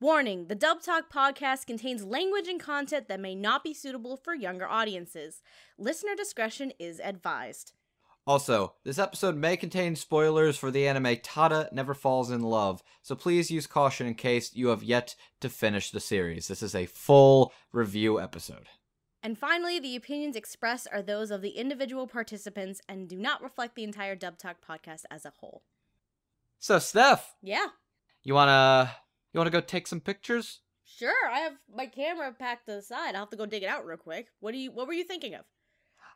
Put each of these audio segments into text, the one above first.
Warning the Dub Talk podcast contains language and content that may not be suitable for younger audiences. Listener discretion is advised. Also, this episode may contain spoilers for the anime Tada Never Falls in Love, so please use caution in case you have yet to finish the series. This is a full review episode. And finally, the opinions expressed are those of the individual participants and do not reflect the entire Dub Talk podcast as a whole. So, Steph, Yeah, you wanna you wanna go take some pictures? sure. I have my camera packed to the side. I'll have to go dig it out real quick. What do you? What were you thinking of?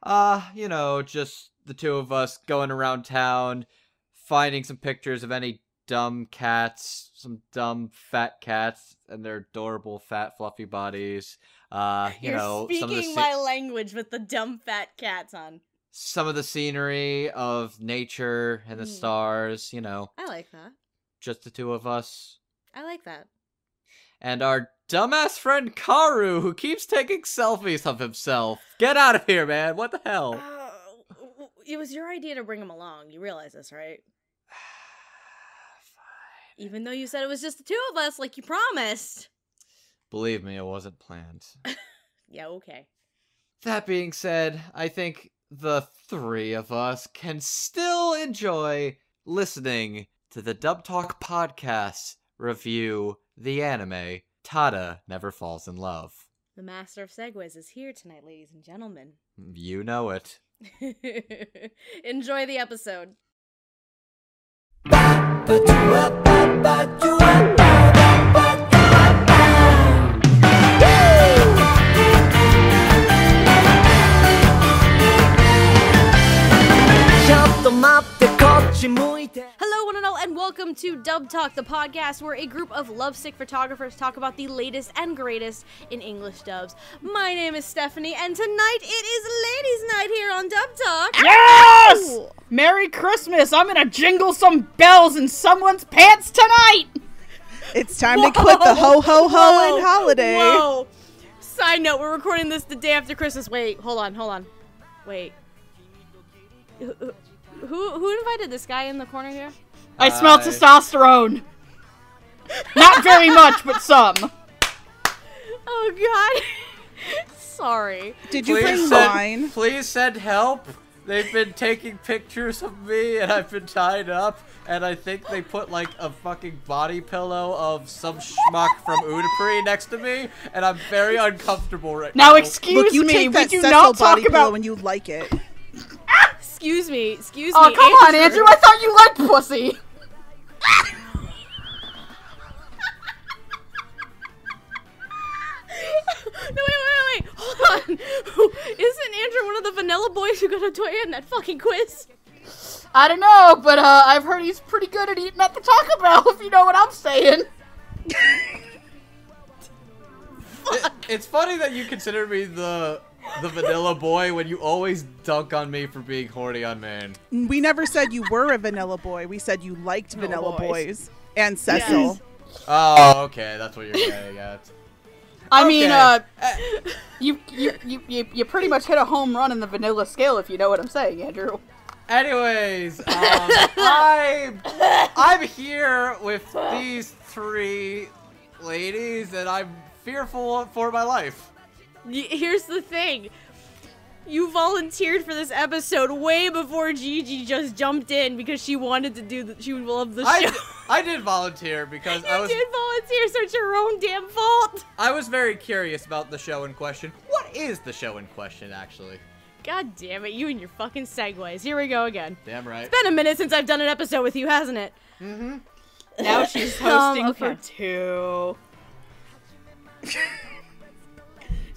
Uh, you know, just the two of us going around town, finding some pictures of any dumb cats, some dumb fat cats, and their adorable fat fluffy bodies. Uh, you You're know, speaking some of the sce- my language with the dumb fat cats on. some of the scenery of nature and the Mm. stars. You know, I like that. just the two of us. I like that. And our dumbass friend Kaoru, who keeps taking selfies of himself. Get out of here, man. What the hell? Oh, it was your idea to bring him along. You realize this, right? Even though you said it was just the two of us, like you promised. Believe me, it wasn't planned. Yeah, okay. That being said, I think the three of us can still enjoy listening to the Dub Talk podcast review the anime Tada Never Falls in Love. The master of segues is here tonight, ladies and gentlemen. You know it. Enjoy the episode. Welcome to Dub Talk, the podcast where a group of lovesick photographers talk about the latest and greatest in English dubs. My name is Stephanie, and tonight it is Ladies' Night here on Dub Talk. Yes! Merry Christmas! I'm gonna jingle some bells in someone's pants tonight! It's time to quit the ho ho ho Whoa, and holiday. Whoa! Side note: We're recording this the day after Christmas. Wait, hold on, hold on. Wait. Who, who, who invited this guy in the corner here? I smell Hi. testosterone. Not very much, but some. Oh God. Sorry. Did you bring send, wine? Please send help. They've been taking pictures of me and I've been tied up and I think they put like a fucking body pillow of some schmuck from Utapri next to me and I'm very uncomfortable right now. Now, excuse Look, you me, take we that do Cecil not body talk pillow about. when you like it. Excuse me. Excuse Oh, me. Oh, come on, Andrew! I thought you liked pussy. No, wait, wait, wait, wait. Hold on. Isn't Andrew one of the vanilla boys who got a toy in that fucking quiz? I don't know, but uh, I've heard he's pretty good at eating at the Taco Bell. If you know what I'm saying. It- it's funny that you consider me the the vanilla boy when you always dunk on me for being horny on man. We never said you were a vanilla boy. We said you liked vanilla boys. boys. And Cecil. Oh, okay, that's what you're saying. at. I mean, uh, you, you you you you pretty much hit a home run in the vanilla scale, if you know what I'm saying, Andrew. Anyways, um, I'm I'm here with these three ladies, and I'm fearful for my life. Y- Here's the thing. You volunteered for this episode way before Gigi just jumped in because she wanted to do the, she loved the show. I, I did volunteer because I was- you did volunteer, so it's your own damn fault. I was very curious about the show in question. What is the show in question, actually? God damn it, you and your fucking segues. Here we go again. Damn right. It's been a minute since I've done an episode with you, hasn't it? Mm-hmm. Now she's Um, hosting okay. for two.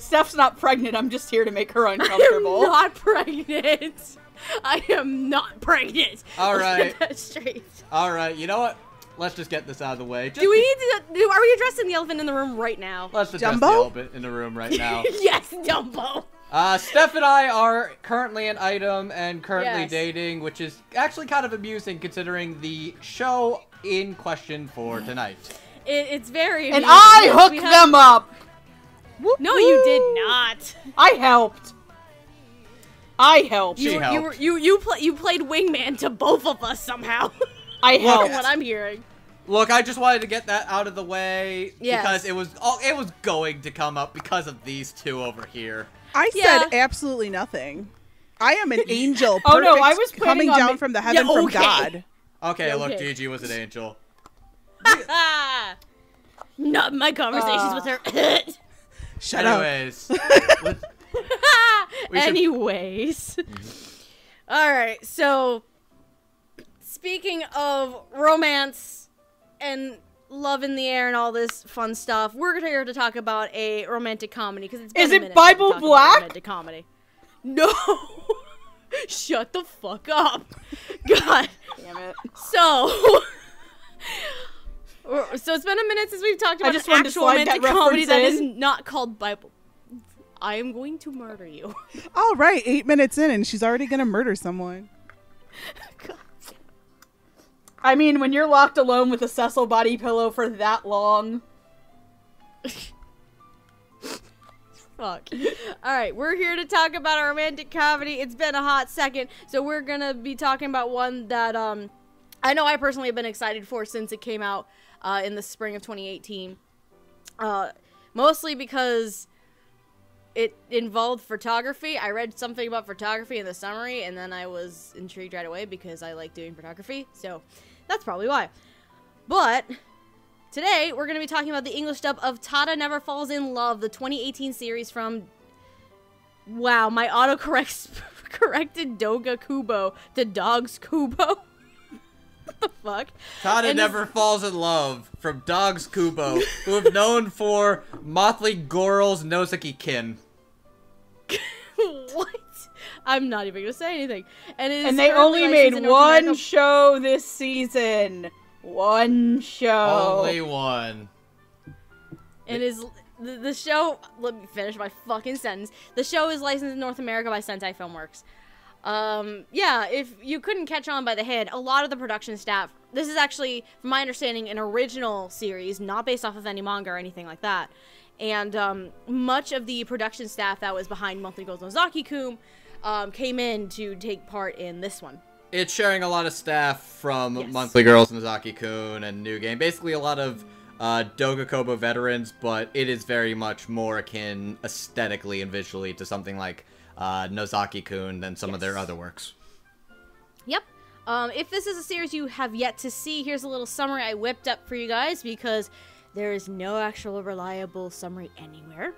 Steph's not pregnant. I'm just here to make her I'm uncomfortable. not pregnant. I am not pregnant. All Let's right. Get that straight. All right, you know what? Let's just get this out of the way. Just Do we need to? Do, are we addressing the elephant in the room right now? Let's address Dumbo? the elephant in the room right now. yes, Dumbo. Uh, Steph and I are currently an item and currently Yes. dating, which is actually kind of amusing considering the show in question for tonight. It, it's very. and. I Yes, hooked have- them up. No, you did not. I helped. I helped. She You, you, were, helped. you, you, pla you played wingman to both of us somehow. I From helped. what I'm hearing. Look, I just wanted to get that out of the way Yes. because it was oh, it was going to come up because of these two over here. I Yeah. said absolutely nothing. I am an angel. Oh, no, I was coming down ma- from the heaven Yeah, from okay. God. Okay, look, Okay. Gigi was an angel. Not my conversations Uh. with her. Shut up. Anyways, let's- We should- Anyways. Mm-hmm. All right, so speaking of romance and love in the air and all this fun stuff, we're here to talk about a romantic comedy because it's been Is a it Bible we Black? romantic comedy. No. Shut the fuck up. God. Damn it. So So it's been a minute since we've talked about I about just an to actual slide that romantic comedy that reference not called Bible. I am going to murder you. All right, eight minutes in, and she's already gonna murder someone. God. I mean, when you're locked alone with a Cecil body pillow for that long, Fuck. All right, we're here to talk about a romantic comedy. It's been a hot second, so we're gonna be talking about one that um, I know I personally have been excited for since it came out uh, in the spring of 2018. Uh, mostly because it involved photography. I read something about photography in the summary, and then I was intrigued right away because I like doing photography. So that's probably why. But Today, we're going to be talking about the English dub of Tada Never Falls in Love, the 2018 series from. Wow, my autocorrect corrected Doga Kobo to Dogs Kubo. what the fuck? Tada And never falls in love from Dogs Kubo, who have known for Motley Goral's Nozuki Kin. what? I'm not even going to say anything. And, it is and they only licensed made one America- show this season. One show. Only one. It is the, the show. Let me finish my fucking sentence. The show is licensed in North America by Sentai Filmworks. Um, yeah, if you couldn't catch on by the head, a lot of the production staff. This is actually, from my understanding, an original series, not based off of any manga or anything like that. And um, much of the production staff that was behind Monthly Girls' Nozaki-kun um, came in to take part in this one. It's sharing a lot of staff from Yes. Monthly Girls, Nozaki Kun, and New Game. Basically, a lot of uh, Doga Kobo veterans, but it is very much more akin aesthetically and visually to something like uh, Nozaki Kun than some of their other works. Yep. Um, if this is a series you have yet to see, here's a little summary I whipped up for you guys because there is no actual reliable summary anywhere.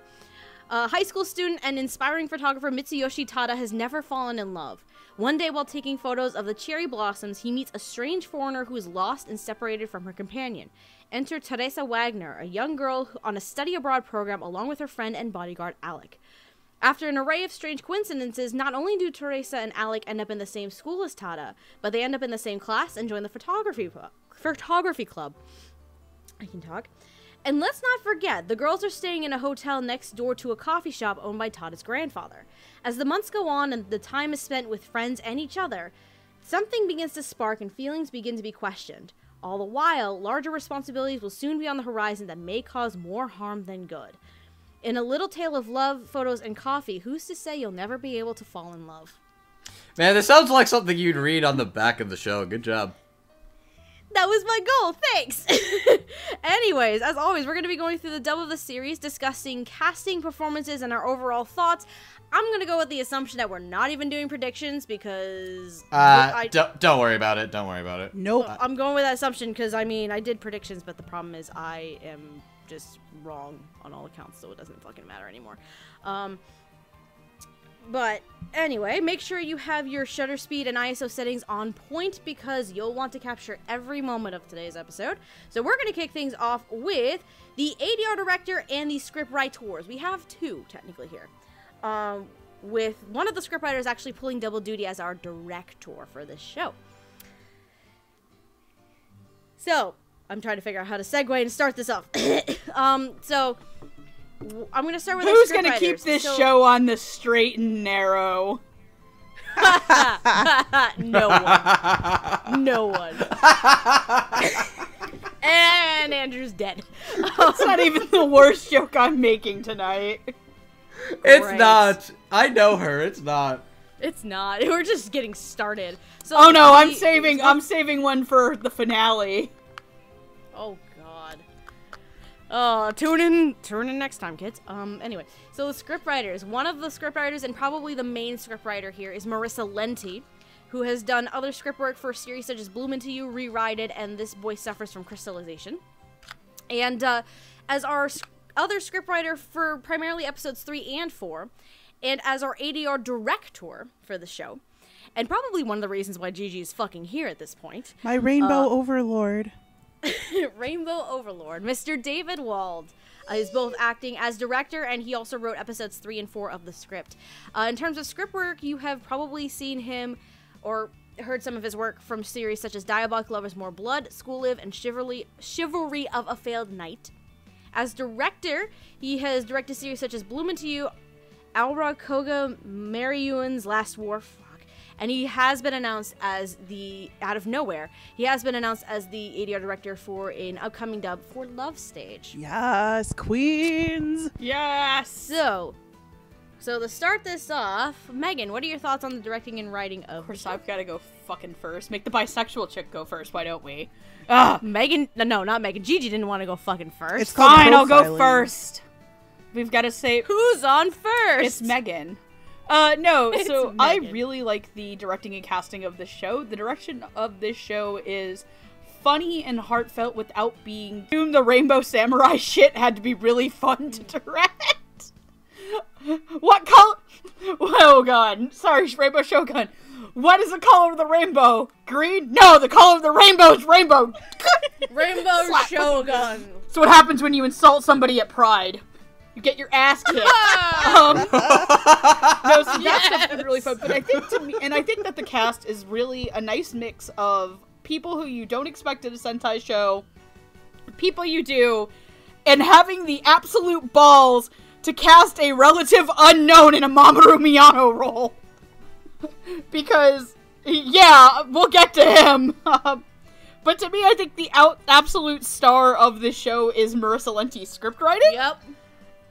A high school student and inspiring photographer Mitsuyoshi Tada has never fallen in love. One day, while taking photos of the cherry blossoms, he meets a strange foreigner who is lost and separated from her companion. Enter Teresa Wagner, a young girl on a study abroad program along with her friend and bodyguard Alec. After an array of strange coincidences, not only do Teresa and Alec end up in the same school as Tada, but they end up in the same class and join the photography photography club. I can talk. And let's not forget, the girls are staying in a hotel next door to a coffee shop owned by Tada's grandfather. As the months go on and the time is spent with friends and each other, something begins to spark and feelings begin to be questioned. All the while, larger responsibilities will soon be on the horizon that may cause more harm than good. In a little tale of love, photos, and coffee, who's to say you'll never be able to fall in love? Man, this sounds like something you'd read on the back of the show. Good job. That was my goal. Thanks. Anyways, as always, we're going to be going through the dub of the series, discussing casting, performances, and our overall thoughts. I'm going to go with the assumption that we're not even doing predictions because Uh, I, don't, don't worry about it. Don't worry about it. Nope. I'm going with that assumption because I mean I did predictions, but the problem is I am just wrong on all accounts, so it doesn't fucking matter anymore. Um, but anyway, make sure you have your shutter speed and ISO settings on point because you'll want to capture every moment of today's episode. So we're going to kick things off with the ADR director and the script writers. We have two technically here. Um, with one of the scriptwriters actually pulling double duty as our director for this show. So, I'm trying to figure out how to segue and start this off. um, so I'm gonna start with Who's gonna keep this So- show on the straight and narrow? no one. No one. and Andrew's dead. It's not even the worst joke I'm making tonight. It's Great. not. I know her. It's not. It's not. We're just getting started. So Oh no, I'm the- saving I'm saving one for the finale. Oh God. Oh, tune in, tune in next time, kids. Um, anyway, so the scriptwriters, one of the scriptwriters and probably the main scriptwriter here is Marissa Lenti, who has done other script work for series such as Bloom Into You, Rewrite and This Boy Suffers from Crystallization. And uh, as our other scriptwriter for primarily episodes three and four, and as our ADR director for the show, and probably one of the reasons why Gigi is fucking here at this point. My rainbow Uh, overlord. Rainbow Overlord, Mr. David Wald. Uh, is both acting as director and he also wrote episodes three and four of the script. Uh, in terms of script work, you have probably seen him or heard some of his work from series such as Diabolik Lovers More Blood, School Live, and Chivalry, Chivalry of a Failed Knight. As director, he has directed series such as Bloom Into You, Alra Koga Mary Ewan's Last War. Fuck. And he has been announced as the, out of nowhere, he has been announced as the ADR director for an upcoming dub for Love Stage. Yes, queens. Yes. So, so to start this off, Megan, what are your thoughts on the directing and writing of Of course, the? I've got to go fucking first. Make the bisexual chick go first. Why don't we? Ah, Megan, no, no, not Megan. Gigi didn't want to go fucking first. It's called fine. I'll go first. We've got to say Who's on first? It's Megan. Uh, no, so I really like the directing and casting of this show. The direction of this show is funny and heartfelt without being. Doom the Rainbow Samurai shit had to be really fun to direct. what color? Oh god, sorry, Rainbow Shogun. What is the color of the rainbow? Green? No, the color of the rainbow is rainbow. Rainbow Shogun. So what happens when you insult somebody at Pride? You get your ass kicked. um, no, so that stuff's been really fun. But I think to me, and I think that the cast is really a nice mix of people who you don't expect at a Sentai show, people you do, and having the absolute balls to cast a relative unknown in a Mamoru Miyano role. because, yeah, we'll get to him. Um, but to me, I think the out absolute star of the show is Marissa Lenti's scriptwriting. Yep.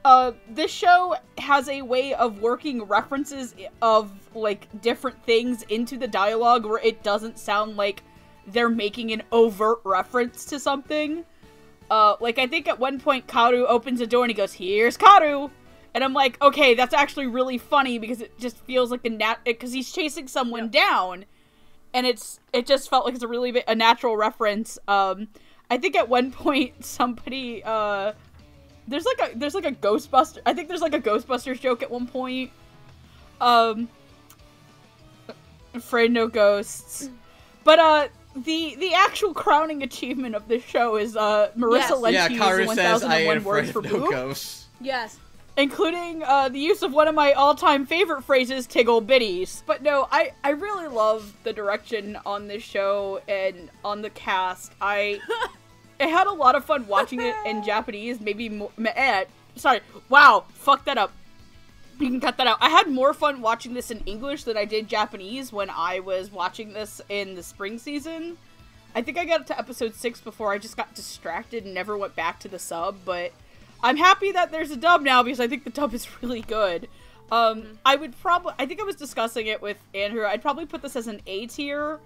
Uh, this show has a way of working references of like different things into the dialogue where it doesn't sound like they're making an overt reference to something. Uh, like I think at one point Kaoru opens a door and he goes, "Here's Kaoru," and I'm like, okay, that's actually really funny because it just feels like a nat because he's chasing someone down, and it's it just felt like it's a really a natural reference. Um, I think at one point somebody uh there's like a there's like a Ghostbuster. I think there's like a Ghostbusters joke at one point. Um, afraid no ghosts, but uh, the the actual crowning achievement of this show is uh Marissa Yes. Lenti yeah, Kaoru says 1001 ain't words for of no boob, ghosts. Yes. including uh the use of one of my all-time favorite phrases, "tiggle bitties." But no, I I really love the direction on this show and on the cast. I. I had a lot of fun watching it in Japanese. Maybe more. Eh, sorry. Wow. Fuck that up. You can cut that out. I had more fun watching this in English than I did Japanese when I was watching this in the spring season. I think I got to episode six before I just got distracted and never went back to the sub. But I'm happy that there's a dub now because I think the dub is really good. Um, I would probably. I think I was discussing it with Andrew. I'd probably put this as an A tier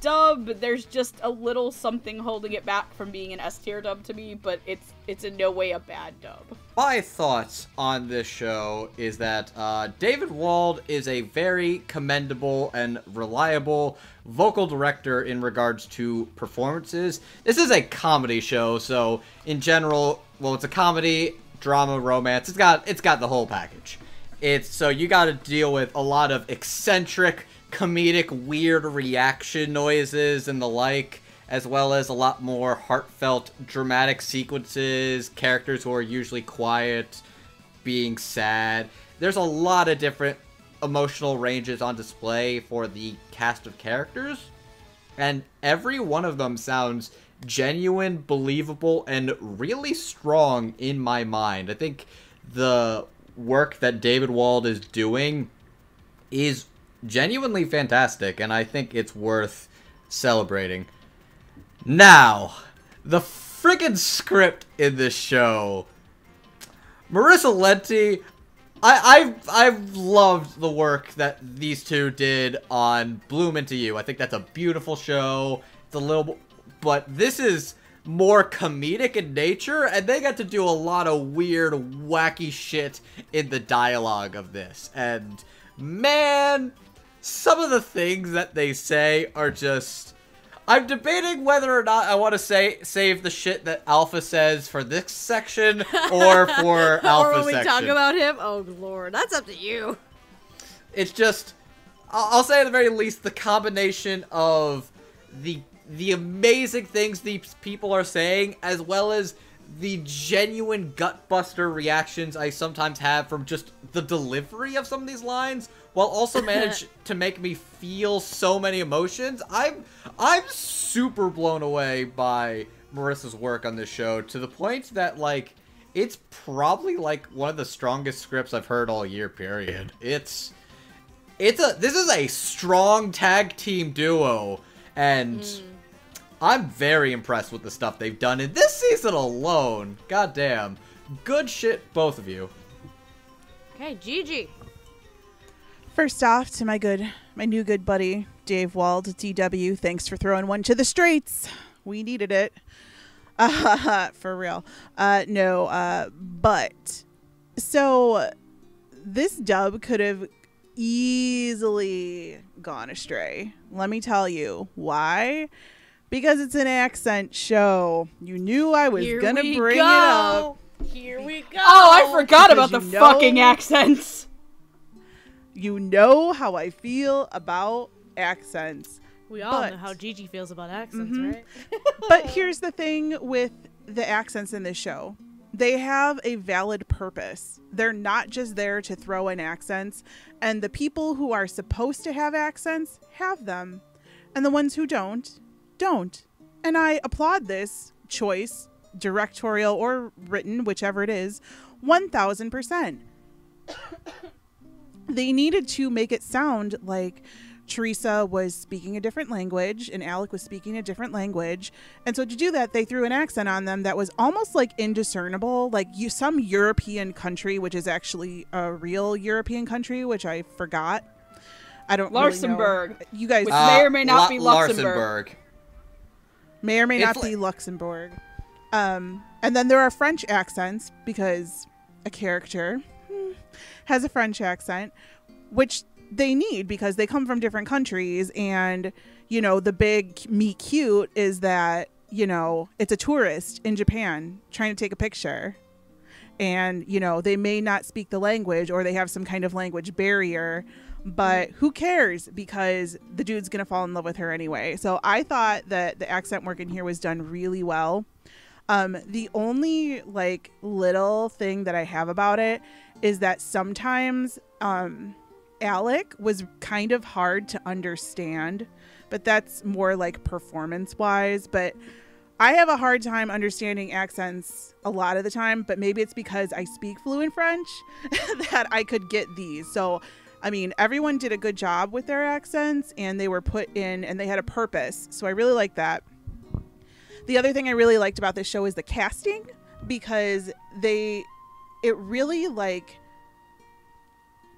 dub. There's just a little something holding it back from being an S tier dub to me, but it's it's in no way a bad dub. My thoughts on this show is that uh, David Wald is a very commendable and reliable vocal director in regards to performances. This is a comedy show, so in general, well, it's a comedy, drama, romance. It's got it's got the whole package. It's so you got to deal with a lot of eccentric, comedic, weird reaction noises and the like as well as a lot more heartfelt, dramatic sequences, characters who are usually quiet, being sad. There's a lot of different emotional ranges on display for the cast of characters, and every one of them sounds genuine, believable, and really strong in my mind. I think the work that David Wald is doing is genuinely fantastic, and I think it's worth celebrating. Now, the friggin' script in this show. Marissa Lenti, I, I've I've loved the work that these two did on Bloom Into You. I think that's a beautiful show. It's a little, but this is more comedic in nature, and they got to do a lot of weird, wacky shit in the dialogue of this. And man, some of the things that they say are just. I'm debating whether or not I want to say save the shit that Alpha says for this section or for Alpha or when we section. talk about him, oh lord, that's up to you. it's just I'll I'll say at the very least the combination of the the amazing things these people are saying as well as the genuine gutbuster reactions I sometimes have from just the delivery of some of these lines while also manage to make me feel so many emotions. I'm I'm super blown away by Marissa's work on this show to the point that like it's probably like one of the strongest scripts I've heard all year period. It's it's a this is a strong tag team duo and hmm. i'm very impressed with the stuff they've done in this season alone god damn good shit both of you Okay, Gigi. First off, to my good, my new good buddy Dave Wald, DW. Thanks for throwing one to the streets. We needed it. Uh, for real. Uh, no, uh, but so this dub could have easily gone astray. Let me tell you why. Because it's an accent show. You knew I was Here gonna bring go. it up. Here we go. Oh, I forgot because about the know- fucking accents. You know how I feel about accents. We all But- know how Gigi feels about accents, Mhm. right? But here's the thing with the accents in this show. They have a valid purpose. They're not just there to throw in accents, and the people who are supposed to have accents have them, and the ones who don't, don't. And I applaud this choice, directorial or written, whichever it is, 1000%. they needed to make it sound like Teresa was speaking a different language and Alec was speaking a different language. And so to do that, they threw an accent on them that was almost like indiscernible, like you some European country, which is actually a real European country, which I forgot. I don't really know. Larsenburg. You guys Which may uh, or may not be Luxembourg. Larsenburg. may or may It's not like- be Luxembourg. Um, and then there are French accents because a character hmm, has a French accent, which they need because they come from different countries. And, you know, the big meet cute is that, you know, it's a tourist in Japan trying to take a picture. And, you know, they may not speak the language or they have some kind of language barrier, but who cares because the dude's going to fall in love with her anyway. So I thought that the accent work in here was done really well. Um, the only like little thing that I have about it is that sometimes um, Alec was kind of hard to understand, but that's more like performance wise. But I have a hard time understanding accents a lot of the time, but maybe it's because I speak fluent French that I could get these. So, I mean, everyone did a good job with their accents and they were put in and they had a purpose. So I really like that. The other thing I really liked about this show is the casting because they it really like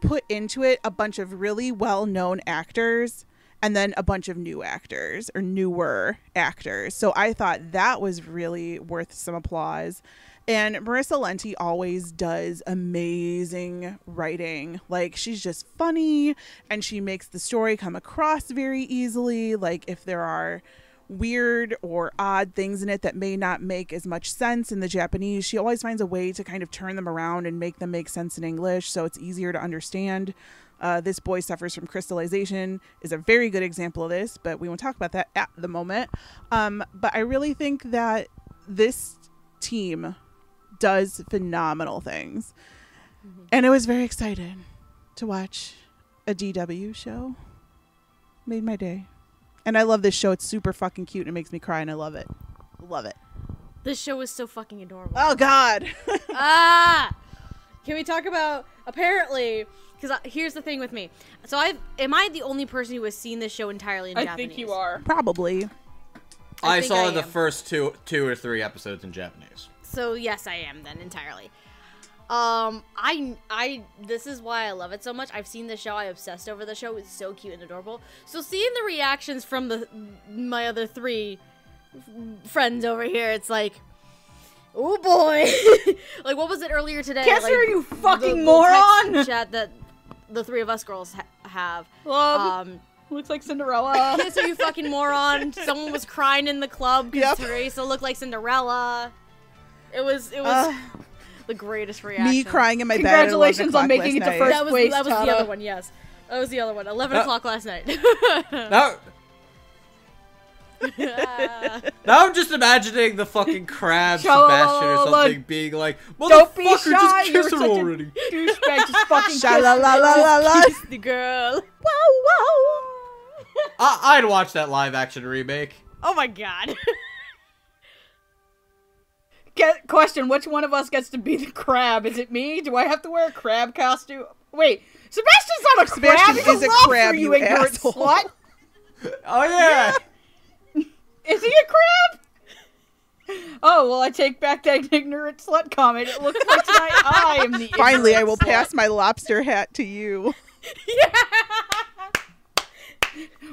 put into it a bunch of really well-known actors and then a bunch of new actors or newer actors. So I thought that was really worth some applause. And Marissa Lenti always does amazing writing. Like she's just funny and she makes the story come across very easily. Like if there are weird or odd things in it that may not make as much sense in the Japanese, she always finds a way to kind of turn them around and make them make sense in English so it's easier to understand. Uh, this boy suffers from crystallization is a very good example of this, but we won't talk about that at the moment. Um, but I really think that this team does phenomenal things. And I was very excited to watch a DW show. Made my day. And I love this show. It's super fucking cute and it makes me cry and I love it. Love it. This show is so fucking adorable. Oh god. ah! Can we talk about apparently? Because here's the thing with me. So I am I the only person who has seen this show entirely in Japanese? I Japanese? think you are. Probably. I I, saw I the first two two or three episodes in Japanese. So yes, I am then entirely. Um, I I this is why I love it so much. I've seen the show. I obsessed over the show. It's so cute and adorable. So seeing the reactions from the my other three friends over here, it's like, oh boy. like, what was it earlier today? Kessler, like, you fucking text moron! Chat that the three of us girls ha- have. Love Um, looks like Cinderella. Kiss you fucking moron. Someone was crying in the club because Yep. Teresa looked like Cinderella. It was it was Uh, the greatest reaction. me crying in my bed. Congratulations on making it to night. first That was place, that was the other one. Yes, that was the other one. Eleven Uh, o'clock last night. Now, now I'm just imagining the fucking crab Sebastian or something being like, Don't be motherfucker, shy. just You're kiss her such already. a douchebag. Just fucking kiss Sha la la la la la. Kiss the girl. I- I'd watch that live action remake. Oh my god. Get, question: Which one of us gets to be the crab? Is it me? Do I have to wear a crab costume? Wait, Sebastian's not a crab. Sebastian He's is a lobster, crab, you you ignorant asshole. slut. Oh yeah. Is he a crab? Oh well, I take back that ignorant slut comment. It looks like tonight I am the. Finally, I will slut. pass my lobster hat to you.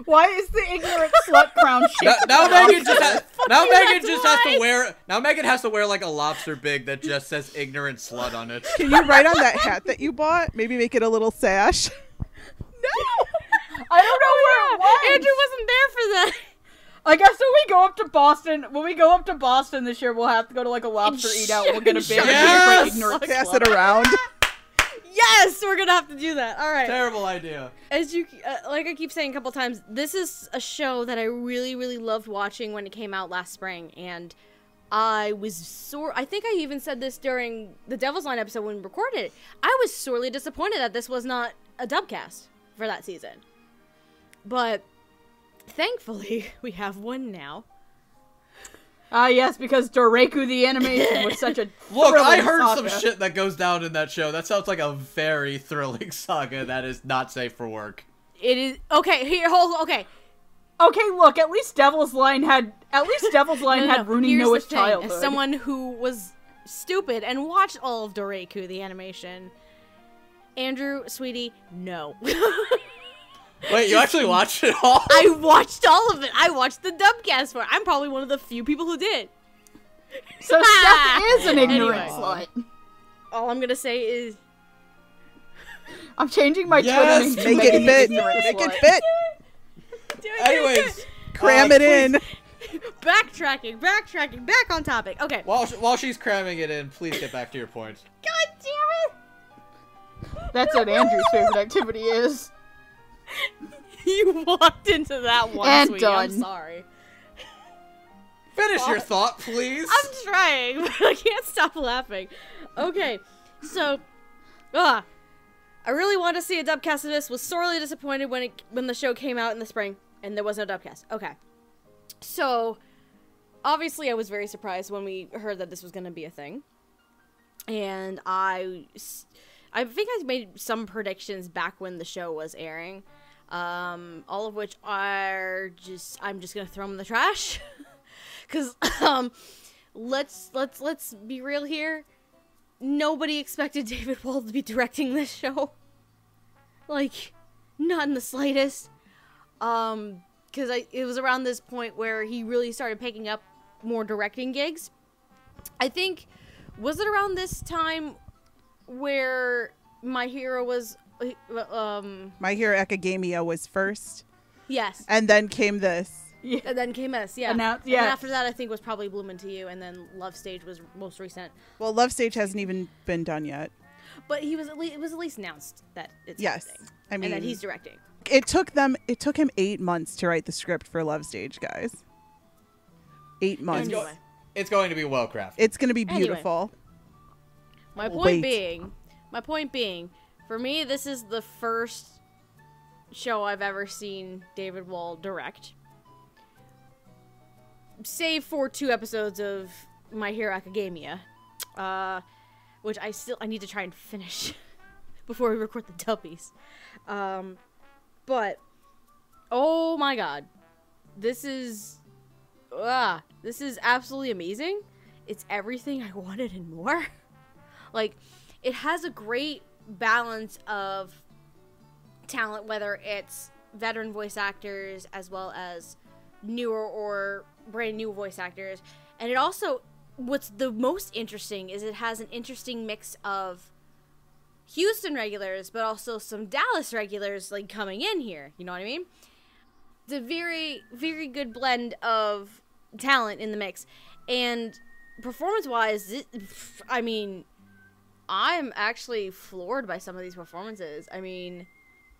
Why is the ignorant slut crown Now, shaped? now like Megan just has, now Megan that's just has to wear now Megan has to wear like a lobster big that just says ignorant slut on it. Can you write on that hat that you bought? Maybe make it a little sash. No, I don't know where it oh was. Andrew wasn't there for that. I guess when we go up to Boston, when we go up to Boston this year, we'll have to go to like a lobster eat out. We'll get a big Yes! ignorant Pass slut. it around. Yes, we're gonna have to do that. All right. Terrible idea. As you, uh, like I keep saying a couple times, this is a show that I really, really loved watching when it came out last spring, and I was sore. I think I even said this during the Devil's Line episode when we recorded it. I was sorely disappointed that this was not a dubcast for that season, but thankfully we have one now. Ah, yes, because Doreiku the animation was such a Look, I heard saga. some shit that goes down in that show. That sounds like a very thrilling saga that is not safe for work. It is okay. Here, hold. Okay, Okay, look, at least Devil's Line had at least Devil's Line No, no, had no. Rooney Noah's the thing. childhood. As someone who was stupid and watched all of Doreiku, the animation, Andrew, sweetie, no. Wait, you actually watched it all? I watched all of it. I watched the dubcast for it. I'm probably one of the few people who did. so Steph is an ignorant Anyway. slut. All I'm gonna say is I'm changing my Yes! Twitter name Make to it fit. ignorant Make it slut. fit. Anyways, Cram uh, it in. backtracking, backtracking, back on topic. Okay. While while she's cramming it in, please get back to your point. God damn it! That's what Andrew's favorite activity is. It! You walked into that one, And sweetie. I'm done. sorry. Finish your thought, please. I'm trying, but I can't stop laughing. Okay, so, ah, I really wanted to see a dubcast of this. Was sorely disappointed when it when the show came out in the spring and there was no dubcast. Okay, so obviously I was very surprised when we heard that this was going to be a thing, and I, I think I made some predictions back when the show was airing, um, all of which are just I'm just gonna throw them in the trash. Cause um, let's let's let's be real here. Nobody expected David Wald to be directing this show. Like, not in the slightest. Um, because I it was around this point where he really started picking up more directing gigs. I think was it around this time where my hero was um My Hero Academia was first, yes and then came this. Yeah. and then came us yeah Announce- And yeah. then after that I think was probably Bloom Into You and then Love Stage was most recent Well, Love Stage hasn't even been done yet. But he was at least it was at least announced that it's Yes, happening, I mean, and that he's directing. it took them. It took him eight months to write the script for Love Stage, guys. Eight months. It's, go- it's going to be well crafted. It's gonna be Anyway. beautiful. My point Wait. being, my point being, for me, this is the first show I've ever seen David Wald direct, save for two episodes of My Hero Academia, uh, which I still I need to try and finish before we record the dubbies. Um, but oh my god, this is ah, this is absolutely amazing. It's everything I wanted and more. like it has a great balance of talent whether it's veteran voice actors as well as newer or brand new voice actors, and it also what's the most interesting is it has an interesting mix of Houston regulars, but also some Dallas regulars like coming in here. You know what I mean? It's a very, very good blend of talent in the mix, and performance-wise, I mean, I'm actually floored by some of these performances. I mean,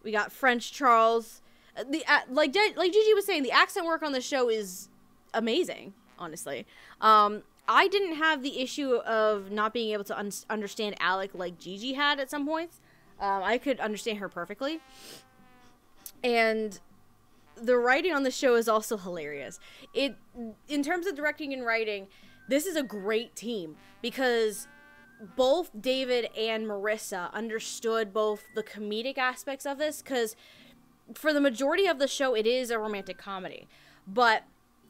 we got French Charles. uh, The uh, like like Gigi was saying, the accent work on the show is amazing. Honestly, um, I didn't have the issue of not being able to un- understand Alec like Gigi had at some points. Um, I could understand her perfectly, and the writing on the show is also hilarious. It, in terms of directing and writing, this is a great team because both David and Marissa understood both the comedic aspects of this because for the majority of the show, it is a romantic comedy. But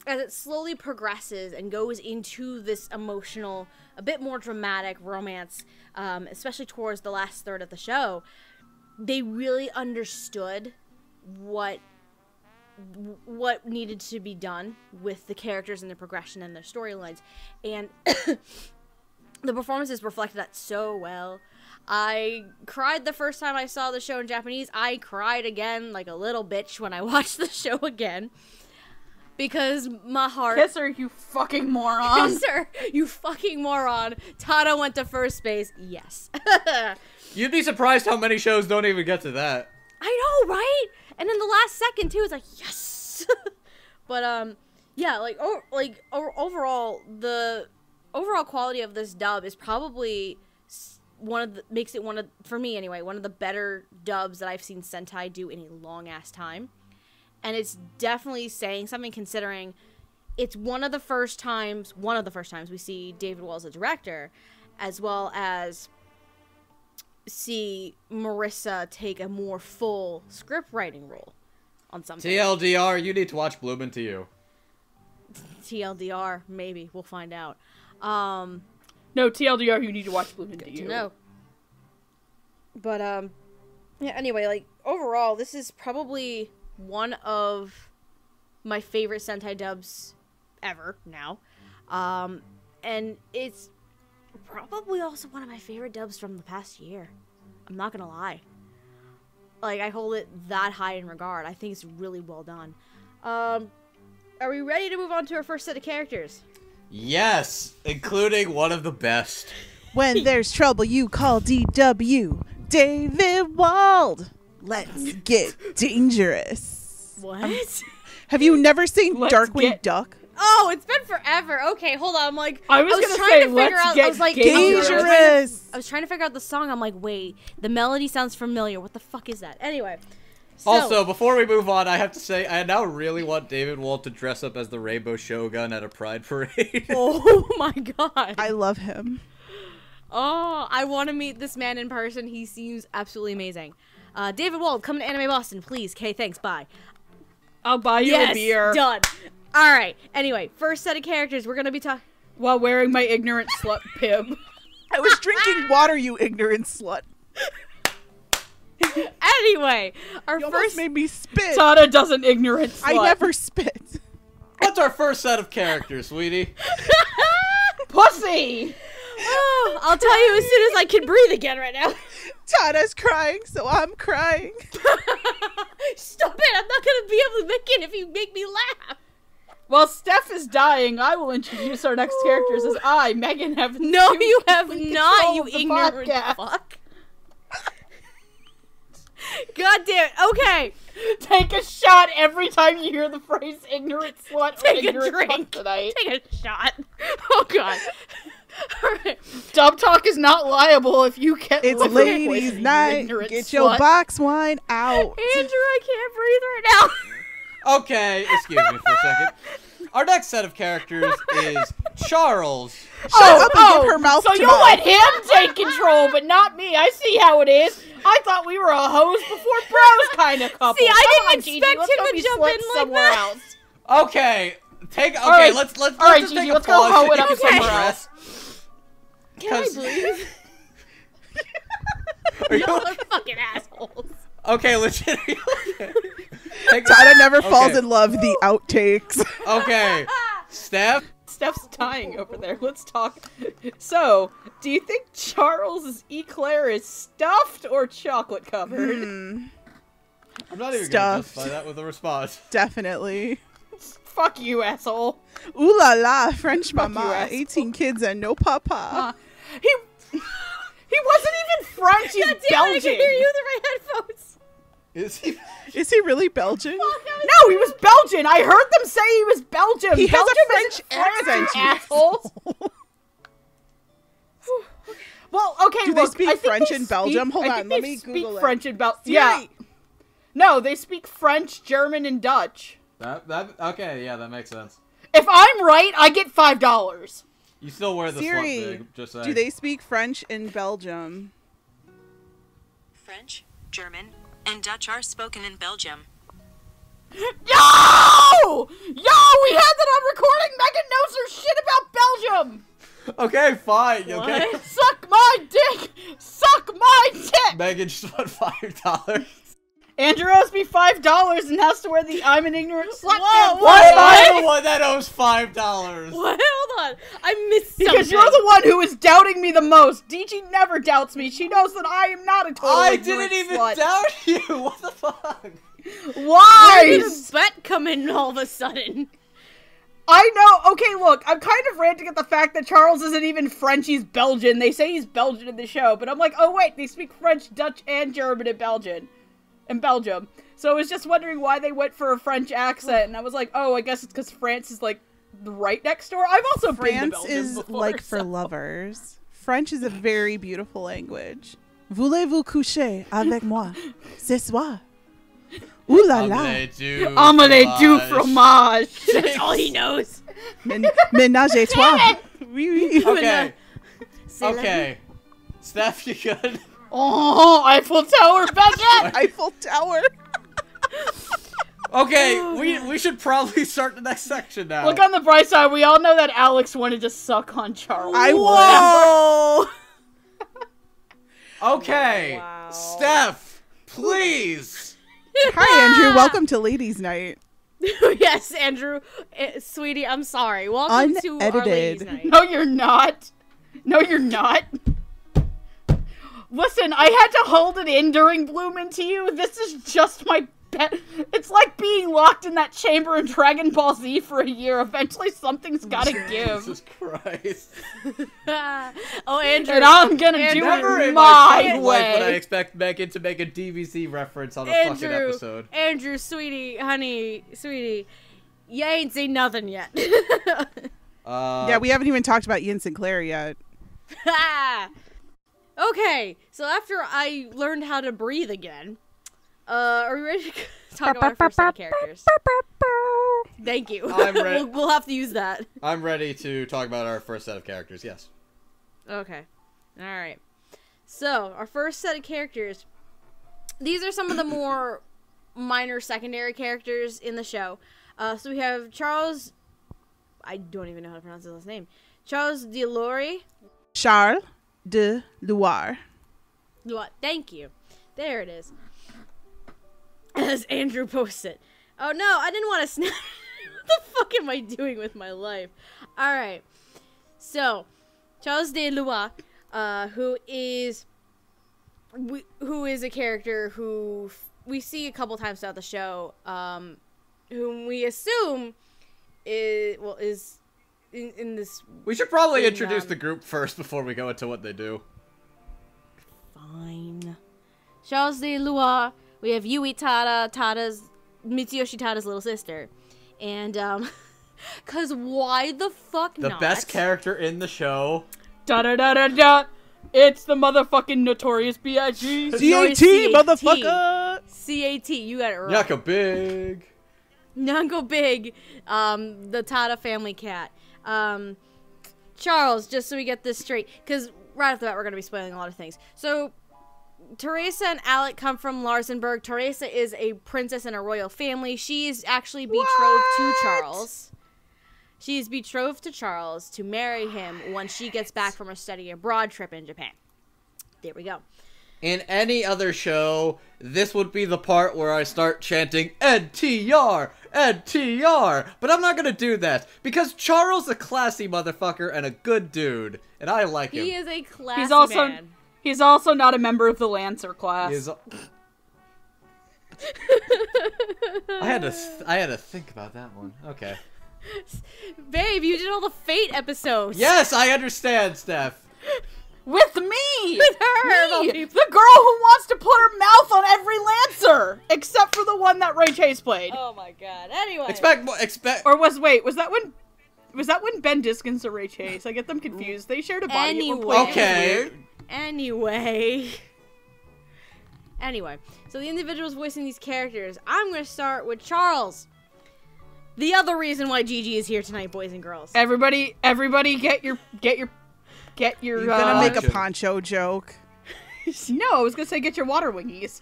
as it slowly progresses and goes into this emotional, a bit more dramatic romance, um, especially towards the last third of the show, they really understood what what needed to be done with the characters and the progression and their storylines and the performances reflected that so well i cried the first time i saw the show in japanese i cried again like a little bitch when i watched the show again because my heart Kiss her, you fucking moron. Yes, sir. You fucking moron. Tada went to first base. Yes. You'd be surprised how many shows don't even get to that. I know, right? And in the last second too, it's like yes. but um, yeah, like oh, like overall, the overall quality of this dub is probably one of the makes it one of for me anyway one of the better dubs that I've seen Sentai do in a long ass time, and it's definitely saying something considering it's one of the first times one of the first times we see David Wald as a director, as well as see Marissa take a more full script writing role on something. TLDR, you need to watch Bloom into You. TLDR, maybe we'll find out. Um, no, TLDR, you need to watch Blue good to know. But um, yeah. Anyway, like overall, this is probably one of my favorite Sentai dubs ever now, um, and it's probably also one of my favorite dubs from the past year. I'm not gonna lie. Like I hold it that high in regard. I think it's really well done. Um, are we ready to move on to our first set of characters? Yes, including one of the best. When there's trouble, you call DW. David Wald. Let's get dangerous. What? Um, have you never seen Let's Darkwing get- Duck? Oh, it's been forever. Okay, hold on. I'm like, I was gonna trying say, to figure out. I was like, dangerous. I was, to, Dangerous. I was trying to figure out the song. I'm like, wait, the melody sounds familiar. What the fuck is that? Anyway. So, Also, before we move on, I have to say I now really want David Wald to dress up as the Rainbow Shogun at a pride parade. oh my god. I love him. oh, I want to meet this man in person. He seems absolutely amazing. Uh, David Wald, come to Anime Boston, please. Okay, thanks. Bye. I'll buy you yes, a beer done. All right. Anyway, first set of characters we're gonna be talking. while wearing my ignorant slut pib. I was drinking water, you ignorant slut. Anyway, our You first. made me spit. Tada doesn't ignorant slut. I never spit. What's our first set of characters, sweetie? Pussy! Oh, I'll tell you as soon as I can breathe again right now. Tada's crying, so I'm crying. Stop it! I'm not gonna be able to make it if you make me laugh. While Steph is dying, I will introduce our next characters as I, Megan, have No, you have not, you ignorant podcast. fuck. God damn it. Okay. Take a shot every time you hear the phrase ignorant slut Take a ignorant fuck drink. tonight. Take a shot. Oh god. Alright. Dub Talk is not liable if you get It's liquor ladies' poisoning, you night. ignorant Get your box wine out. Andrew, I can't breathe right now. Okay, excuse me for a second. Our next set of characters is Charles. Shut oh, up and give oh, her mouth Oh, so to you mouth. let him take control, but not me. I see how it is. I thought we were a hoes before bros kind of couple. See, I Come didn't on, expect let's him to jump in like somewhere that. else. Okay, take. Okay, right. let's let's All right, let's just Gigi, take a let's go pause hoe it up can somewhere progress. Can I 'Cause- breathe? Are you Y'all are fucking assholes. okay? Legit. Take- Tada never falls Okay. in love. The outtakes. Okay, Steph? Steph's dying over there. Let's talk. So, do you think Charles's eclair is stuffed or chocolate covered? Hmm, I'm not even Stuffed. gonna Stuffed. justify that with a response. definitely. Fuck you, asshole. Ooh la la, French Fuck you, mama, asshole. 18 kids and no papa. Uh, he he wasn't even French. He's God damn it, I Belgian. can hear you through my headphones. Is he? Is he really Belgian? No, he was Belgian. I heard them say he was Belgian. He has a French accent, you you assholes. well, okay. Do they speak I French they in Belgium? Hold on, let they me speak Google it. French in Belgium. Yeah. No, they speak French, German, and Dutch. That, that, okay, yeah, that makes sense. If I'm right, I get five dollars. You still wear the Siri, slut big, just saying. do they speak French in Belgium? French, German, and Dutch are spoken in Belgium. Yo! Yo! We had that on recording. Megan knows her shit about Belgium. Okay, fine, okay? Suck my dick. Suck my dick. Megan just won five dollars. Andrew owes me five dollars and has to wear the "I'm an ignorant slut." Whoa, pants. what? I'm the one that owes five dollars. What? Hold on. I missed something. Because you're the one who is doubting me the most. DG never doubts me. She knows that I am not a total I ignorant didn't even slut. doubt you. What the fuck? Where Why? did a bet come in all of a sudden? I know. Okay, look, I'm kind of ranting at the fact that Charles isn't even French. He's Belgian. They say he's Belgian in the show, but I'm like, oh wait, they speak French, Dutch, and German in Belgian, in Belgium. So I was just wondering why they went for a French accent, and I was like, oh, I guess it's because France is like right next door. I've also been to France is before, like for lovers. French is a very beautiful language. Voulez-vous coucher avec moi ce soir? Ooh la la. Omelette du du fromage. fromage. That's all he knows. Men- Ménage à toi. Oui, oui. Okay, okay. Steph, you good? Oh, Eiffel Tower baguette. Eiffel Tower. Okay, we we should probably start the next section now. Look on the bright side. We all know that Alex wanted to suck on Charles. I Whoa! okay, Wow. Steph, please. Hi, Andrew. Welcome to Ladies' Night. yes, Andrew, Eh, sweetie, I'm sorry. Welcome to our ladies' night. No, you're not. No, you're not. Listen, I had to hold it in during Bloom into You. This is just my pet. It's like being locked in that chamber in Dragon Ball Z for a year. Eventually, something's gotta give. Jesus Christ. oh, Andrew. And I'm gonna do Never it in my my fucking life would I expect Megan to make a DBZ reference on a fucking episode. Andrew, sweetie, honey, sweetie, you ain't seen nothing yet. Uh, yeah, we haven't even talked about Ian Sinclair yet. Okay, so after I learned how to breathe again, uh, are we ready to talk about our first set of characters? Thank you. I'm re- we'll, we'll have to use that. I'm ready to talk about our first set of characters. Yes. Okay. All right. So, our first set of characters. These are some of the more minor secondary characters in the show. Uh, so we have Charles. I don't even know how to pronounce his last name. Charles Delore. Charles de Loire. What? Thank you. There it is. As Andrew posted. Oh no, I didn't want to snap. what the fuck am I doing with my life? All right. So, Charles de Loire, uh, who is we, who is a character who we see a couple times throughout the show, um, whom we assume is well is in, in this We should probably In, introduce um, the group first before we go into what they do. Fine. Charles de Loire. We have Yui Tada, Tada's Mitsuyoshi Tada's little sister, and um, cause why the fuck The not? best character in the show. Da da da da da. It's the motherfucking notorious B.I.G. CAT, CAT. motherfucker. CAT. You got it right. Yaka Big. Nungo Big, um, the Tada family cat. Um, Charles, just so we get this straight, because right off the bat we're going to be spoiling a lot of things. So, Teresa and Alec come from Larsenburg. Teresa is a princess in a royal family. She is actually betrothed to Charles. She is betrothed to Charles to marry him once she gets back from her study abroad trip in Japan. There we go. in any other show, this would be the part where I start chanting NTR, NTR. But I'm not gonna do that because Charles is a classy motherfucker and a good dude, and I like him. He is a classy He's also man. he's also not a member of the Lancer class. He is- I had to th- I had to think about that one. Okay. Babe, you did all the Fate episodes. Yes, I understand, Steph. With me! With her, Me! The girl who wants to put her mouth on every Lancer! Except for the one that Ray Chase played. Oh my god. Anyway. Expect more. Expect. Or was, wait, was that when. Was that when Ben Diskins or Ray Chase? I get them confused. They shared a body at one point. Okay. Anyway. Anyway, so the individuals voicing these characters, I'm gonna start with Charles. The other reason why Gigi is here tonight, boys and girls. Everybody, everybody get your. Get your. Get your. You're gonna uh, make a Poncho. poncho joke. No, I was gonna say get your water wingies.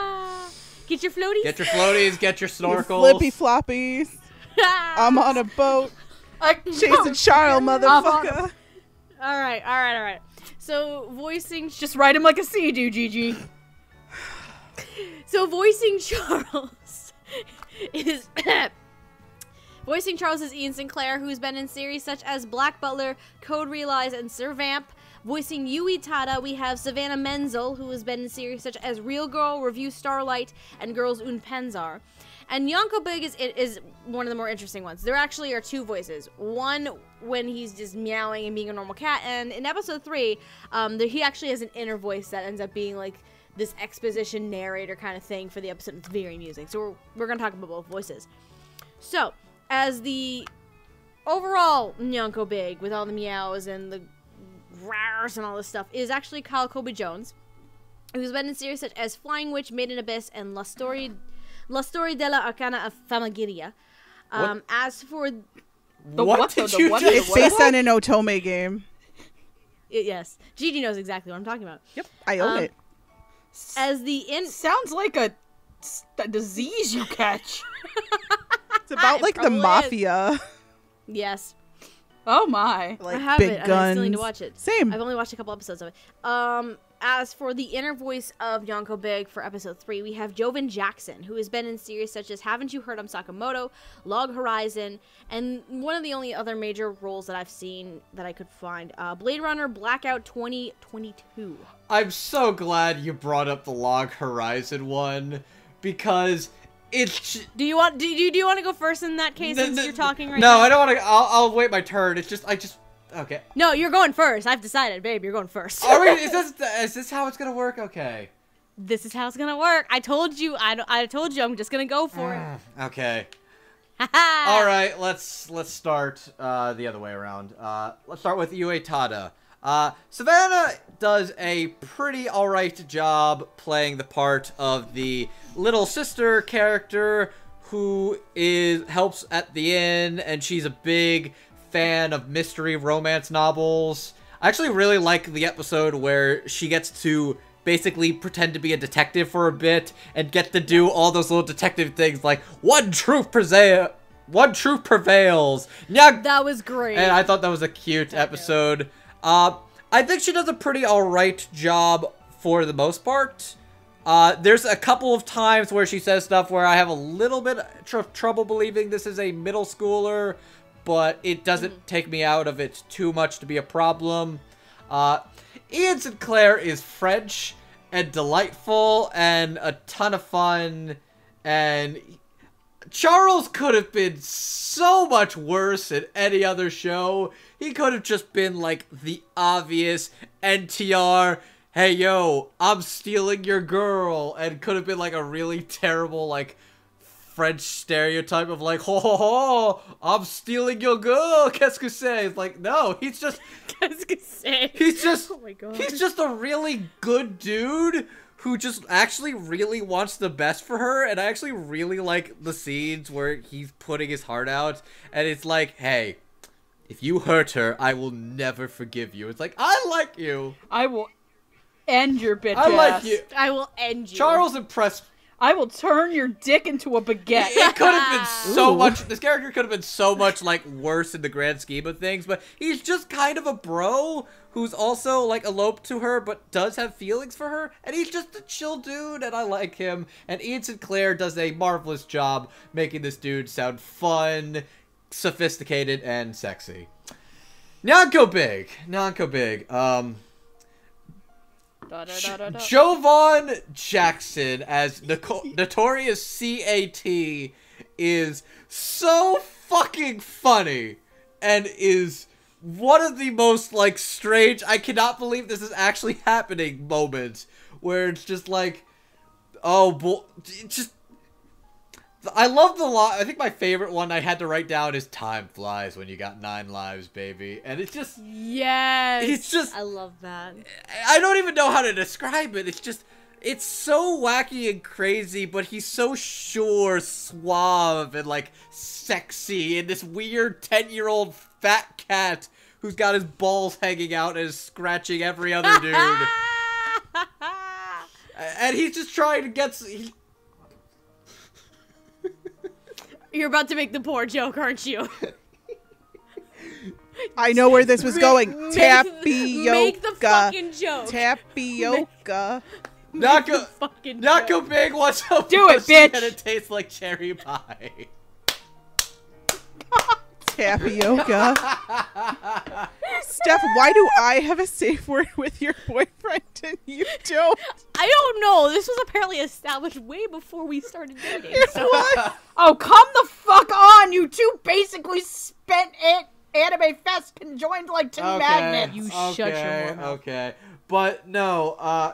Get your floaties. Get your floaties. Get your Your snorkels. flippy floppies. I'm on a boat I, chasing Charles, I'm on motherfucker. all right, all right, all right. So voicing, Just write him like a sea do, Gigi. so voicing Charles is. Voicing Charles is Ian Sinclair, who's been in series such as Black Butler, Code Realize, and Servamp. Voicing Yui Tada, we have Savannah Menzel, who has been in series such as Real Girl, Revue Starlight, and Girls und Panzer. And Nyanko Big is, is one of the more interesting ones. There actually are two voices. One when he's just meowing and being a normal cat, and in episode three, um, he actually has an inner voice that ends up being like this exposition narrator kind of thing for the episode. It's very amusing. So we're, we're going to talk about both voices. So, as the overall Nyanko Big with all the meows and the roars and all this stuff is actually Kyle Colby Jones, who's been in series such as Flying Witch, Made in Abyss, and La Story, La Story della Arcana of Famagiria. Um, as for The what, what, did the you what, It's based on an Otome game. y- yes, Gigi knows exactly what I'm talking about. Yep, I own Um, it. As the in Sounds like a, a disease you catch. It's about it like the probably is. mafia, yes, Oh my. like I have big it. guns. I still need to watch it. Same. I've only watched a couple episodes of it. Um, as for the inner voice of Nyanko Big for episode three, we have Jovan Jackson, who has been in series such as Haven't You Heard I'm Sakamoto, Log Horizon, and one of the only other major roles that I've seen that I could find, uh, Blade Runner Blackout 2022. I'm so glad you brought up the Log Horizon one because it's. Do you want? Do you do you want to go first in that case since you're talking right no, now? No, I don't want to. I'll, I'll wait my turn. It's just I just okay. No, you're going first. I've decided, babe. You're going first. Are we? Is this is this how it's gonna work? Okay. this is how it's gonna work. I told you. I, I told you. I'm just gonna go for it. Okay. All All right, let's let's start uh, the other way around. Uh, let's start with Yui Tada. Uh, Savannah does a pretty alright job playing the part of the little sister character who is helps at the inn, and she's a big fan of mystery romance novels. I actually really like the episode where she gets to basically pretend to be a detective for a bit and get to do all those little detective things like one truth prevail one truth prevails Nyag- That was great. and i thought that was a cute episode uh i think she does a pretty all right job for the most part uh, there's a couple of times where she says stuff where I have a little bit tr- trouble believing this is a middle schooler, but it doesn't take me out of it too much to be a problem. Uh, Ian Sinclair is French and delightful and a ton of fun, and Charles could have been so much worse in any other show. He could have just been like the obvious NTR, hey yo, I'm stealing your girl, and could have been like a really terrible, like, French stereotype of like, ho ho ho, I'm stealing your girl, qu'est-ce que c'est? It's like, no, he's just, Qu'est-ce que c'est? he's just, Oh my god. he's just a really good dude who just actually really wants the best for her and I actually really like the scenes where he's putting his heart out and it's like, "Hey, if you hurt her, I will never forgive you." It's like, "I like you. I will end your bitch I like you." I will end you. Charles impressed I will turn your dick into a baguette. It could have been so Ooh. much. This character could have been so much like worse in the grand scheme of things, but he's just kind of a bro who's also like eloped to her, but does have feelings for her, and he's just a chill dude, and I like him. And Ian Sinclair does a marvelous job making this dude sound fun, sophisticated, and sexy. Nyanko Big, Nyanko Big. Um, da. Jovan Jackson as Nico- notorious CAT is so fucking funny and is one of the most like strange I cannot believe this is actually happening moments where it's just like oh boy just I love the line. I think my favorite one I had to write down is "Time flies when you got nine lives, baby," and it's just Yes. It's just- I love that. I don't even know how to describe it. It's just it's so wacky and crazy, but he's so sure, suave, and like sexy, and this weird ten-year-old fat cat who's got his balls hanging out and is scratching every other dude, and he's just trying to get. s- He, You're about to make the poor joke, aren't you? I know where this was going. Make- Tapioca. Make the fucking joke. Tapioca. not The go, fucking not joke. go big. What's up? Do it, pussy, bitch. And it tastes like cherry pie. Tapioca. Steph, why do I have a safe word with your boyfriend and you don't? I don't know. This was apparently established way before we started dating. So What? Oh, come the fuck on! You two basically spent it anime fest conjoined like two magnets. You okay, shut your mouth. Okay, but no, uh,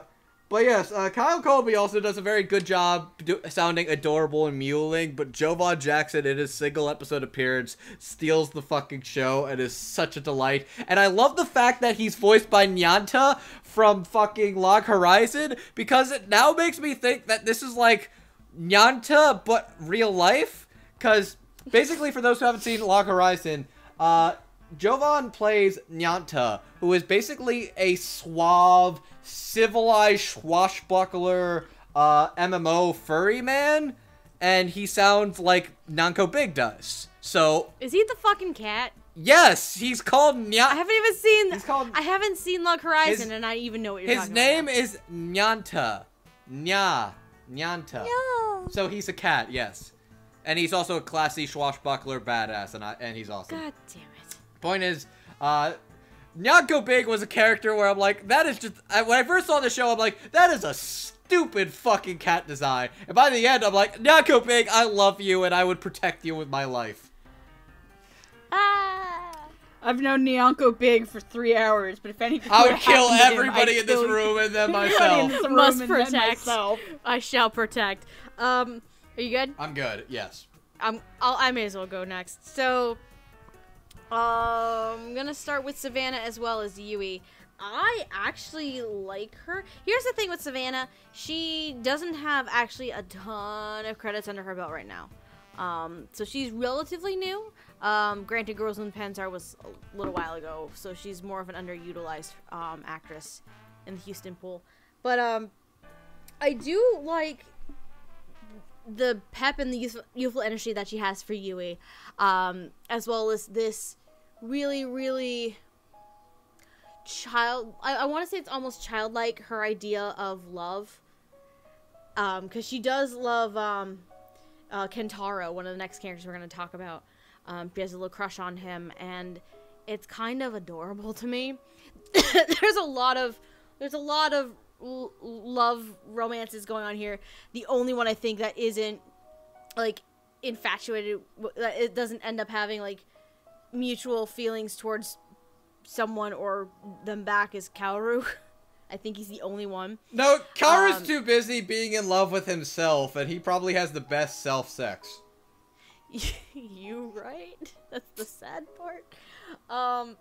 but yes, uh, Kyle Colby also does a very good job do- sounding adorable and mewling. But Jovan Jackson, in his single episode appearance, steals the fucking show and is such a delight. And I love the fact that he's voiced by Nyanta from fucking Log Horizon because it now makes me think that this is like Nyanta but real life. Because basically, for those who haven't seen Log Horizon, uh, Jovan plays Nyanta, who is basically a suave, civilized swashbuckler uh, MMO furry man, and he sounds like Nyanko Big does. So is he the fucking cat? yes, he's called Nya I haven't even seen. He's called- I haven't seen Log Horizon, His- and I even know what you're talking His talking name about. is Nyanta. Nya. Nyanta. So he's a cat, yes. And he's also a classy swashbuckler badass, and I, and he's awesome. God damn it! Point is, uh, Nyanko Big was a character where I'm like, that is just. I, when I first saw the show, I'm like, that is a stupid fucking cat design. And by the end, I'm like, Nyanko Big, I love you, and I would protect you with my life. Ah. I've known Nyanko Big for three hours, but if anything I would kill happen to him, everybody in this room and then everybody in myself. this room Must and then protect. myself. I shall protect. Um, are you good? I'm good. Yes. I'm. I'll, I may as well go next. So, um, I'm gonna start with Savannah as well as Yui. I actually like her. Here's the thing with Savannah: she doesn't have actually a ton of credits under her belt right now. Um, so she's relatively new. Um, granted, Girls und Panzer was a little while ago, so she's more of an underutilized um, actress in the Houston pool. But um, I do like the pep and the youthful, youthful energy that she has for Yui, um, as well as this really, really child. I, I want to say it's almost childlike her idea of love, because she does love um, uh, Kentaro, one of the next characters we're going to talk about. Um, she has a little crush on him, and it's kind of adorable to me. there's a lot of there's a lot of love romances going on here. The only one I think that isn't like infatuated it doesn't end up having like mutual feelings towards someone or them back is Kaoru. I think he's the only one. No, Kaoru's Um, too busy being in love with himself, and he probably has the best self sex. you right? That's the sad part. Um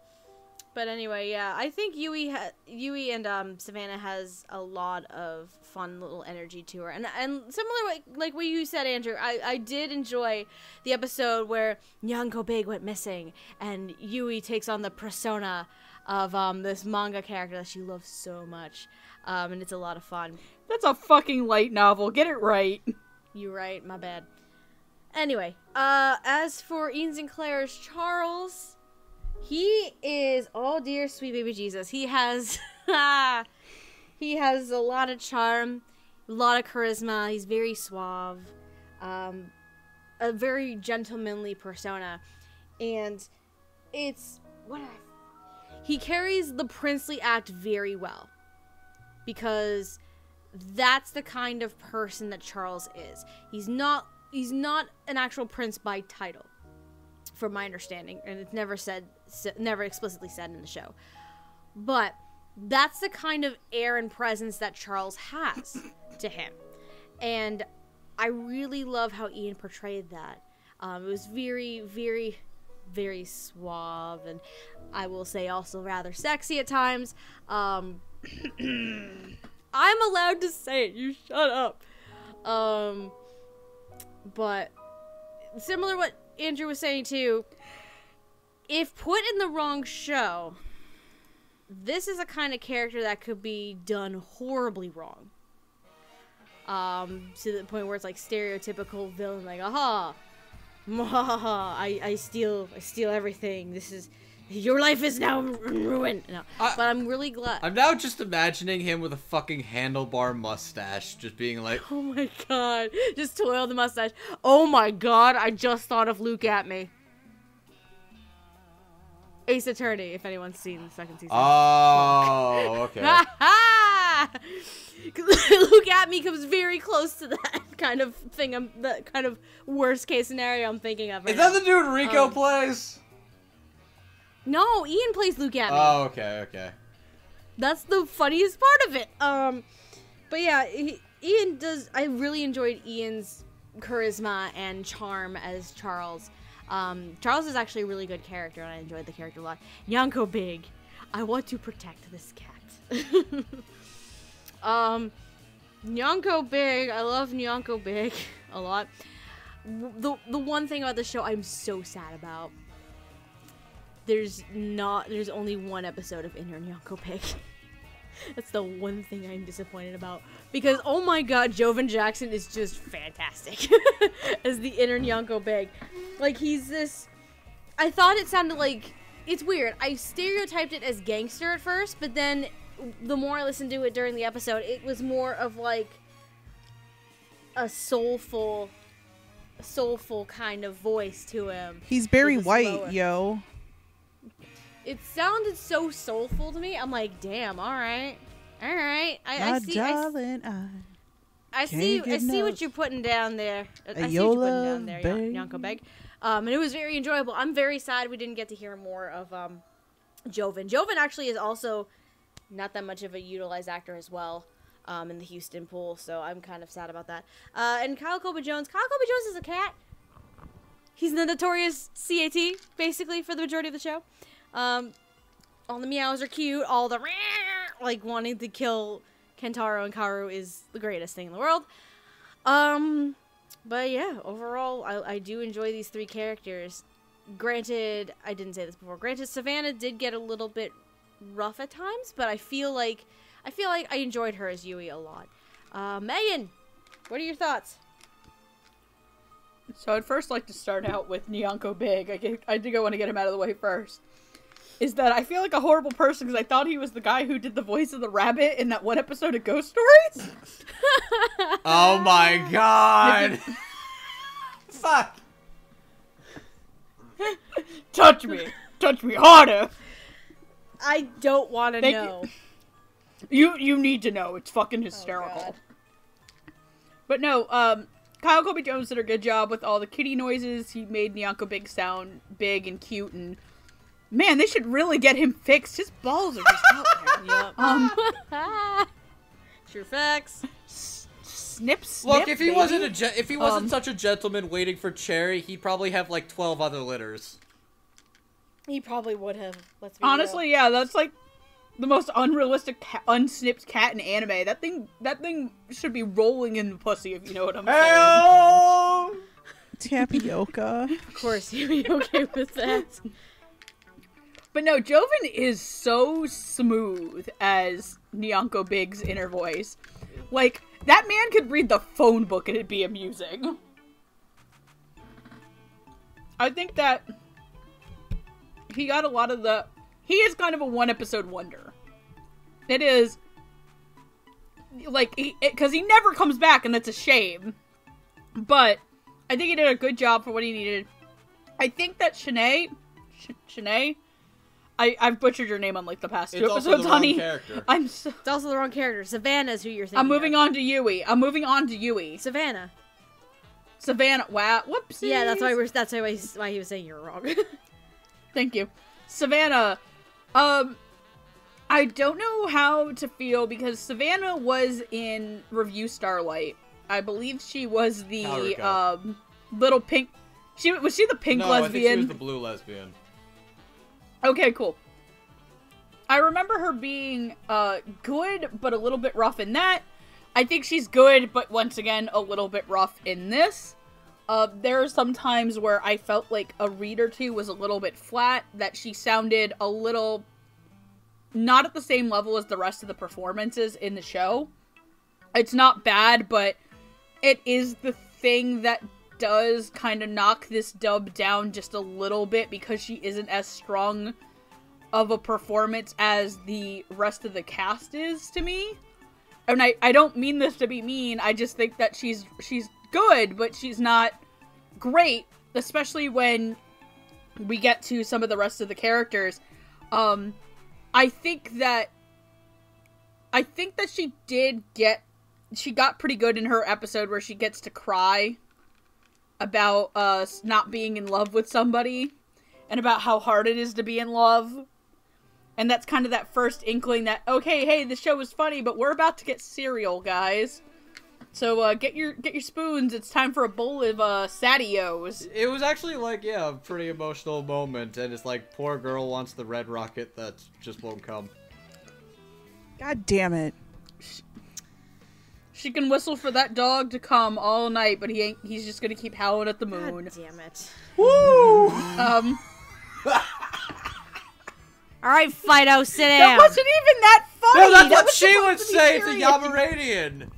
but anyway, yeah, I think Yui ha- Yui and um Savannah has a lot of fun little energy to her. And and similar like, like what you said Andrew, I I did enjoy the episode where Nyanko Big went missing and Yui takes on the persona of um, this manga character that she loves so much, um, and it's a lot of fun. That's a fucking light novel. Get it right. You're right, my bad. Anyway, uh, as for Ian Sinclair's Charles, he is oh dear sweet baby Jesus. He has he has a lot of charm, a lot of charisma. He's very suave, um, a very gentlemanly persona, and it's what I, he carries the princely act very well because that's the kind of person that Charles is. He's not he's not an actual prince by title from my understanding and it's never said never explicitly said in the show. But that's the kind of air and presence that Charles has to him. And I really love how Ian portrayed that. Um, it was very, very, very suave, and I will say also rather sexy at times. Um, I'm allowed to say it. You shut up. Um, but similar what Andrew was saying too. If put in the wrong show, this is a kind of character that could be done horribly wrong. Um, to the point where it's like stereotypical villain, like aha, Mwahaha, I I steal I steal everything. This is your life is now ruined. No, I- but I'm really glad. I'm now just imagining him with a fucking handlebar mustache, just being like, Oh my god. Just twirl the mustache. Oh my god, I just thought of Luke Atmey. Ace Attorney, if anyone's seen the second season. oh, okay. Luke Atmey comes very close to that kind of thing. I'm the kind of worst case scenario I'm thinking of. Right Is that now. the dude Rico Um, plays? No, Ian plays Luke Atmey. Oh, okay, okay. That's the funniest part of it. Um, but yeah, he, Ian does. I really enjoyed Ian's charisma and charm as Charles. Um, Charles is actually a really good character, and I enjoyed the character a lot. Nyanko Big, I want to protect this cat. um, Nyanko Big, I love Nyanko Big a lot. The the one thing about the show I'm so sad about. There's not. There's only one episode of Inner Nyanko Big. That's the one thing I'm disappointed about. Because oh my god, Jovan Jackson is just fantastic as the inner Nyanko Big. Like he's this I thought it sounded like it's weird. I stereotyped it as gangster at first, but then the more I listened to it during the episode, it was more of like a soulful soulful kind of voice to him. He's Barry White, slower- yo. It sounded so soulful to me. I'm like, damn, all right, all right. I, I see. Darling, I. I see. Can't I see what you're putting down there. I see what you're putting down there. Nyanko Big. Um, and it was very enjoyable. I'm very sad we didn't get to hear more of um, Jovan. Jovan actually is also not that much of a utilized actor as well um, in the Houston pool, so I'm kind of sad about that. Uh, and Kyle Colby Jones. Kyle Colby Jones is a cat. He's the notorious CAT, basically, for the majority of the show. Um, all the meows are cute. All the like wanting to kill Kentaro and Kaoru is the greatest thing in the world. Um, but yeah, overall, I, I do enjoy these three characters. Granted, I didn't say this before. Granted, Savannah did get a little bit rough at times, but I feel like I feel like I enjoyed her as Yui a lot. Uh, Megan, what are your thoughts? So I'd first like to start out with Nyanko Big. I, get, I think want to get him out of the way first. Is that I feel like a horrible person because I thought he was the guy who did the voice of the rabbit in that one episode of Ghost Stories. Oh my god! Fuck! Touch me, touch me harder. I don't want to Thank you. know. You you need to know. It's fucking hysterical. God. but no, um, Kyle Colby Jones did a good job with all the kitty noises. He made Nyanko Big sound big and cute, and man, they should really get him fixed. His balls are just out there. Yep. Um, True facts. snip, snip. Look, if he baby. wasn't a ge- if he wasn't Um, such a gentleman waiting for Cherry, he'd probably have like twelve other litters. He probably would have. Let's be real. Honestly, yeah, that's like the most unrealistic ca- unsnipped cat in anime. That thing, that thing should be rolling in the pussy if you know what I'm saying. Hey! Tapioca. of course, you'd be okay with that. But no, Jovan is so smooth as Nyanko Big's inner voice. Like, that man could read the phone book and it'd be amusing. I think that he got a lot of the. He is kind of a one episode wonder. It is. Like, because he, he never comes back, and that's a shame. But I think he did a good job for what he needed. I think that Shanae. Sh- Shanae? I, I've butchered your name on like the past two It's also episodes, the wrong honey. character. I'm so. It's also the wrong character. Savannah's who you're thinking. I'm moving of. on to Yui. I'm moving on to Yui. Savannah. Savannah. Wow. Whoops. Yeah, that's why we're. That's why he, why he was saying you're wrong. Thank you. Savannah. Um I don't know how to feel because Savannah was in Revue Starlight. I believe she was the um little pink she was she the pink no, I lesbian? think she was the blue lesbian. Okay, cool. I remember her being uh good but a little bit rough in that. I think she's good but once again a little bit rough in this. Uh there are some times where I felt like a read or two was a little bit flat, that she sounded a little not at the same level as the rest of the performances in the show. It's not bad, but it is the thing that does kind of knock this dub down just a little bit because she isn't as strong of a performance as the rest of the cast is to me. And I, I don't mean this to be mean, I just think that she's she's good, but she's not great, especially when we get to some of the rest of the characters. Um I think that I think that she did get she got pretty good in her episode where she gets to cry about uh not being in love with somebody and about how hard it is to be in love. And that's kind of that first inkling that okay, hey, the show was funny, but we're about to get cereal, guys. So uh, get your get your spoons. It's time for a bowl of uh, Satios. It was actually like yeah, a pretty emotional moment, and it's like poor girl wants the red rocket that just won't come. God damn it. She can whistle for that dog to come all night, but he ain't. He's just gonna keep howling at the moon. God damn it. Woo! Um, All right, Fido, sit that down. wasn't even that funny. No, that's That what she would say to serious. Yamaradian.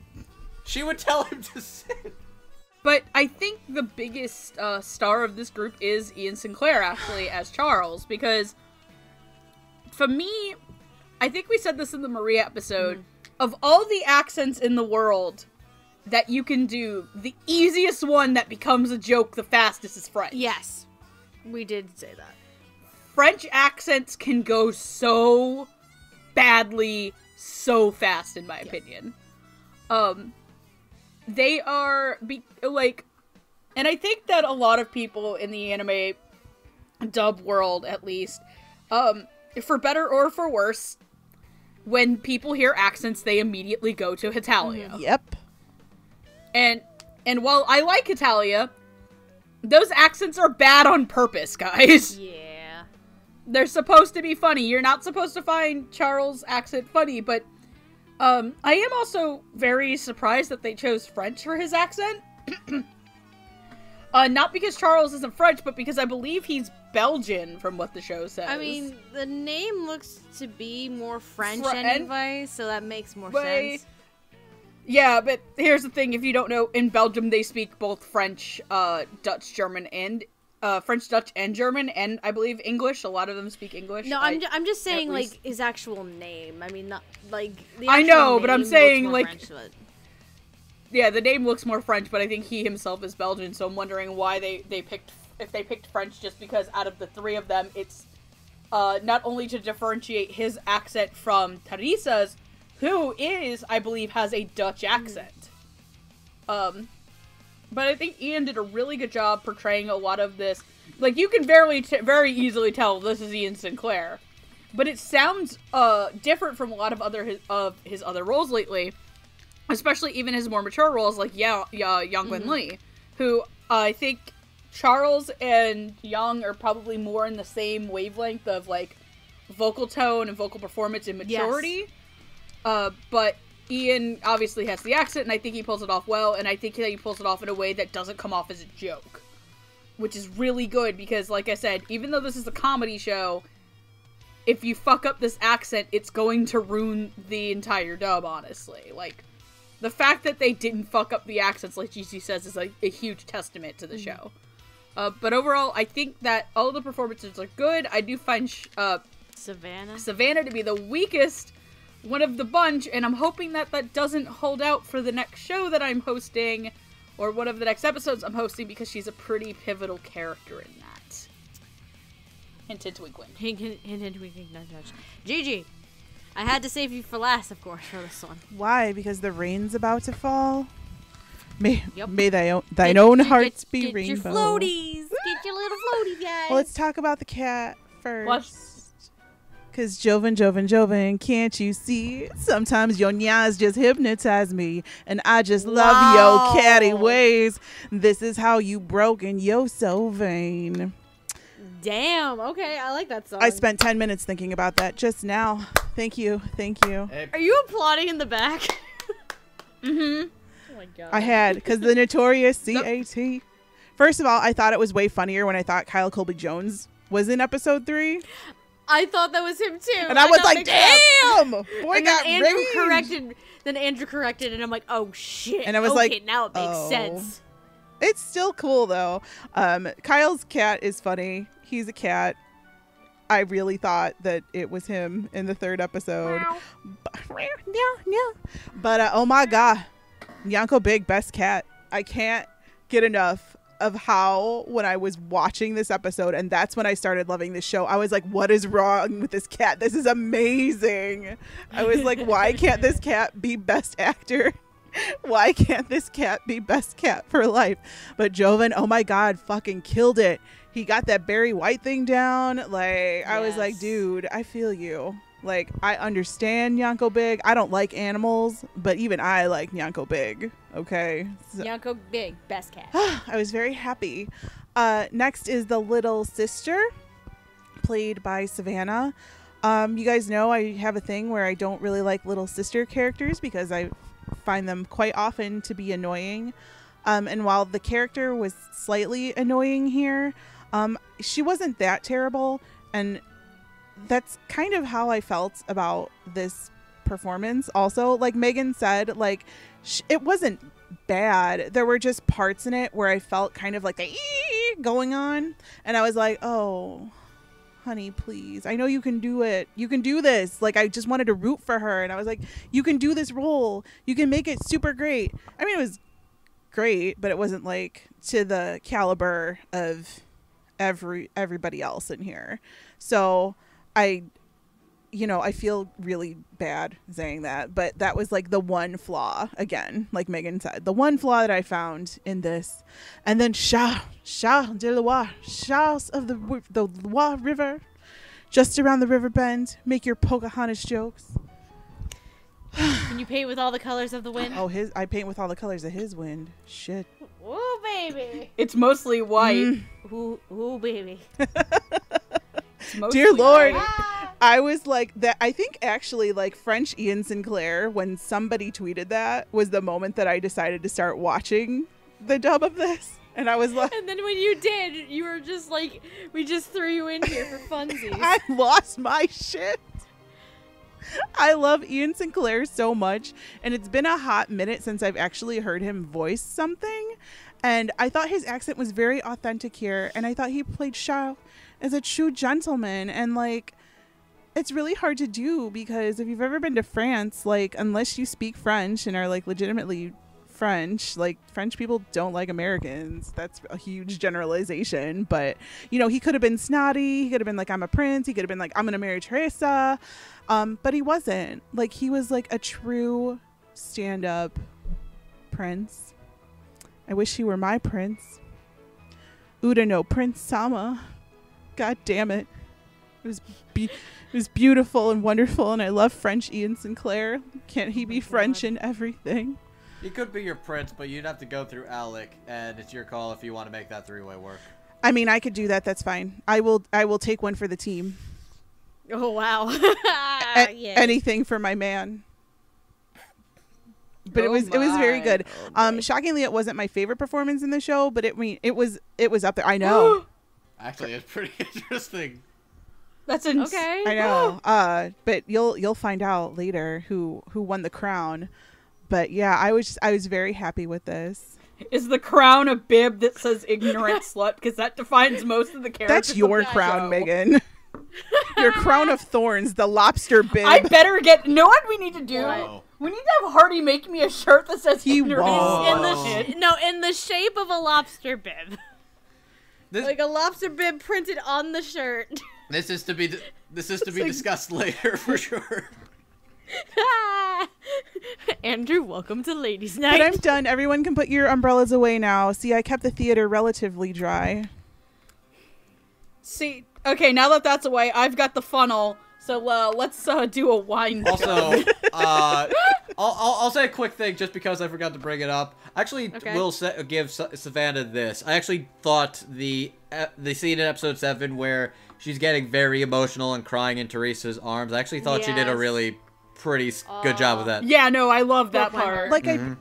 She would tell him to sit. But I think the biggest uh, star of this group is Ian Sinclair, actually, as Charles, because for me, I think we said this in the Maria episode. Of all the accents in the world that you can do, the easiest one that becomes a joke the fastest is French. Yes, we did say that. French accents can go so badly so fast in my opinion. Um they are be- like and I think that a lot of people in the anime dub world at least um for better or for worse when people hear accents they immediately go to Hetalia. Yep. And and while I like Italia, those accents are bad on purpose, guys. Yeah. they're supposed to be funny. You're not supposed to find Charles' accent funny, but um, I am also very surprised that they chose French for his accent. uh, not because Charles isn't French, but because I believe he's Belgian, from what the show says. I mean, the name looks to be more French Fr- and- anyway, so that makes more Way- sense. yeah, but here's the thing: if you don't know, in Belgium they speak both French, uh, Dutch, German, and uh, French, Dutch, and German, and I believe English. A lot of them speak English. No, I- I'm, ju- I'm just saying, least- like, his actual name. I mean, not, like, the I know, but I'm saying, like- French, but- Yeah, the name looks more French, but I think he himself is Belgian, so I'm wondering why they they picked if they picked French just because out of the three of them, it's uh, not only to differentiate his accent from Teresa's, who is, I believe, has a Dutch accent. Um, but I think Ian did a really good job portraying a lot of this. Like you can very t- very easily tell this is Ian Sinclair, but it sounds uh different from a lot of other his, of his other roles lately especially even his more mature roles like yeah, yeah Yang Wen-li, who I think Charles and Young are probably more in the same wavelength of like vocal tone and vocal performance and Yes. maturity. Uh, but Ian obviously has the accent, and I think he pulls it off well, and I think that he pulls it off in a way that doesn't come off as a joke, which is really good because, like I said, even though this is a comedy show, if you fuck up this accent, it's going to ruin the entire dub, honestly. Like, the fact that they didn't fuck up the accents, like GC says, is a, a huge testament to the show. Uh, but overall, I think that all the performances are good. I do find sh- uh, Savannah. Savannah to be the weakest one of the bunch, and I'm hoping that that doesn't hold out for the next show that I'm hosting, or one of the next episodes I'm hosting, because she's a pretty pivotal character in that. Hint, hint, wink, wink. Hint, hint, hint, hint, wink, wink, nudge, nudge. Gigi, I had to save you for last, of course, for this one. Why? Because the rain's about to fall. May Yep. may thy own, thine Get- own get- hearts get, be get rainbow. your floaties. Get your little floaties, guys. Well, let's talk about the cat What? first. Cause Jovan, Jovan, Jovan, can't you see? Sometimes your nyas just hypnotize me, and I just love Wow. your catty ways. This is how you broke, and you're so vain. Damn. Okay, I like that song. I spent ten minutes thinking about that just now. Thank you, thank you. Hey, Are you applauding in the back? Mm-hmm. oh my god. I had because the notorious CAT. First of all, I thought it was way funnier when I thought Kyle Colby Jones was in episode three, I thought that was him too. and I was like, mixed up. "Damn, boy And got then Andrew range." corrected. Then Andrew corrected, and I'm like, "Oh shit!" And I was okay, like, "Now it makes oh. sense." It's still cool though. Um, Kyle's cat is funny. He's a cat. I really thought that it was him in the third episode. But, but uh, oh my god, Nyanko Big best cat. I can't get enough of how when I was watching this episode, and that's when I started loving this show. I was like, "What is wrong with this cat? This is amazing." I was like, "Why can't this cat be best actor?" Why can't this cat be best cat for life? But Jovan, oh my god, fucking killed it. He got that Barry White thing down. Like I was like, dude, I feel you. Like I understand Nyanko Big. I don't like animals, but even I like Nyanko Big. Okay. So- Nyanko Big, best cat. I was very happy. Uh, next is the little sister, played by Savannah. Um, you guys know I have a thing where I don't really like little sister characters because I find them quite often to be annoying. Um, and while the character was slightly annoying here, um, she wasn't that terrible. And that's kind of how I felt about this performance. Also, like Megan said, like sh- it wasn't bad. There were just parts in it where I felt kind of like going on, and I was like, "Oh, honey, please. I know you can do it. You can do this." Like I just wanted to root for her, and I was like, "You can do this role. You can make it super great." I mean, it was great, but it wasn't like to the caliber of every everybody else in here. So, I you know, I feel really bad saying that, but that was like the one flaw again, like Megan said, the one flaw that I found in this. And then Shah, Shah de Loire, Shahs of the the Loire River, just around the river bend, make your Pocahontas jokes. Can you paint with all the colors of the wind? Oh, his I paint with all the colors of his wind. Shit. Ooh, baby. It's mostly white. Mm. Ooh, ooh, baby. Dear Lord. white. I was like that. I think actually, like French Ian Sinclair, when somebody tweeted that, was the moment that I decided to start watching the dub of this. And I was like, And then when you did, you were just like, we just threw you in here for funsies. I lost my shit. I love Ian Sinclair so much, and it's been a hot minute since I've actually heard him voice something. And I thought his accent was very authentic here, and I thought he played Charles as a true gentleman. And like, it's really hard to do because if you've ever been to France, like, unless you speak French and are like legitimately French, like, French people don't like Americans. That's a huge generalization. But, you know, he could have been snotty. He could have been like, I'm a prince. He could have been like, I'm going to marry Teresa. Um, but he wasn't. Like, he was like a true stand up prince. I wish he were my prince. Uta no Prince Sama. God damn it. It was be- it was beautiful and wonderful and I love French Ian Sinclair. Can't he be French in everything? He could be your prince, but you'd have to go through Alec, and it's your call if you want to make that three-way work. I mean, I could do that. That's fine. I will I will take one for the team. Oh, wow. A- yeah. anything for my man. But it Oh was it was very good. Oh, Um shockingly it wasn't my favorite performance in the show, but it mean it was it was up there. I know. Actually, it's pretty interesting. That's ins- Okay. I know. Uh, but you'll you'll find out later who who won the crown. But yeah, I was I was very happy with this. Is the crown a bib that says ignorant slut? Because that defines most of the characters. That's your crown, show. Megan. Your crown of thorns, the lobster bib. I better get. Know what we need to do? Whoa. We need to have Hardy make me a shirt that says He ignorant won't. In the sh- no, in the shape of a lobster bib, This, like a lobster bib printed on the shirt. this is to be this is to be like- discussed later for sure. Andrew, welcome to Ladies' but I'm done. Everyone can put your umbrellas away now. See, I kept the theater relatively dry. See, okay, now that that's away, I've got the funnel. So uh, let's uh, do a wine. Also, uh, I'll, I'll, I'll say a quick thing just because I forgot to bring it up. I Actually, Okay. will sa- give Sa- Savannah this. I actually thought the uh, the scene in episode seven where she's getting very emotional and crying in Teresa's arms. I actually thought she did a really pretty s- good job with that. yeah, no, I love that Broke my part. Like Mm-hmm. I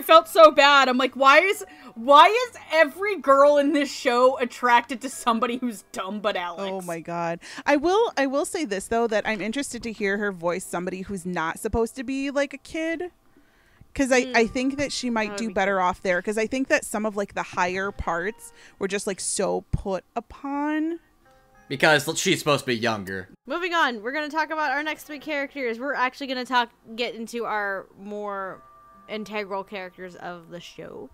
felt so bad. I'm like, why is why is every girl in this show attracted to somebody who's dumb but Alex? Oh my god. I will I will say this though that I'm interested to hear her voice somebody who's not supposed to be like a kid. Cuz I I hmm. think that she might would do be better off there cuz I think that some of like the higher parts were just like so put upon. Because she's supposed to be younger. Moving on, we're gonna talk about our next three characters. We're actually gonna talk get into our more integral characters of the show,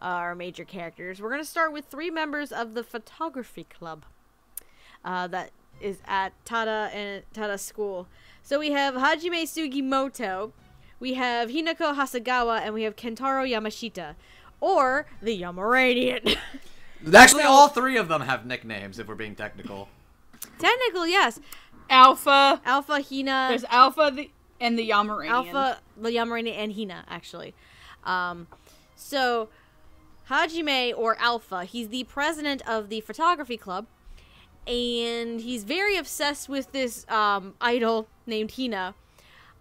uh, our major characters. We're gonna start with three members of the photography club uh, that is at Tada and Tada School. So we have Hajime Sugimoto, we have Hinako Hasegawa, and we have Kentaro Yamashita, or the Yamaranian. Actually, all three of them have nicknames. If we're being technical. Technical, yes. Alpha. Alpha Hina. There's Alpha the, and the Yamaranian. Alpha, the Yamarani, and Hina, actually. Um, so, Hajime, or Alpha, he's the president of the photography club, and he's very obsessed with this um, idol named Hina.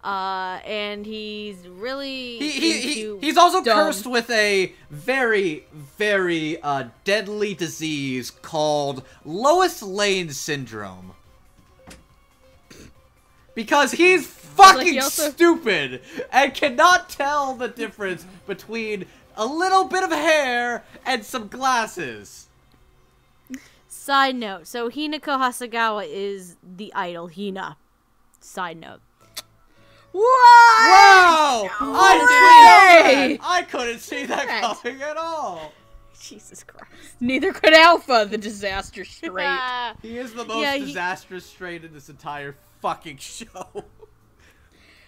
Uh, and he's really he, he, he he's also dumb. cursed with a very, very uh, deadly disease called Lois Lane syndrome. Because he's fucking he also- stupid and cannot tell the difference between a little bit of hair and some glasses. Side note: So Hinako Hasegawa is the idol Hina. Side note. What? Wow! I Hooray! didn't know that. I couldn't see that Correct. coming at all. Jesus Christ. Neither could Alpha, the disaster straight. He is the most Yeah, he- disastrous straight in this entire fucking show.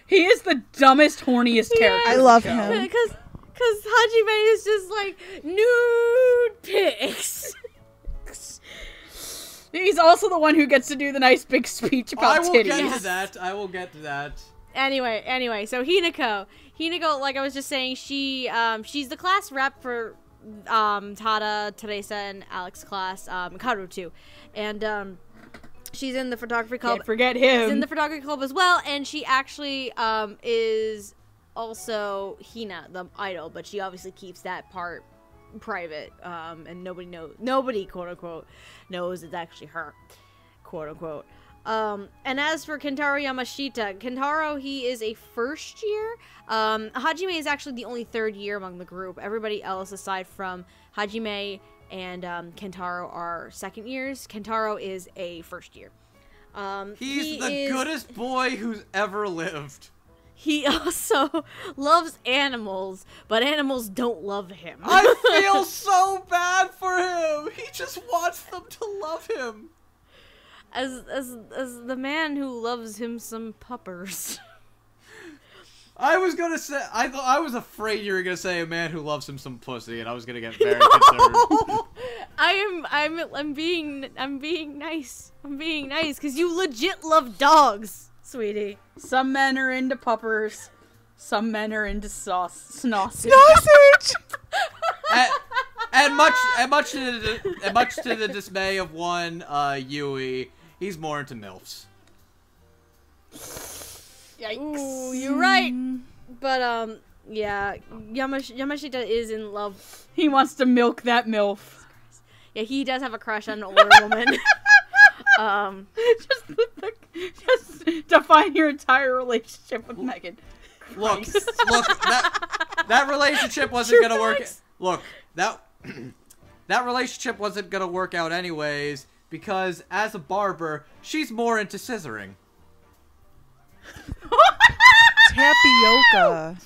He is the dumbest, horniest character. I love him. Because because Hajime is just like nude pics. He's also the one who gets to do the nice big speech about I about will titties. get to that. I will get to that. anyway, anyway, so Hinako, Hinako, like I was just saying, she um she's the class rep for um Tada, Teresa, and Alex class, um Kaoru too, and um she's in the photography club. Can't forget She's him. in the photography club as well, and she actually um is also Hina, the idol, but she obviously keeps that part private, um, and nobody knows, nobody quote unquote knows it's actually her, quote unquote. Um, and as for Kentaro Yamashita, Kentaro he is a first year. Um, Hajime is actually the only third year among the group. Everybody else, aside from Hajime and um, Kentaro, are second years. Kentaro is a first year. Um, He's he the is- goodest boy who's ever lived. He also loves animals, but animals don't love him. I feel so bad for him. He just wants them to love him. as as as the man who loves him some puppers. I was gonna say I thought I was afraid you were gonna say a man who loves him some pussy, and I was gonna get very concerned. I am I'm I'm being I'm being nice. I'm being nice because you legit love dogs, sweetie. Some men are into puppers. Some men are into sauce. Sausage. Sausage. and, and much and much to the and much to the dismay of one uh, Yui, he's more into milfs. Yikes. Ooh, you're right. But um, yeah, Yamash- Yamashita is in love. He wants to milk that MILF. Yeah, he does have a crush on an older woman. Um, just, the, the- just define your entire relationship with Megan. Look, look, that that relationship wasn't True gonna work. Look, that that relationship wasn't gonna work out anyways because as a barber, she's more into scissoring. Tapioca.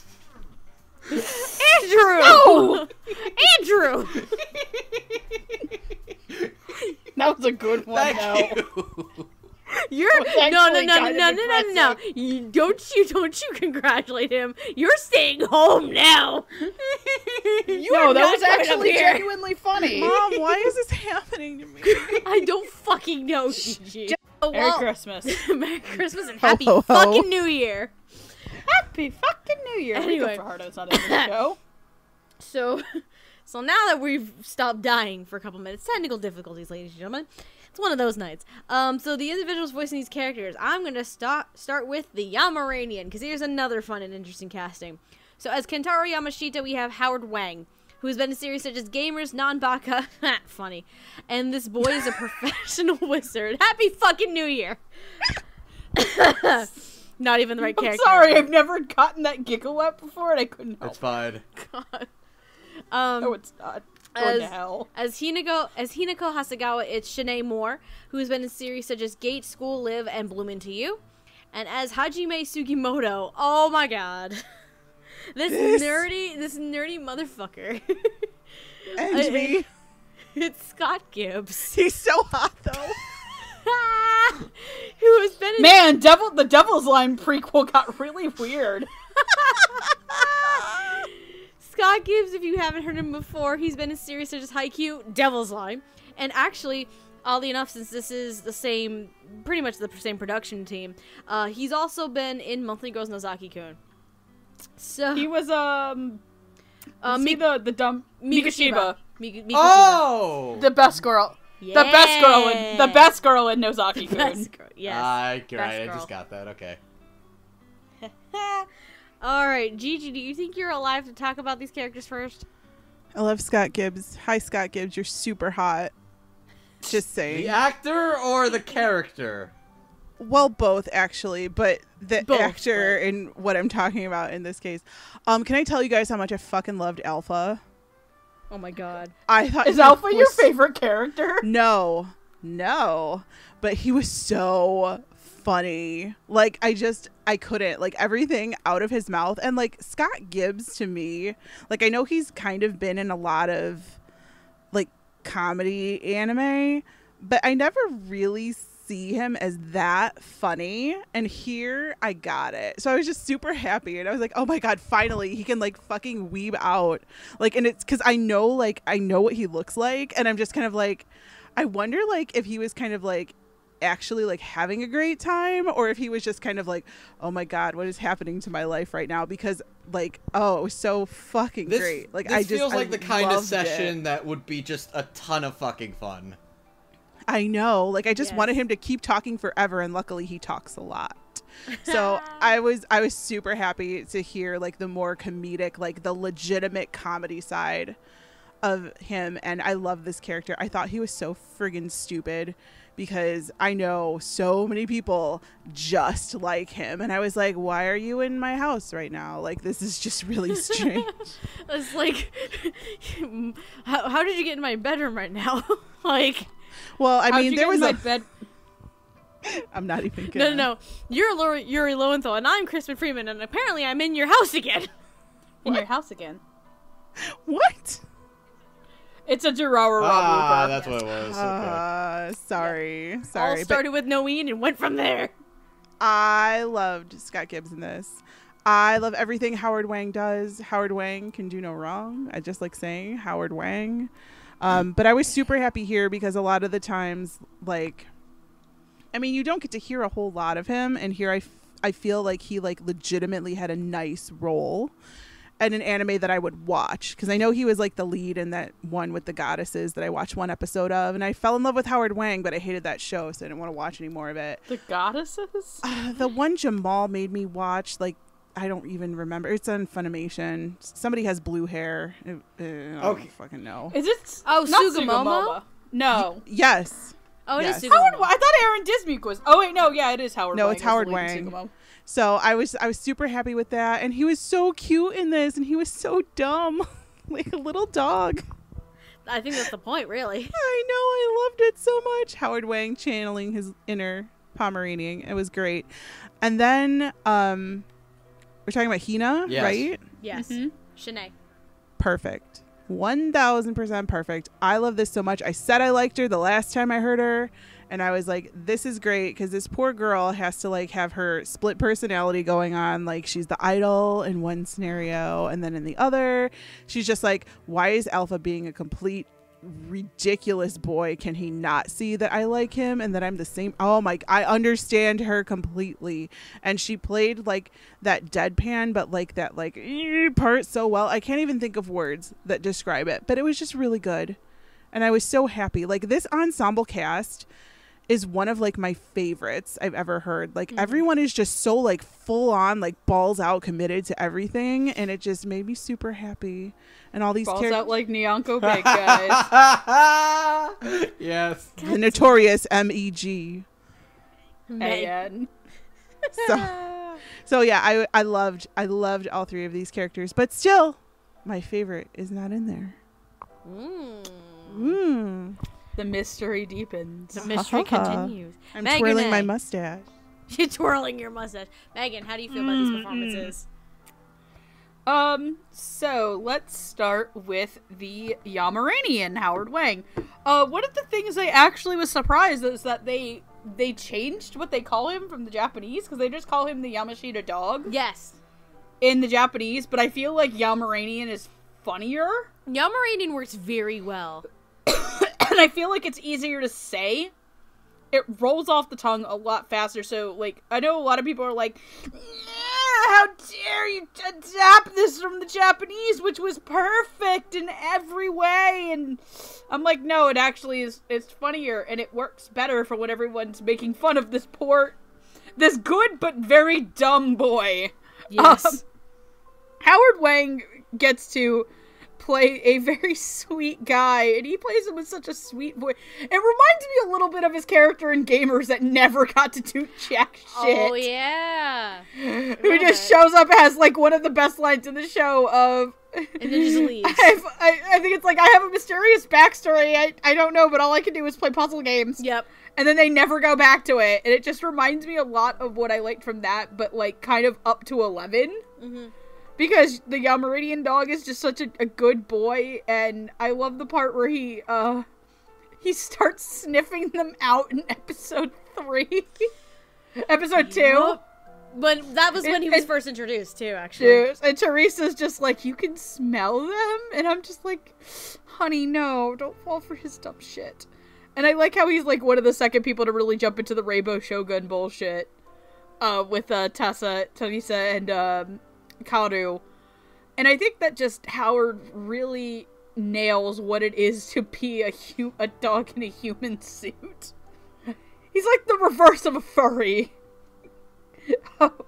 Andrew. Andrew. That was a good one, Thank though. you. You're no no no no no no no no. You, don't you don't you congratulate him. You're staying home now. You no, are that was actually genuinely funny. Mom, why is this happening to me? I don't fucking know, Gigi. Oh, Merry well, Christmas. Merry Christmas and happy ho, ho. fucking New Year. Happy fucking New Year. Anyway. Rico Fajardo's not show. So, so now that we've stopped dying for a couple minutes, technical difficulties, ladies and gentlemen, it's one of those nights. Um, so the individuals voicing these characters, I'm gonna start start with the Yamaranian because here's another fun and interesting casting. So as Kentaro Yamashita, we have Howard Wang, who has been in series such as Gamers, Non-Baka, funny, and this boy is a professional wizard. Happy fucking New Year! Not even the right I'm character. sorry, I've never gotten that giggle up before and I couldn't help That's fine. God. Um, No, it's not. As, hell. as Hinako as Hinako Hasegawa, it's Shanae Moore, who has been in series such as Gate, School, Live, and Bloom Into You. And as Hajime Sugimoto, oh my god. This This- nerdy this nerdy motherfucker. And I- me. it's Scott Gibbs. He's so hot though. who has been in Man, Devil the Devil's Line prequel got really weird. Scott Gibbs, if you haven't heard him before, he's been in series such as Haikyuu, Devil's Line, and actually, oddly enough, since this is the same, pretty much the same production team, uh, he's also been in Monthly Girls Nozaki-kun. So, He was um uh, was he Mi- the the dumb Mikoshiba. Mik- Mikoshiba. Oh, The best girl. The best girl in the best girl in Nozaki Kun. Best girl, yes. I, Best right, I just got that. Okay. All right, Gigi, do you think you're alive to talk about these characters first? I love Scott Gibbs. Hi, Scott Gibbs. You're super hot. Just saying. The actor or the character? Well, both actually, but the Both, actor in what I'm talking about in this case. Um, can I tell you guys how much I fucking loved Alpha? Oh my god. I thought Is Alpha your favorite character? No, no, but he was so funny. Like I just I couldn't like everything out of his mouth and like Scott Gibbs to me. Like I know he's kind of been in a lot of like comedy anime, but I never really see him as that funny and here I got it. So I was just super happy and I was like, "Oh my god, finally he can like fucking weeb out." Like and it's cuz I know like I know what he looks like and I'm just kind of like I wonder like if he was kind of like actually like having a great time or if he was just kind of like, "Oh my god, what is happening to my life right now?" because like, oh, so fucking This, great. Like I just feels I like the kind of loved it. session that would be just a ton of fucking fun. I know. Like I just wanted him to keep talking forever and luckily he talks a lot. So I was I was super happy to hear like the more comedic, like the legitimate comedy side of him and I love this character. I thought he was so friggin' stupid because I know so many people just like him and I was like, "Why are you in my house right now? Like this is just really strange." It's like, how, how did you get in my bedroom right now? like, well, I How'd mean, there was my a bed. I'm not even no, gonna no, no. no. You're Lori, Yuri Lowenthal, and I'm Crispin Freeman, and apparently I'm in your house again. in your house again. What? It's a Durara Ah, Rob that's what it was. Okay. Uh, sorry, All sorry, but started with Noeen and went from there. I loved Scott Gibbs in this. I love everything Howard Wang does. Howard Wang can do no wrong. I just like saying Howard Wang. Um, but I was super happy here because a lot of the times, like, I mean, you don't get to hear a whole lot of him, and here I, f- I feel like he like legitimately had a nice role in an anime that I would watch because I know he was like the lead in that one with the goddesses that I watched one episode of, and I fell in love with Howard Wang, but I hated that show, so I didn't want to watch any more of it. The goddesses? Uh, the one Jamal made me watch, like I don't even remember. It's on Funimation. Somebody has blue hair. Uh, uh, I don't Okay. fucking know. Is it? Oh, not Sugimomo? No. Yes. Oh, it is Yes. Susan Howard, Momoa. I thought Aaron Dismuke was. Oh wait, no, yeah, it is Howard. No, Wang it's Howard lead Wang. Sugumo. So I was I was super happy with that, and he was so cute in this, and he was so dumb, like a little dog. I think that's the point, really. I know, I loved it so much. Howard Wang channeling his inner Pomeranian. It was great. And then um we're talking about Hina, Yes. right? Yes. Mm-hmm. Shanae. Perfect. 1000% perfect. I love this so much. I said I liked her the last time I heard her and I was like this is great cuz this poor girl has to like have her split personality going on like she's the idol in one scenario and then in the other she's just like why is Alpha being a complete ridiculous boy can he not see that i like him and that i'm the same? Oh my i understand her completely. And she played like that deadpan but like that like part so well. I can't even think of words that describe it but it was just really good. And i was so happy. Like this ensemble cast is one of like my favorites I've ever heard. Like everyone is just so like full on like balls out committed to everything and it just made me super happy. And all these Balls characters out like Nyanko big guys. yes. the notorious MEG. Man. So, so yeah, I I loved I loved all three of these characters, but still, my favorite is not in there. Mm. Mm. The mystery deepens. The mystery continues. I'm Megan twirling my mustache. You're twirling your mustache. Megan, how do you feel about these performances? Um, so let's start with the Yamaranian Howard Wang. Uh, one of the things I actually was surprised is that they they changed what they call him from the Japanese because they just call him the Yamashita dog Yes. in the Japanese, but I feel like Yamaranian is funnier, Yamaranian works very well. and I feel like it's easier to say. It rolls off the tongue a lot faster. So, like, I know a lot of people are like, "How dare you adapt this from the Japanese, which was perfect in every way?" And I'm like, "No, it actually is. It's funnier, and it works better for when everyone's making fun of this poor, this good but very dumb boy." Yes. Um, Howard Wang gets to play a very sweet guy, and he plays him with such a sweet voice. It reminds me a little bit of his character in Gamers that never got to do jack shit. oh yeah. Who just shows up as like one of the best lines in the show of. And then just leaves. I, I think it's like I have a mysterious backstory. I, I don't know, but all I can do is play puzzle games. Yep. And then they never go back to it, and it just reminds me a lot of what I liked from that, but like kind of up to 11 hmm because the Yamaranian dog is just such a, a good boy and i love the part where he uh he starts sniffing them out in episode three. Episode two. When that was when And- he was and- first introduced too, actually. Dude, and teresa's just like you can smell them? And i'm just like honey no don't fall for his dumb shit. And i like how he's like one of the second people to really jump into the rainbow shogun bullshit uh with uh tessa teresa and um kaoru and I think that just Howard really nails what it is to be a hu- a dog in a human suit. He's like the reverse of a furry. Oh. God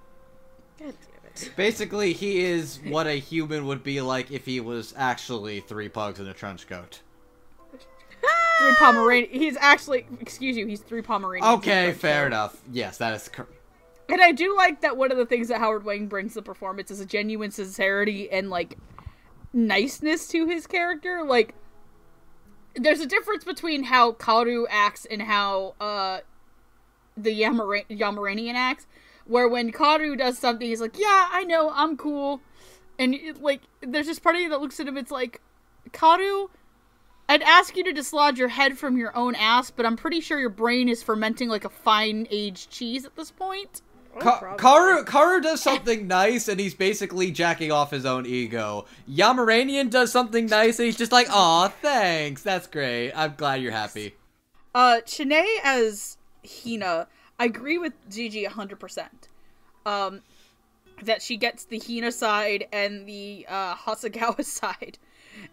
damn it. Basically, he is what a human would be like if he was actually three pugs in a trench coat. three Pomeranian. He's actually, excuse you, he's three Pomeranians. Okay, fair enough. Yes, that is correct. And I do like that one of the things that Howard Wang brings to the performance is a genuine sincerity and like niceness to his character. Like there's a difference between how Kaoru acts and how uh the Yamara- Yamaranian acts. Where when Kaoru does something, he's like, "Yeah, I know, I'm cool," and it, like there's this part of you that looks at him. It's like, Kaoru, I'd ask you to dislodge your head from your own ass, but I'm pretty sure your brain is fermenting like a fine aged cheese at this point. Ka- Kaoru Kaoru does something nice and he's basically jacking off his own ego. Yamaranian does something nice and he's just like, "Aw, thanks. That's great. I'm glad you're happy." Uh, Shanae as Hina, I agree with Gigi 100%. Um, that she gets the Hina side and the uh, Hasegawa side.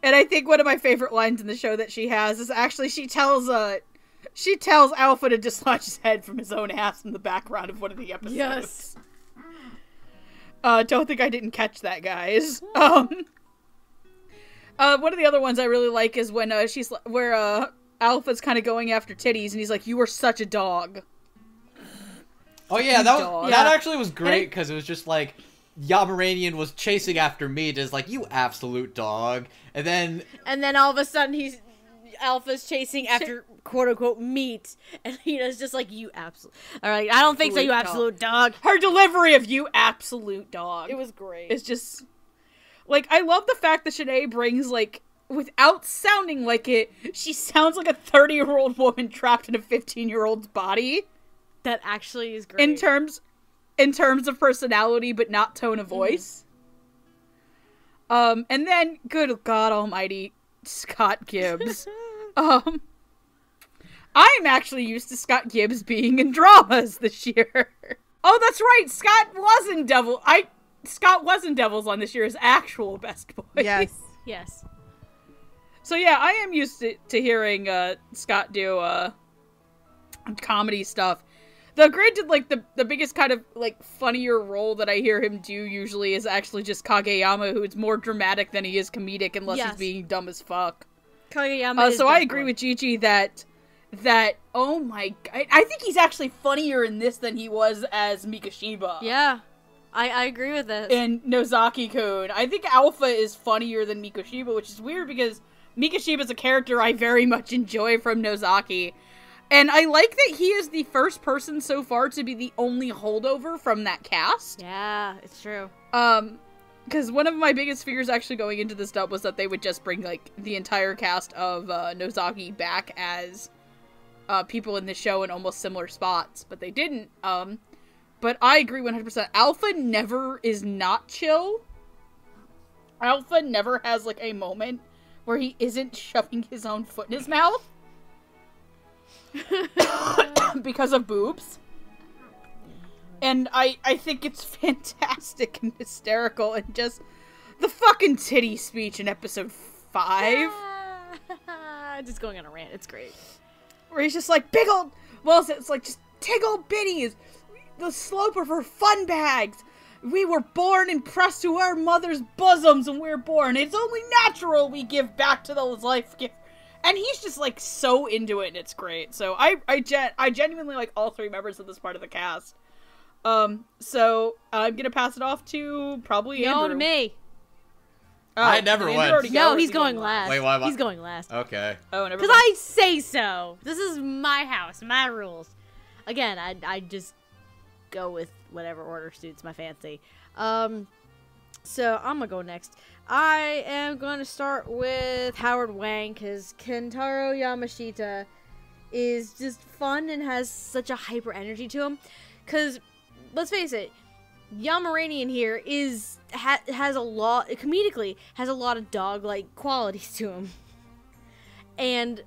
And I think one of my favorite lines in the show that she has is actually she tells uh she tells Alpha to dislodge his head from his own ass in the background of one of the episodes. Yes. Uh, don't think I didn't catch that, guys. Um, uh, one of the other ones I really like is when uh, she's where uh, Alpha's kind of going after titties, and he's like, "You were such a dog." Oh yeah, that was, that Yeah. actually was great because it was just like Yamaranian was chasing after me, just like you absolute dog, and then And then all of a sudden he's Alpha's chasing after quote unquote meat, and Hina's just like you absolute. All right, I don't think so, you Absolute absolute dog. Her delivery of "You absolute dog" It was great. It's just like I love the fact that Shanae brings like without sounding like it, she sounds like a 30 year old woman trapped in a 15 year old's body that actually is great. in terms in terms of personality, but not tone of voice. Um, and then good God Almighty, Scott Gibbs. um, I'm actually used to Scott Gibbs being in dramas this year. oh, that's right, Scott was in Devil. I Scott was in Devils on this year's actual Best Boy. Yes. yes. So yeah, I am used to, to hearing uh, Scott do uh, comedy stuff. The granted, like the the biggest kind of like funnier role that I hear him do usually is actually just Kageyama, who is more dramatic than he is comedic, unless Yes. he's being dumb as fuck. Kageyama. Uh, is so I agree boy. with Gigi that that oh my, I think he's actually funnier in this than he was as Mikoshiba. Yeah, I I agree with this. in Nozaki Kun. I think Alpha is funnier than Mikoshiba, which is weird because Mikoshiba is a character I very much enjoy from Nozaki. And I like that he is the first person so far to be the only holdover from that cast. yeah, it's true. Um, because one of my biggest fears actually going into this dub was that they would just bring like the entire cast of uh, Nozaki back as uh, people in the show in almost similar spots, but they didn't. Um, but I agree 100%. Alpha never is not chill. Alpha never has like a moment where he isn't shoving his own foot in his mouth because of boobs. And I I think it's fantastic and hysterical and just the fucking titty speech in episode 5 just going on a rant. It's great. Where he's just like big old well it's- like just tig old biddies the slope of her fun bags we were born and pressed to our mother's bosoms when we were born it's only natural we give back to those life and he's just like so into it and it's great so i i gen- i genuinely like all three members of this part of the cast um so i'm gonna pass it off to probably No, Andrew. to me. Oh, I never did Andrew went. already go, No, or he's going last. Wait, why- why- He's going last. okay. oh never Because mind. I say so. This is my house, my rules. Again, I I just go with whatever order suits my fancy. Um, so I'm gonna go next. I am going to start with Howard Wang because Kentaro Yamashita is just fun and has such a hyper energy to him. Because let's face it, Yamaranian here is ha- has a lot comedically has a lot of dog like qualities to him, and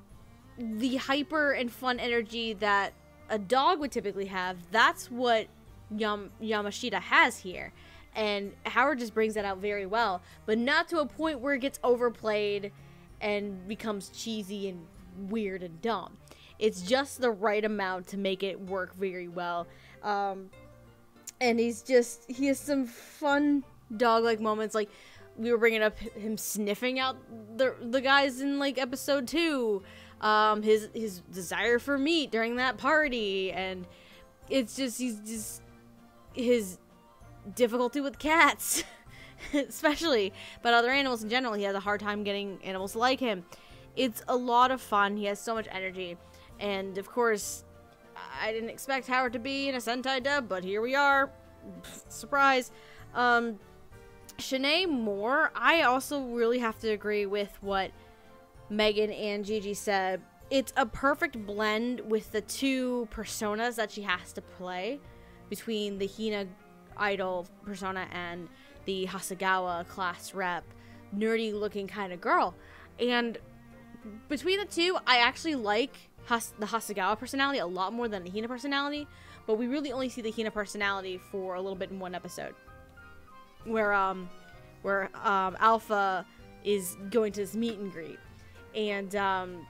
the hyper and fun energy that a dog would typically have. That's what Yam- Yamashita has here, and Howard just brings that out very well, but not to a point where it gets overplayed and becomes cheesy and weird and dumb. It's just the right amount to make it work very well. Um, and he's just he has some fun dog like moments like we were bringing up him sniffing out the the guys in like episode 2 um his his desire for meat during that party and it's just he's just his difficulty with cats especially but other animals in general he has a hard time getting animals to like him. It's a lot of fun. He has so much energy. And of course I didn't expect Howard to be in a Sentai dub, but here we are. Surprise. Um, Shanae Moore, I also really have to agree with what Megan and Gigi said. It's a perfect blend with the two personas that she has to play between the Hina idol persona and the Hasegawa class rep, nerdy looking kind of girl. And between the two, I actually like Has- the Hasegawa personality a lot more than the Hina personality, but we really only see the Hina personality for a little bit in one episode, where um, where um, Alpha is going to this meet and greet, and um,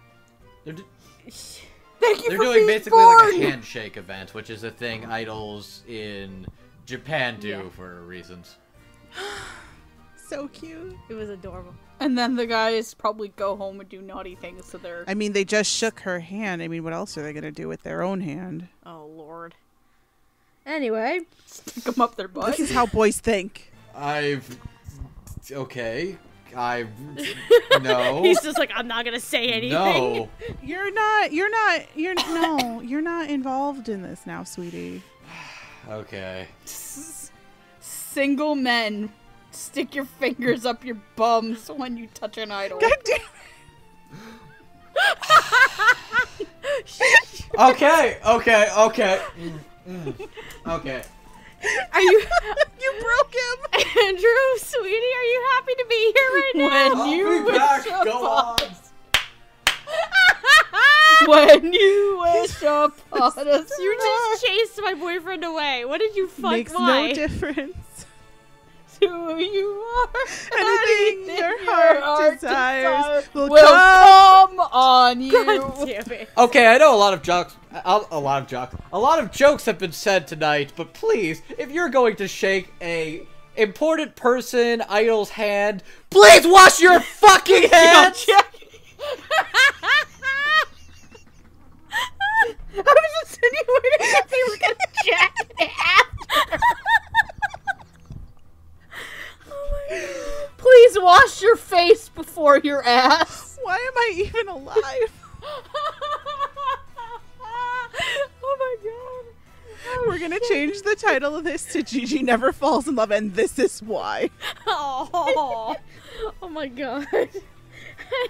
They're, d- Thank you they're doing basically born! like a handshake event, which is a thing idols in Japan do Yeah. for reasons. so cute. It was adorable. And then the guys probably go home and do naughty things to their. I mean, they just shook her hand. I mean, what else are they gonna do with their own hand? Oh lord. Anyway, stick them up their butt. This is how boys think. I've. Okay. I. No. he's just like, I'm not gonna say anything. no. You're not. You're not. You're no. You're not involved in this now, sweetie. Okay. Single men, stick your fingers up your bums when you touch an idol. God damn. Okay. Okay. Okay. Mm, mm. Okay. Are you, You broke him. Andrew, sweetie? Are you happy to be here right now? When you I'll be wish back. upon, Go on. when you wish upon us, You just chased my boyfriend away. What did you fuck? Makes why? no difference. Who you are. Anything your heart desires will will come. come on you. God damn it. Okay, I know a lot of jokes. A, a lot of jokes. A lot of jokes have been said tonight, but please, if you're going to shake a important person idol's hand, please wash your fucking hands. I was insinuating that they were gonna jack it after. Please wash your face before your ass. Why am I even alive? oh my god. We're gonna change the title of this to Gigi Never Falls in Love, and this is why. Oh, oh my god.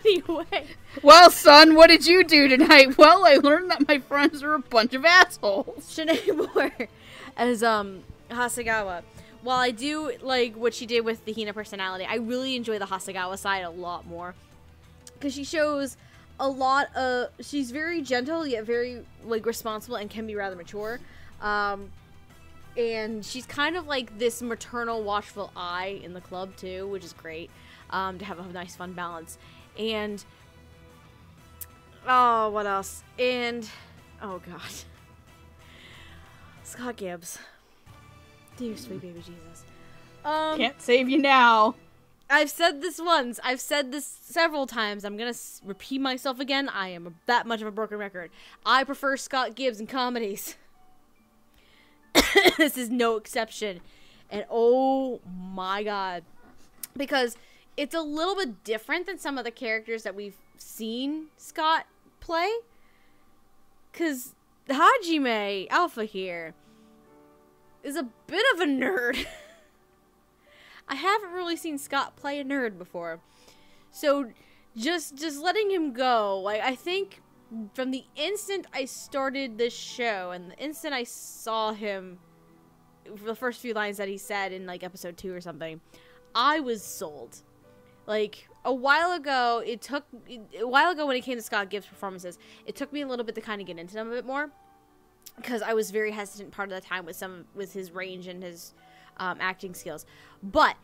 anyway, Well, son, what did you do tonight? Well, I learned that my friends are a bunch of assholes. Shanae Moore as um Hasegawa. While I do like what she did with the Hina personality, I really enjoy the Hasegawa side a lot more because she shows a lot of. She's very gentle yet very like responsible and can be rather mature. Um, and she's kind of like this maternal, watchful eye in the club too, which is great um, to have a nice, fun balance. And oh, what else? And oh god. Scott Gibbs. Dear sweet baby Jesus. Um, Can't save you now. I've said this once. I've said this several times. I'm gonna s- repeat myself again. I am a, that much of a broken record. I prefer Scott Gibbs in comedies. this is no exception. And oh my god. Because it's a little bit different than some of the characters that we've seen Scott play. Because Hajime Alpha here is a bit of a nerd. I haven't really seen Scott play a nerd before. So just just letting him go, like I think from the instant I started this show and the instant I saw him for the first few lines that he said in like episode 2 or something, I was sold. Like a while ago, it took a while ago when it came to Scott Gibbs performances, it took me a little bit to kind of get into them a bit more because I was very hesitant part of the time with some with his range and his um, acting skills. But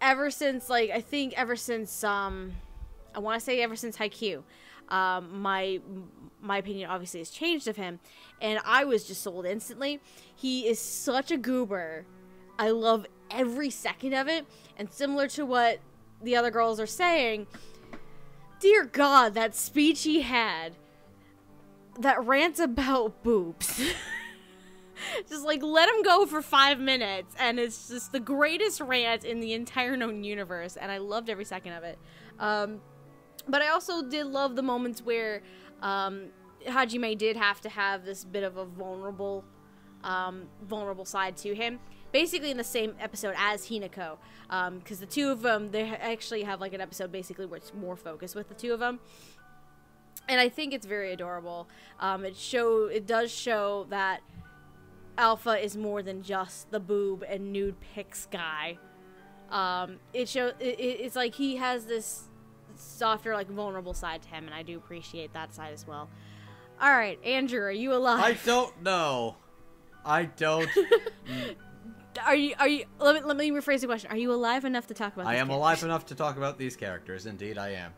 ever since like I think ever since um I want to say ever since Haikyuu, um my my opinion obviously has changed of him and I was just sold instantly. He is such a goober. I love every second of it and similar to what the other girls are saying, dear god, that speech he had that rant about boobs. just like let him go for five minutes, and it's just the greatest rant in the entire known universe, and I loved every second of it. Um, but I also did love the moments where um, Hajime did have to have this bit of a vulnerable, um, vulnerable side to him. Basically, in the same episode as Hinako, because the two of them, they actually have like an episode basically where it's more focused with the two of them and I think it's very adorable. Um, it show it does show that Alpha is more than just the boob and nude pics guy. Um, it show it, it- it's like he has this softer, like vulnerable side to him, and I do appreciate that side as well. All right, Andrew, are you alive? I don't know. I don't. Are you? Are you? Let me let me rephrase the question. Are you alive enough to talk about? I am characters? alive enough to talk about these characters. Indeed, I am.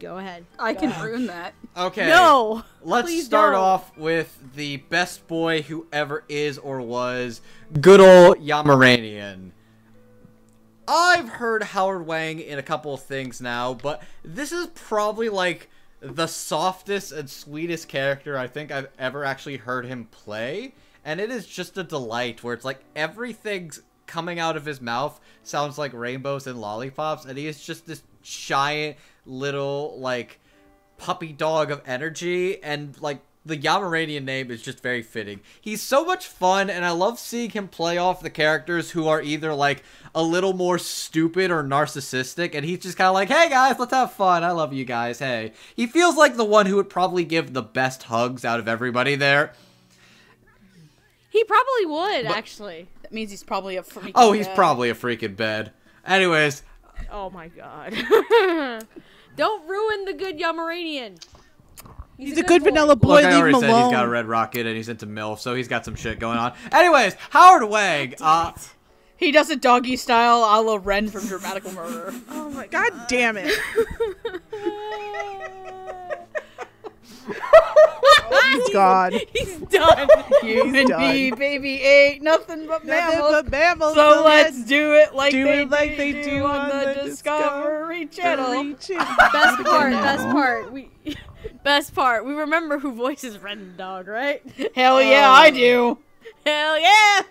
Go ahead. I can uh, ruin that. Okay. No. Let's please start don't. off with the best boy who ever is or was, good old Yamaranian. I've heard Howard Wang in a couple of things now, but this is probably like the softest and sweetest character I think I've ever actually heard him play. And it is just a delight where it's like everything's coming out of his mouth sounds like rainbows and lollipops, and he is just this giant little like puppy dog of energy and like the Yamaranian name is just very fitting. He's so much fun, and I love seeing him play off the characters who are either like a little more stupid or narcissistic, and he's just kind of like, hey guys, let's have fun. I love you guys. Hey. He feels like the one who would probably give the best hugs out of everybody there. He probably would, But- actually. That means he's probably a freak. Oh, he's probably a freaking bed. Anyways, Oh my god. Don't ruin the good Yamaranian. He's a good vanilla boy. look, I already him said alone. he's got a red rocket and he's into MILF, so he's got some shit going on. Anyways, Howard Wang, uh, He does it doggy style, a la Ren from Dramatical Murder. Oh my god damn it. He's gone. He's done. Human done. bee, baby ain't nothing but Nothing mammals. but mammals, so let's do it like do they it like they do on the Discovery Channel. best part, best part. We best part. We remember who voices Ren Dog, right? Hell yeah, Oh. I um, do. Hell yeah!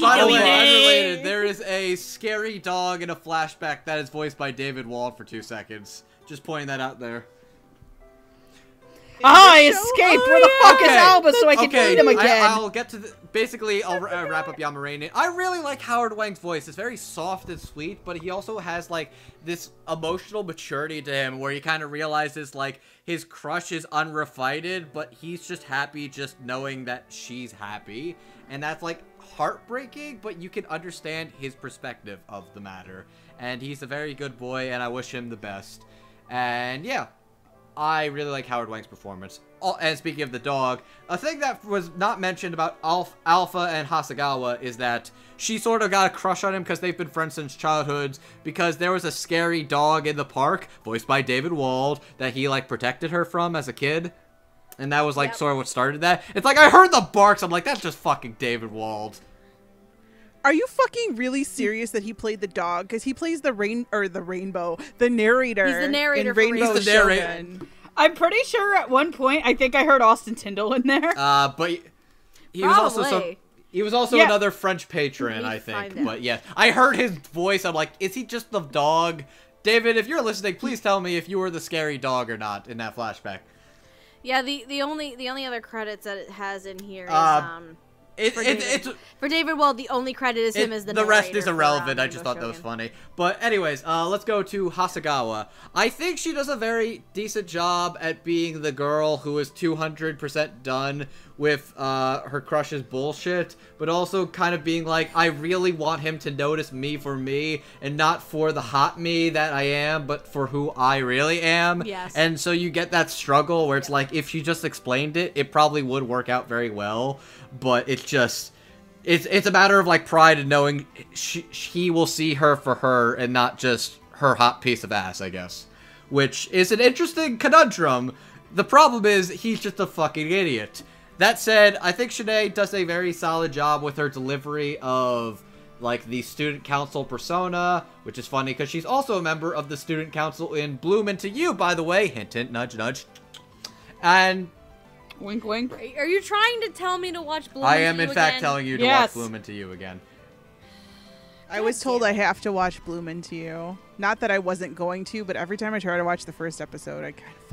by the way, unrelated, there is a scary dog in a flashback that is voiced by David Wald for two seconds. Just pointing that out there. Ah, I escaped. Oh, Where the fuck is Okay. Alpha so I can okay, eat him again? I, will get to the. Basically, I'll uh, wrap up Yamarane. I really like Howard Wang's voice. It's very soft and sweet, but he also has like this emotional maturity to him, where he kind of realizes like his crush is unrefited, but he's just happy just knowing that she's happy, and that's like heartbreaking. But you can understand his perspective of the matter, and he's a very good boy, and I wish him the best. And yeah, I really like Howard Wang's performance. Oh, and speaking of the dog, a thing that was not mentioned about Alf, Alpha and Hasegawa is that she sort of got a crush on him because they've been friends since childhoods. Because there was a scary dog in the park, voiced by David Wald, that he like protected her from as a kid, and that was like Yep. sort of what started that. It's like I heard the barks. I'm like, that's just fucking David Wald. Are you fucking really serious that he played the dog? Because he plays the rain or the rainbow, the narrator. He's the narrator in for Rainbow He's the narrator. I'm pretty sure at one point I think I heard Austin Tindle in there. Uh, but he, he was also some. Probably. He was also Yeah. another French patron, I think. But yeah, I heard his voice. I'm like, is he just the dog? David, if you're listening, please tell me if you were the scary dog or not in that flashback. Yeah, the the only the only other credits that it has in here is Uh, um It, For it, David. it's for David Wald. The only credit is him as the the rest is irrelevant. um, I just thought that was funny. But anyways, uh, let's go to Hasegawa. I think she does a very decent job at being the girl who is 200% done with uh, her crush's bullshit, but also kind of being like, I really want him to notice me for me, and not for the hot me that I am, but for who I really am. Yes. And so you get that struggle where it's like, if she just explained it, it probably would work out very well, but it's just it's it's a matter of like pride and knowing she, he will see her for her and not just her hot piece of ass, I guess. Which is an interesting conundrum. The problem is he's just a fucking idiot. That said, I think Shanae does a very solid job with her delivery of like the student council persona, which is funny because she's also a member of the student council in Bloom into You, by the way. Hint, hint, nudge, nudge. And Wink, wink. Are you trying to tell me to watch Bloom Into You? I am in fact again? telling you to Yes. watch Bloom into You again. I was told I have to watch Bloom into You. Not that I wasn't going to, but every time I try to watch the first episode, I kind of fall It- asleep.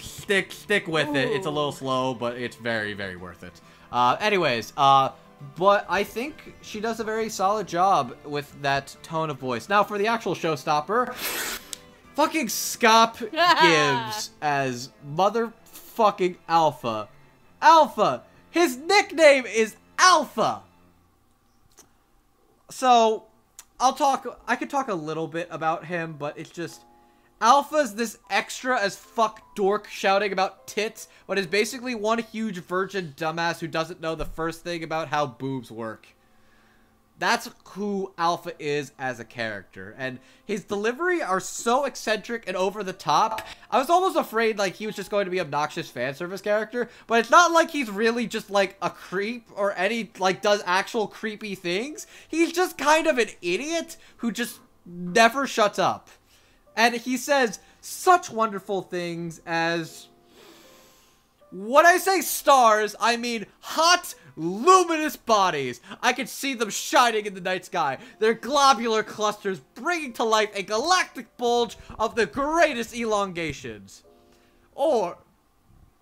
Stick stick with it. It's a little slow, but it's very very worth it. Uh, anyways, uh, but I think she does a very solid job with that tone of voice. Now for the actual showstopper, fucking Scott Gibbs as motherfucking Alpha. Alpha. His nickname is Alpha. So, I'll talk. I could talk a little bit about him, but it's just Alpha's this extra as fuck dork shouting about tits, but is basically one huge virgin dumbass who doesn't know the first thing about how boobs work. That's who Alpha is as a character. And his delivery are so eccentric and over the top. I was almost afraid like he was just going to be obnoxious fan service character, but it's not like he's really just like a creep or any like does actual creepy things. He's just kind of an idiot who just never shuts up. And he says such wonderful things as when I say stars, I mean hot, luminous bodies. I can see them shining in the night sky, their globular clusters bringing to life a galactic bulge of the greatest elongations. Or,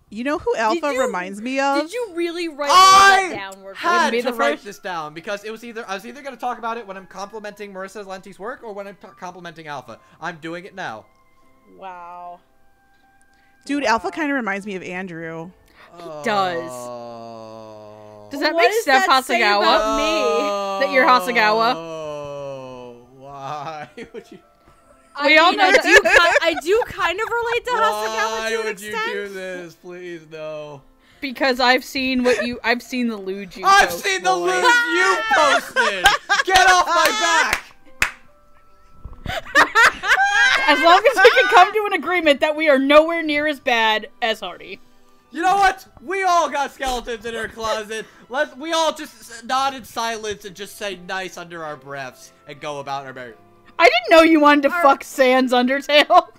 You know who Alpha you- reminds me of? Did you really write all that down? I Word for had Wouldn't to the write first? this down because it was either I was either going to talk about it when I'm complimenting Marissa Lenti's work or when I'm t- complimenting Alpha. I'm doing it now. Wow. Dude, Alpha kind of reminds me of Andrew. does. Oh. Does that What make does Steph that say Hasegawa? about me? Oh. That you're Hasegawa? Oh, why would you? We I all know I do, ki- I do kind of relate to Hasegawa Why to an would you do this? Please no. Because I've seen what you I've seen the lewd you I've post, seen the boy. lose you posted. Get off my back. As long as we can come to an agreement that we are nowhere near as bad as Hardy. You know what? We all got skeletons in our closet. Let's. We all just nod in silence and just say nice under our breaths and go about our merry. I didn't know you wanted to fuck Sans Undertale.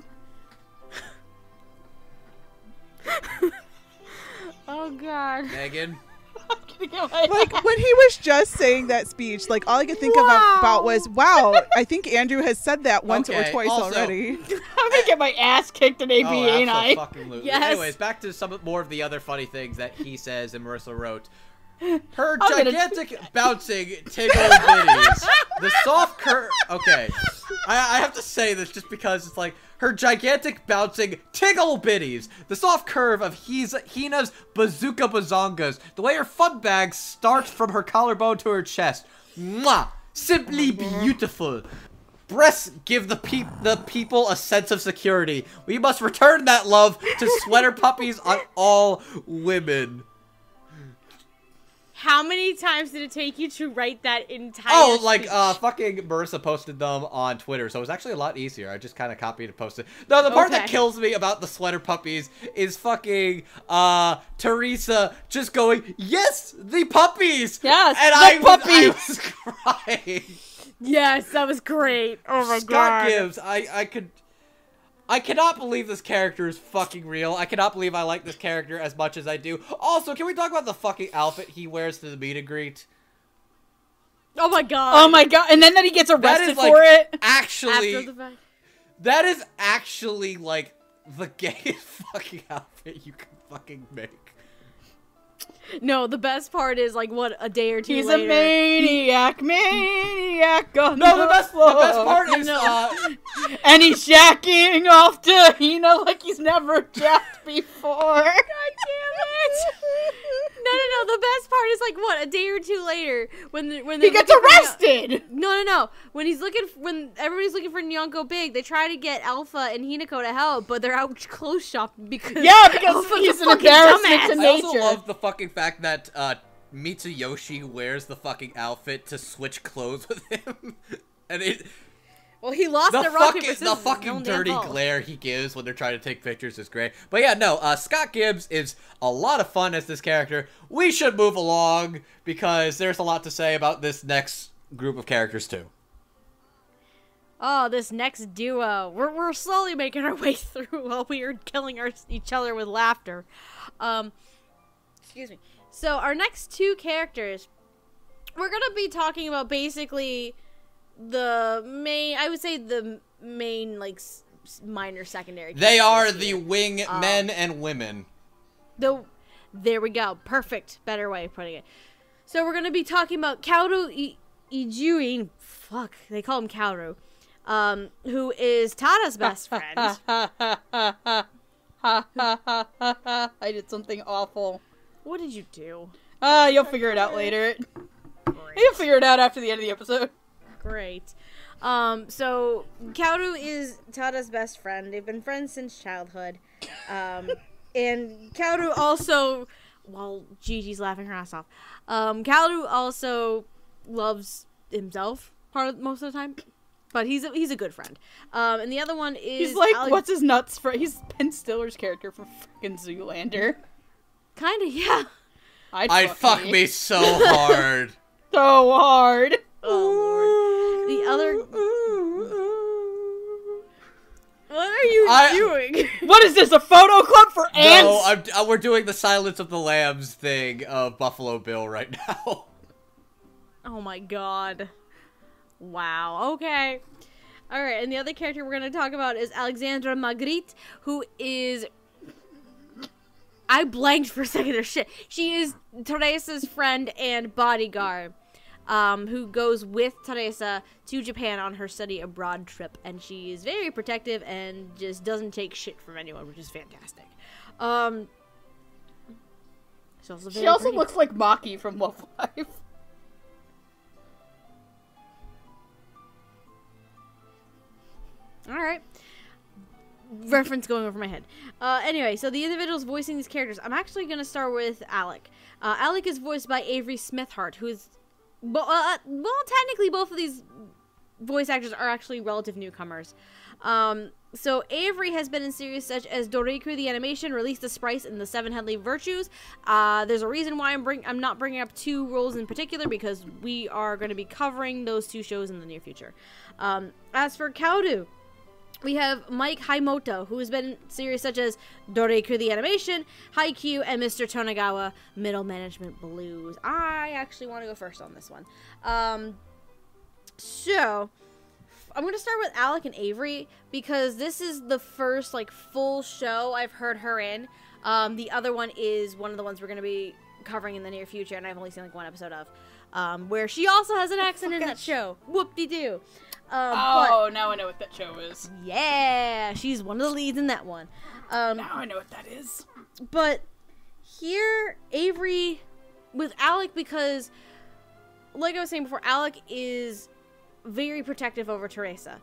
Oh god. Megan. Like when he was just saying that speech, like all I could think Wow. about was, "Wow, I think Andrew has said that once or twice also- already." I'm gonna get my ass kicked in AP, Oh, ain't I? absolutely. Yes. Anyways, back to some more of the other funny things that he says and Marissa wrote. Her I'm gonna- gigantic bouncing tickle bitties. The soft cur. Okay, I, I have to say this just because it's like her gigantic bouncing tickle bitties. The soft curve of He's, Hina's bazooka bazongas. The way her fun bag starts from her collarbone to her chest. Mwah! Simply beautiful. Breasts give the peop the people a sense of security. We must return that love to sweater puppies on all women. How many times did it take you to write that entire? Oh, like uh, fucking Marissa posted them on Twitter, so it was actually a lot easier. I just kind of copied and posted. No, the part that kills me about the sweater puppies is fucking uh Teresa just going, "Yes, the puppies." Yes, and the I was, I puppies. was crying. Yes, that was great. Oh my Scott god. Gibbs, I I could. I cannot believe this character is fucking real. I cannot believe I like this character as much as I do. Also, can we talk about the fucking outfit he wears to the meet and greet? Oh my god. Oh my god! And then that he gets That arrested is like for it. actually After the fact. That is actually like the gayest fucking outfit you can fucking make. No, the best part is like what a day or two He's later. a maniac, maniac on No, the the best the best part is No. uh, and he's jacking off to Hina like he's never jacked before. God damn it! No, no, no. The best part is like what a day or two later when the, when He gets looking for arrested. No, no, no. When he's looking, when everybody's looking for Nyanko Big, they try to get Alpha and Hinako to help, but they're out clothes shopping because Yeah, because Alpha's he's a an fucking embarrassment dumbass. to I also love the fucking fact that uh Mitsuyoshi wears the fucking outfit to switch clothes with him. and it Well, he lost the the rock fucking the fucking dirty glare he gives when they're trying to take pictures is great. But yeah, no, uh, Scott Gibbs is a lot of fun as this character. We should move along because there's a lot to say about this next group of characters too. Oh, this next duo. We're, we're slowly making our way through while we are killing our, each other with laughter. Um, excuse me. So, our next two characters, we're going to be talking about basically the main, I would say the main, like, minor secondary. They are the here. wing Um, men and women. The there we go. Perfect. Better way of putting it. So we're gonna be talking about Kaoru Ijuin. Fuck, they call him Kaoru. Um, who is Tada's best friend. I did something awful. What did you do? Ah, you'll figure it out later. You'll figure it out after the end of the episode. Great. Um, so Kaoru is Tada's best friend. They've been friends since childhood. Um, and Kaoru also, well, Gigi's laughing her ass off. Um, Kaoru also loves himself part of most of the time. But he's a, he's a good friend. Um, and the other one is He's like, Alex- what's his nuts for? He's Ben Stiller's character from freaking Zoolander. Kind of yeah. I'd, I'd fuck me so hard. so hard. Oh lord. The other. What are you I- doing? What is this? A photo club for ants? No, I'm, uh, we're doing the Silence of the Lambs thing of Buffalo Bill right now. Oh my god. Wow. Okay. All right, and the other character we're going to talk about is Alexandra Magritte, who is I blanked for a second there. Shit. She is Teresa's friend and bodyguard. Um, who goes with Teresa to Japan on her study abroad trip, and she is very protective and just doesn't take shit from anyone, which is fantastic. Um, also She also pretty. looks like Maki from Love Live. All right. Reference going over my head. Uh, anyway, so the individuals voicing these characters. I'm actually going to start with Alec. Uh, Alec is voiced by Avery Smithhart, who is. Bo- uh, well, technically, both of these voice actors are actually relative newcomers. Um, so Avery has been in series such as Doreiku the Animation, Release the Sprites, and The Seven Heavenly Virtues. Uh, there's a reason why I'm bring I'm not bringing up two roles in particular because we are going to be covering those two shows in the near future. Um, as for Kaoru, we have Mike Haimoto, who has been in series such as Doreiku the Animation, Haikyuu, and Mr. Tonegawa Middle Management Blues. I actually want to go first on this one. Um, so, I'm going to start with Alec and Avery because this is the first like full show I've heard her in. Um, the other one is one of the ones we're going to be covering in the near future, and I've only seen like one episode of, um, where she also has an accent in that show. Whoop de doo. Um, but- Oh, now I know what that show is. yeah, she's one of the leads in that one. Um, Now I know what that is. but here, Avery with Alec because, like I was saying before, Alec is very protective over Teresa,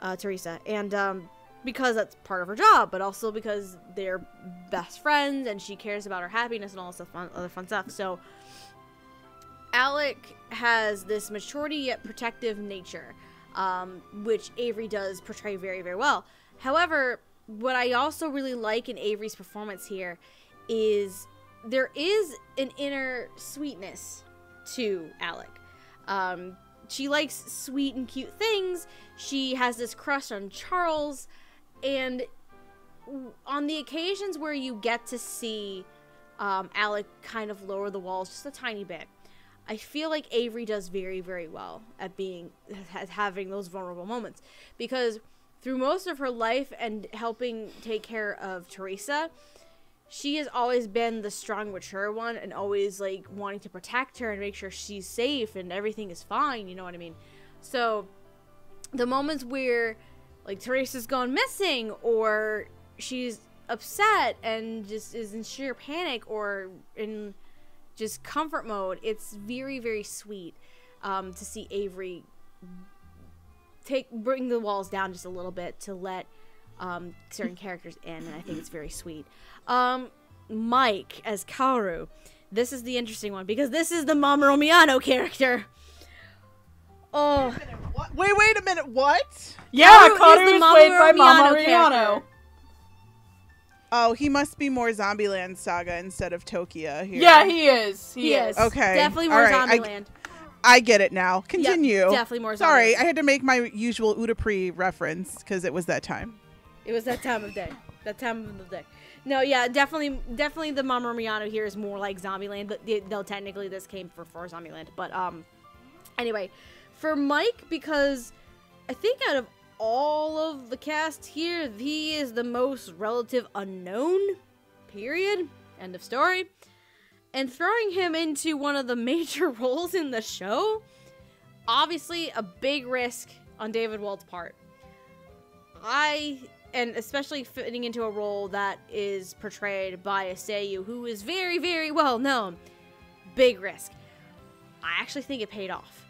uh, Teresa, and um, because that's part of her job, but also because they're best friends and she cares about her happiness and all this fun, other fun stuff. So, Alec has this maturity yet protective nature, um, which Avery does portray very, very well. However, what I also really like in Avery's performance here is there is an inner sweetness to Alec. Um, she likes sweet and cute things. She has this crush on Charles, and on the occasions where you get to see um, Alec kind of lower the walls just a tiny bit, I feel like Avery does very, very well at being at having those vulnerable moments because through most of her life and helping take care of Teresa, she has always been the strong, mature one and always like wanting to protect her and make sure she's safe and everything is fine. You know what I mean? So the moments where like Teresa's gone missing or she's upset and just is in sheer panic or in just comfort mode, it's very, very sweet um, to see Avery take bring the walls down just a little bit to let um, certain characters in, and I think it's very sweet. Um, Mike as Kaoru. This is the interesting one because this is the Mamoru Miyano character. Oh, Wait, wait a minute. What? Yeah, Kaoru is Kaoru the is played by Mamoru Mama Miyano Riano. Character. Oh, he must be more Zombieland Saga instead of Tokyo. here. Yeah, he is. He, he is. is Okay, definitely more all right, I- Zombieland. I get it now. Continue. definitely more Sorry, I had to make my usual Utapri reference because it was that time. It was that time of day. That time of the day. No, yeah, definitely, definitely the Mamoru Miyano here is more like Zombieland, but the- though technically this came for for Zombieland. But um, anyway, for Mike because I think out of all of the cast here, he is the most relative unknown. Period. End of story. And throwing him into one of the major roles in the show, obviously a big risk on David Wald's part. I and especially fitting into a role that is portrayed by a Seiyu who is very, very well known. Big risk. I actually think it paid off.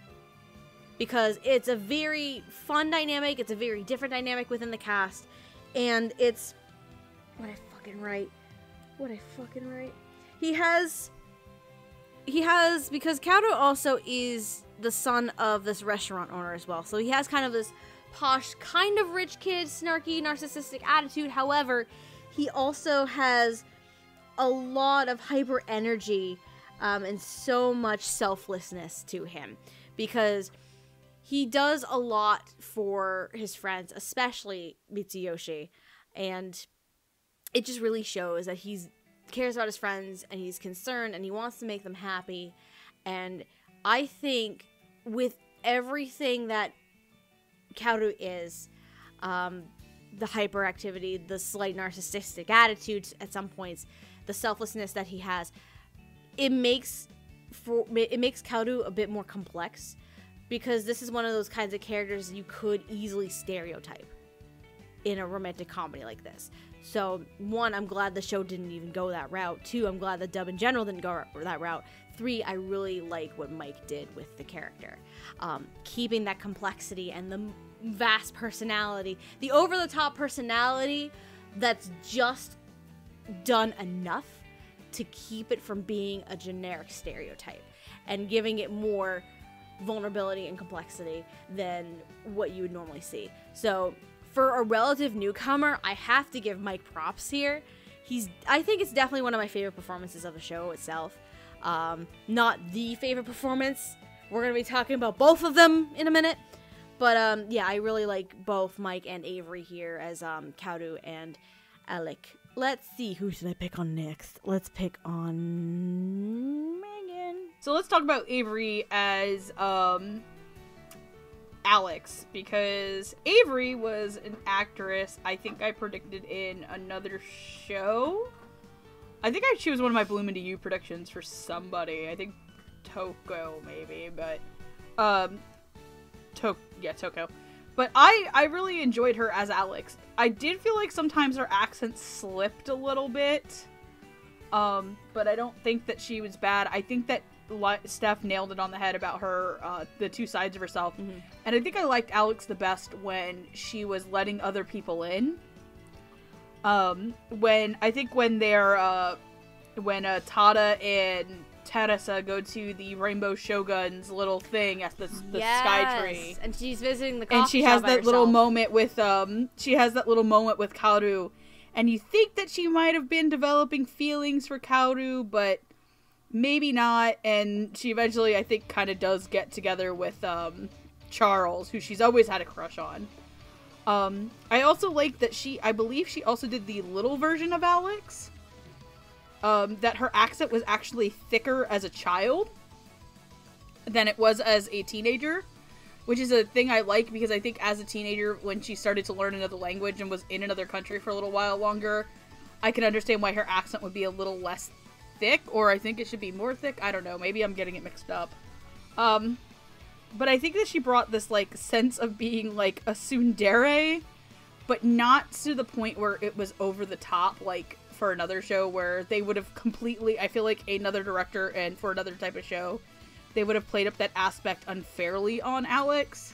Because it's a very fun dynamic, it's a very different dynamic within the cast, and it's what I fucking write. What I fucking write. He has he has because Kato also is the son of this restaurant owner as well. So he has kind of this posh, kind of rich kid, snarky, narcissistic attitude. However, he also has a lot of hyper energy um, and so much selflessness to him because he does a lot for his friends, especially Mitsuyoshi, and it just really shows that he's cares about his friends and he's concerned and he wants to make them happy. And I think with everything that Kaoru is, um, the hyperactivity, the slight narcissistic attitude at some points, the selflessness that he has, it makes for it makes Kaoru a bit more complex because this is one of those kinds of characters you could easily stereotype in a romantic comedy like this. So, one, I'm glad the show didn't even go that route. Two, I'm glad the dub in general didn't go that route. Three, I really like what Mike did with the character. Um, keeping that complexity and the vast personality, the over the top personality that's just done enough to keep it from being a generic stereotype and giving it more vulnerability and complexity than what you would normally see. So, for a relative newcomer, I have to give Mike props here. He's I think it's definitely one of my favorite performances of the show itself. Um, not the favorite performance. We're gonna be talking about both of them in a minute. But um, yeah, I really like both Mike and Avery here as um, Kaoru and Alec. Let's see, who should I pick on next? Let's pick on Megan. So let's talk about Avery as um Alex because Avery was an actress I think I predicted in another show. I think I she was one of my Bloom into You predictions for somebody. I think Toko maybe, but um to yeah, Toko. But I I really enjoyed her as Alex. I did feel like sometimes her accent slipped a little bit. Um, but I don't think that she was bad. I think that Steph nailed it on the head about her, uh, the two sides of herself. And I think I liked Alex the best when she was letting other people in. Um, when I think when they're uh, when uh, Tada and Teresa go to the Rainbow Shogun's little thing at the, the Sky Tree. And she's visiting the and she has that little moment with um she has that little moment with Kaoru. And you think that she might have been developing feelings for Kaoru but maybe not. And she eventually I think kind of does get together with um Charles who she's always had a crush on. Um I also like that she I believe she also did the little version of Alex um that her accent was actually thicker as a child than it was as a teenager which is a thing I like because I think as a teenager, when she started to learn another language and was in another country for a little while longer, I can understand why her accent would be a little less thick, or I think it should be more thick. I don't know. Maybe I'm getting it mixed up. Um, but I think that she brought this like sense of being like a tsundere, but not to the point where it was over the top, like for another show where they would have completely. I feel like another director and for another type of show they would have played up that aspect unfairly on Alex.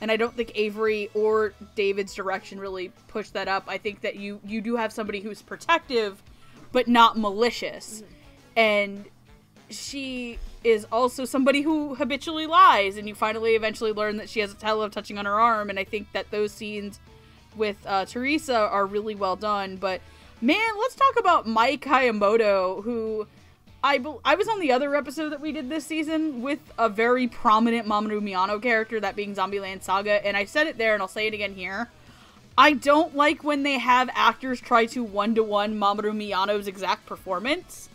And I don't think Avery or David's direction really pushed that up. I think that you you do have somebody who's protective but not malicious. And she is also somebody who habitually lies and you finally eventually learn that she has a of touching on her arm and I think that those scenes with uh, Teresa are really well done. But man, let's talk about Mike Haimoto who I, bel I was on the other episode that we did this season with a very prominent Mamoru Miyano character, that being Zombieland Saga, and I said it there and I'll say it again here. I don't like when they have actors try to one to one Mamoru Miyano's exact performance.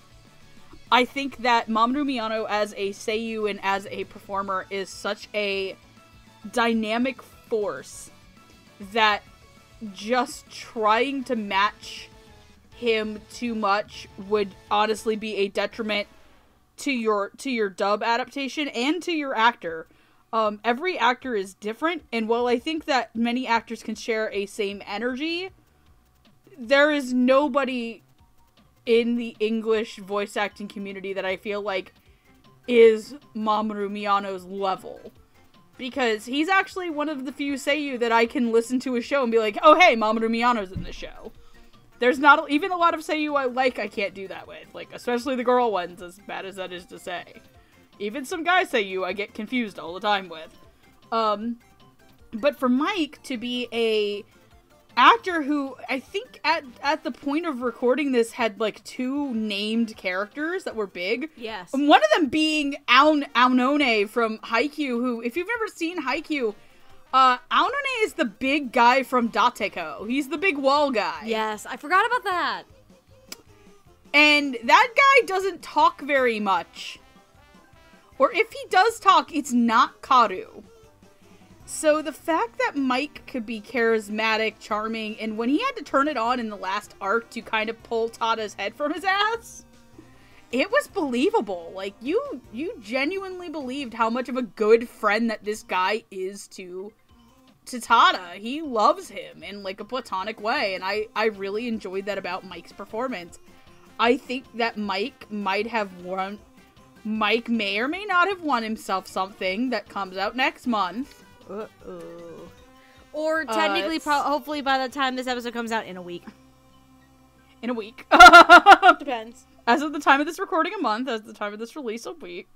I think that Mamoru Miyano as a seiyuu and as a performer is such a dynamic force that just trying to match him too much would honestly be a detriment to your to your dub adaptation and to your actor. Um, every actor is different, and while I think that many actors can share a same energy, there is nobody in the English voice acting community that I feel like is Mamoru Miyano's level. Because he's actually one of the few seiyuu that I can listen to a show and be like, oh hey, Mamoru Miyano's in the show. There's not even a lot of seiyuu I like I can't do that with, like especially the girl ones, as bad as that is to say. even some guys seiyuu I get confused all the time with. Um, but for Mike to be a actor who I think at at the point of recording this had like two named characters that were big. Yes. One of them being Aon Aonone from Haikyuu, who if you've ever seen Haikyuu, uh Aonone is the big guy from Dateko. He's the big wall guy. Yes, I forgot about that. And that guy doesn't talk very much. Or if he does talk, it's not Karu. So the fact that Mike could be charismatic, charming, and when he had to turn it on in the last arc to kind of pull Tada's head from his ass, it was believable. Like you you genuinely believed how much of a good friend that this guy is to to Tada. He loves him in like a platonic way, and I I really enjoyed that about Mike's performance. I think that Mike might have won. Mike may or may not have won himself something that comes out next month. Uh-oh. Or uh, technically, it's- pro- hopefully by the time this episode comes out in a week. In a week. Depends. As of the time of this recording, a month. As of the time of this release, a week.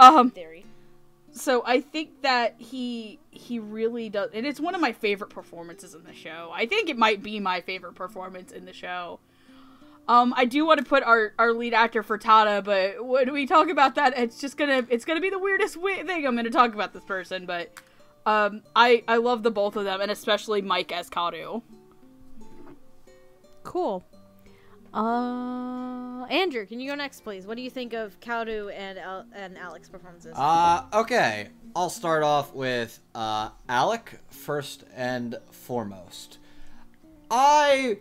Um. Theory. So I think that he he really does, and it's one of my favorite performances in the show. I think it might be my favorite performance in the show. Um, I do want to put our, our lead actor for Tada, but when we talk about that, it's just gonna it's gonna be the weirdest wi- thing I'm gonna talk about this person. But um, I I love the both of them, and especially Mike as Karu. Cool. Uh, Andrew, can you go next, please? What do you think of Kaoru and Al- and Alex performances? Uh, okay. I'll start off with uh, Alec first and foremost. I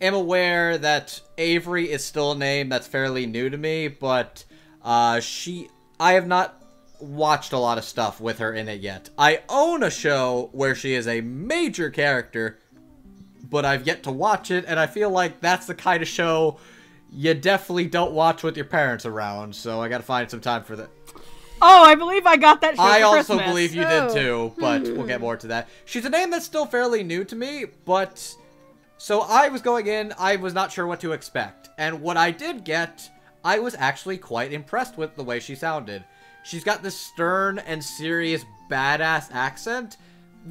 am aware that Avery is still a name that's fairly new to me, but uh, she, I have not watched a lot of stuff with her in it yet. I own a show where she is a major character, but I've yet to watch it, and I feel like that's the kind of show you definitely don't watch with your parents around. So I got to find some time for that. Oh, I believe I got that. Show I also Christmas. believe you Oh. did too, oh. but we'll get hmm. more to that. She's a name that's still fairly new to me, but so I was going in, I was not sure what to expect. And what I did get, I was actually quite impressed with the way she sounded. She's got this stern and serious badass accent,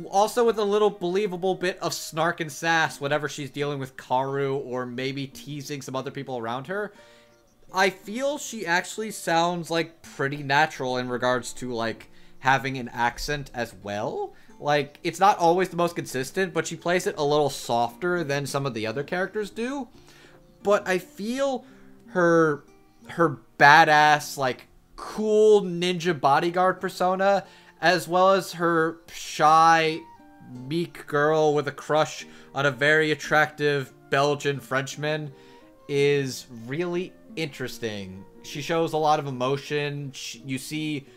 also with a little believable bit of snark and sass whenever she's dealing with Karu or maybe teasing some other people around her. I feel she actually sounds like pretty natural in regards to like having an accent as well. Like it's not always the most consistent, but she plays it a little softer than some of the other characters do. But I feel her her badass like cool ninja bodyguard persona as well as her shy meek girl with a crush on a very attractive Belgian Frenchman is really interesting. She shows a lot of emotion. Sh you see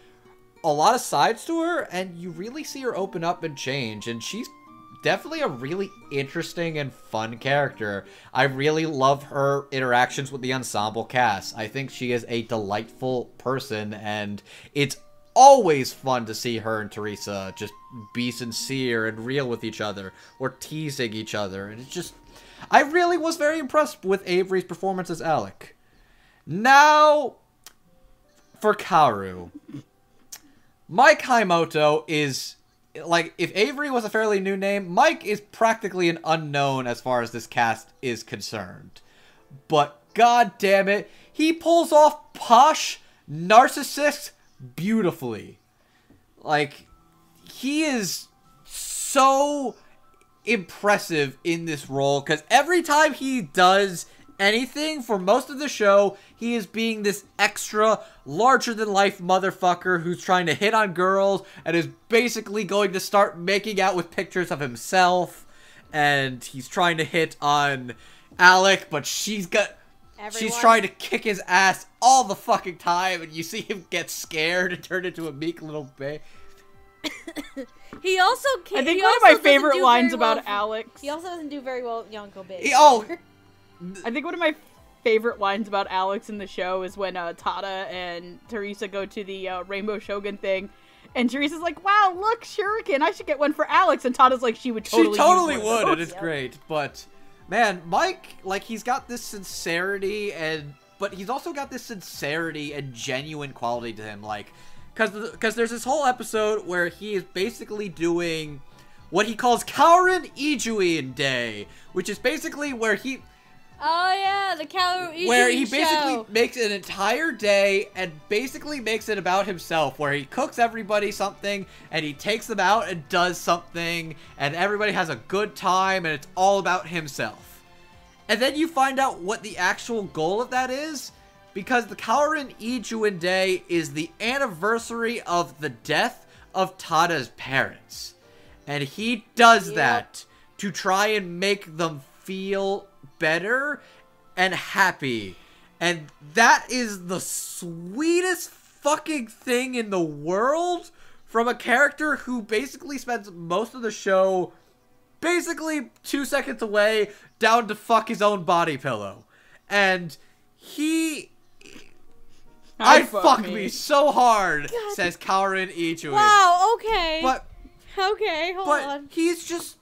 a lot of sides to her, and you really see her open up and change. And she's definitely a really interesting and fun character. I really love her interactions with the ensemble cast. I think she is a delightful person, and it's always fun to see her and Teresa just be sincere and real with each other or teasing each other. And it's just. I really was very impressed with Avery's performance as Alec. Now, for Karu. Mike Haimoto is like if Avery was a fairly new name, Mike is practically an unknown as far as this cast is concerned. But god damn it, he pulls off posh narcissist beautifully. Like he is so impressive in this role because every time he does anything for most of the show, he is being this extra, larger than life motherfucker who's trying to hit on girls and is basically going to start making out with pictures of himself. And he's trying to hit on Alec, but she's got. She's trying to kick his ass all the fucking time, and you see him get scared and turn into a meek little babe. He also can I think one of my favorite lines very well about Alex. He also doesn't do very well with Nyanko Big. He- oh, I think one of my favorite lines about Alex in the show is when uh, Tada and Teresa go to the uh, Rainbow Shogun thing, and Teresa's like, "Wow, look, shuriken! I should get one for Alex." And Tada's like, "She would totally, she totally use one of would, and those." it's great. But man, Mike, like he's got this sincerity and but he's also got this sincerity and genuine quality to him. Like, because because there's this whole episode where he is basically doing what he calls Kaoru Ijuin Day, which is basically where he Oh yeah, the cow. where he basically makes an entire day and basically makes it about himself where he cooks everybody something and he takes them out and does something and everybody has a good time and it's all about himself and then you find out what the actual goal of that is because the Kaoru Ijuin Day is the anniversary of the death of Tada's parents and he does Yep. that to try and make them feel better and happy. And that is the sweetest fucking thing in the world from a character who basically spends most of the show basically two seconds away down to fuck his own body pillow. And he. I fuck me. so hard, says Kaurin Ichiwan. Wow. Okay. But okay. Hold but on. he's just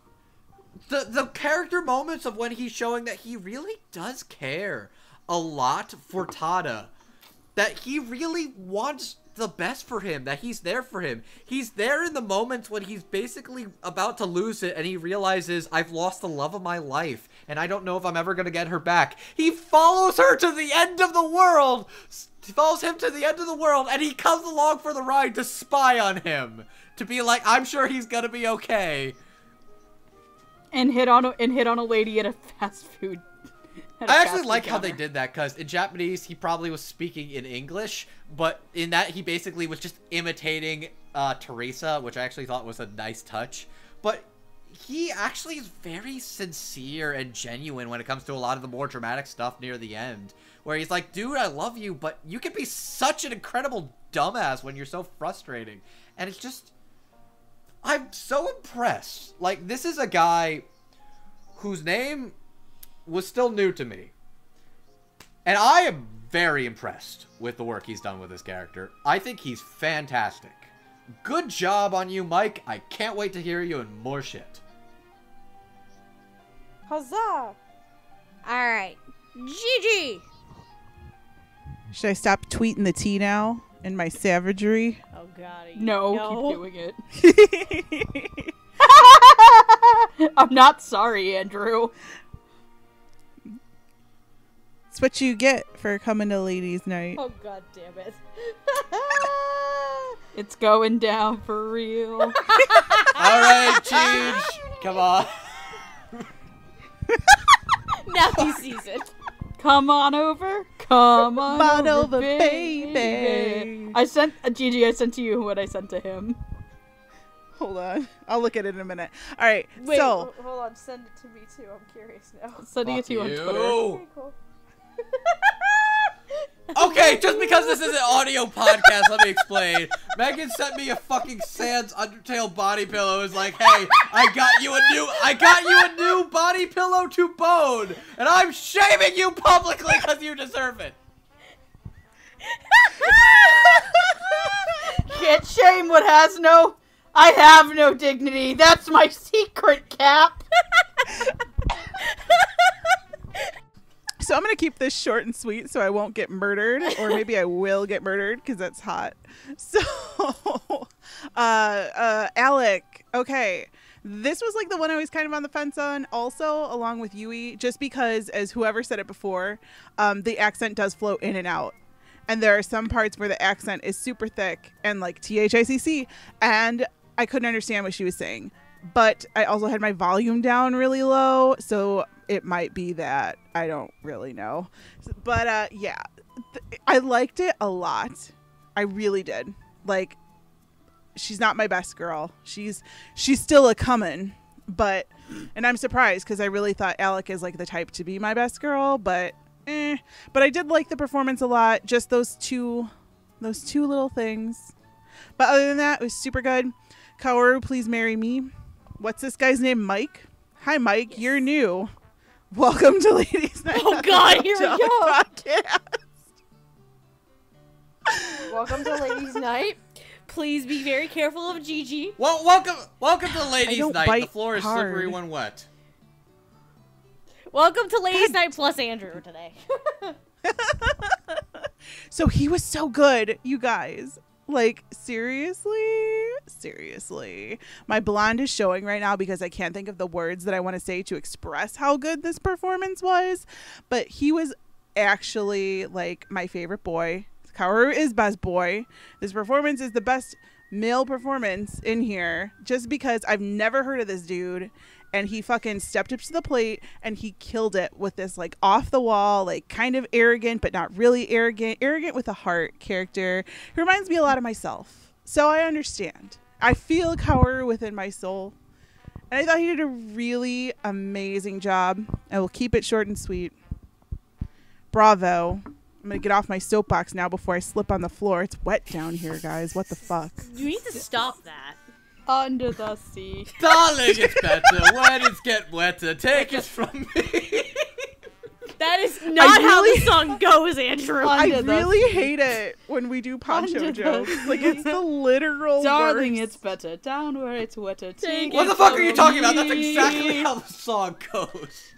the the character moments of when he's showing that he really does care a lot for Tada. That he really wants the best for him, that he's there for him. He's there in the moments when he's basically about to lose it and he realizes I've lost the love of my life and I don't know if I'm ever going to get her back. He follows her to the end of the world. He follows him to the end of the world and he comes along for the ride to spy on him. To be like, I'm sure he's going to be okay. And hit on a, and hit on a lady at a fast food. a I fast actually food like how they did that because in Japanese he probably was speaking in English, but in that he basically was just imitating uh, Teresa, which I actually thought was a nice touch. But he actually is very sincere and genuine when it comes to a lot of the more dramatic stuff near the end, where he's like, "Dude, I love you, but you can be such an incredible dumbass when you're so frustrating," and it's just. I'm so impressed. Like, this is a guy whose name was still new to me. And I am very impressed with the work he's done with this character. I think he's fantastic. Good job on you, Mike. I can't wait to hear you in more shit. Huzzah! All right, Gigi. Should I stop tweeting the tea now in my savagery? Oh god. No, no. keep doing it. I'm not sorry, Andrew. It's what you get for coming to ladies' night. Oh god damn it. It's going down for real. All right, Cheech. Come on. now he sees it. Come on over. Come on, Come on over, over, baby. baby. I sent uh, Gigi. I sent to you what I sent to him. Hold on. I'll look at it in a minute. All right. Wait, so, hold on. Send it to me too. I'm curious now. Sending it to you on Twitter. Okay, cool. Okay, just because this is an audio podcast, let me explain. Megan sent me a fucking Sans Undertale body pillow. Is like, hey, I got you a new, I got you a new body pillow to bone, and I'm shaming you publicly because you deserve it. Can't shame what has no. I have no dignity. That's my secret, Cap. so I'm gonna keep this short and sweet, so I won't get murdered, or maybe I will get murdered because that's hot. So, uh, uh, Alec. Okay, this was like the one I was kind of on the fence on, also along with Yui, just because, as whoever said it before, um, the accent does flow in and out. And there are some parts where the accent is super thick and like T H I C C, and I couldn't understand what she was saying. But I also had my volume down really low, so it might be that I don't really know. But uh, yeah, I liked it a lot. I really did. Like, she's not my best girl. She's she's still a coming, but and I'm surprised because I really thought Alec is like the type to be my best girl, but eh. But I did like the performance a lot. Just those two, those two little things. But other than that, it was super good. Kaoru, please marry me. What's this guy's name? Mike. Hi, Mike. You're new. Welcome to Ladies Night. Oh, God, here we go. Podcast. Welcome to Ladies' Night. Please be very careful of Gigi. Well, welcome, welcome to Ladies' Night. The floor is slippery hard. when wet. Welcome to Ladies' Night plus Andrew today. so he was so good, you guys. Like seriously, seriously. My blonde is showing right now because I can't think of the words that I want to say to express how good this performance was. But he was actually like my favorite boy. Kaoru is best boy. This performance is the best male performance in here just because I've never heard of this dude and he fucking stepped up to the plate and he killed it with this like off the wall like kind of arrogant but not really arrogant arrogant with a heart character he reminds me a lot of myself. So i understand. I feel Kaoru within my soul. And i thought he did a really amazing job. I will keep it short and sweet. Bravo. I'm gonna get off my soapbox now before i slip on the floor. It's wet down here guys. What the fuck? You need to stop that. Under the sea. Darling, it's better when it's get wetter. Take it from me. That is not how really- the song goes, Andrew. I- I Under the really sea. hate it when we do poncho Under jokes. Like it's the literal Darling, worst. it's better down where it's wetter. Take Take what it the fuck are you talking about? That's exactly how the song goes.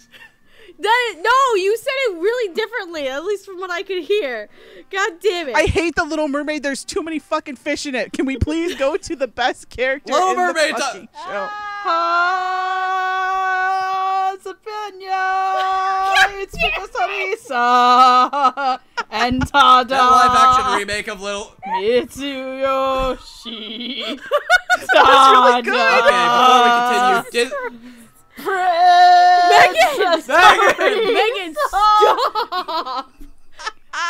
That no, you said it really differently, at least from what I could hear. God damn it. I hate the Little Mermaid. There's too many fucking fish in it. Can we please go to the best character Little in Mermaid's the a- fucking show? Jalapeno! it's Mikasa and Tada! That live action remake of Little. Mitsuyoshi. That's really good. Okay, before we continue, did... Megan! Megan! Megan, stop!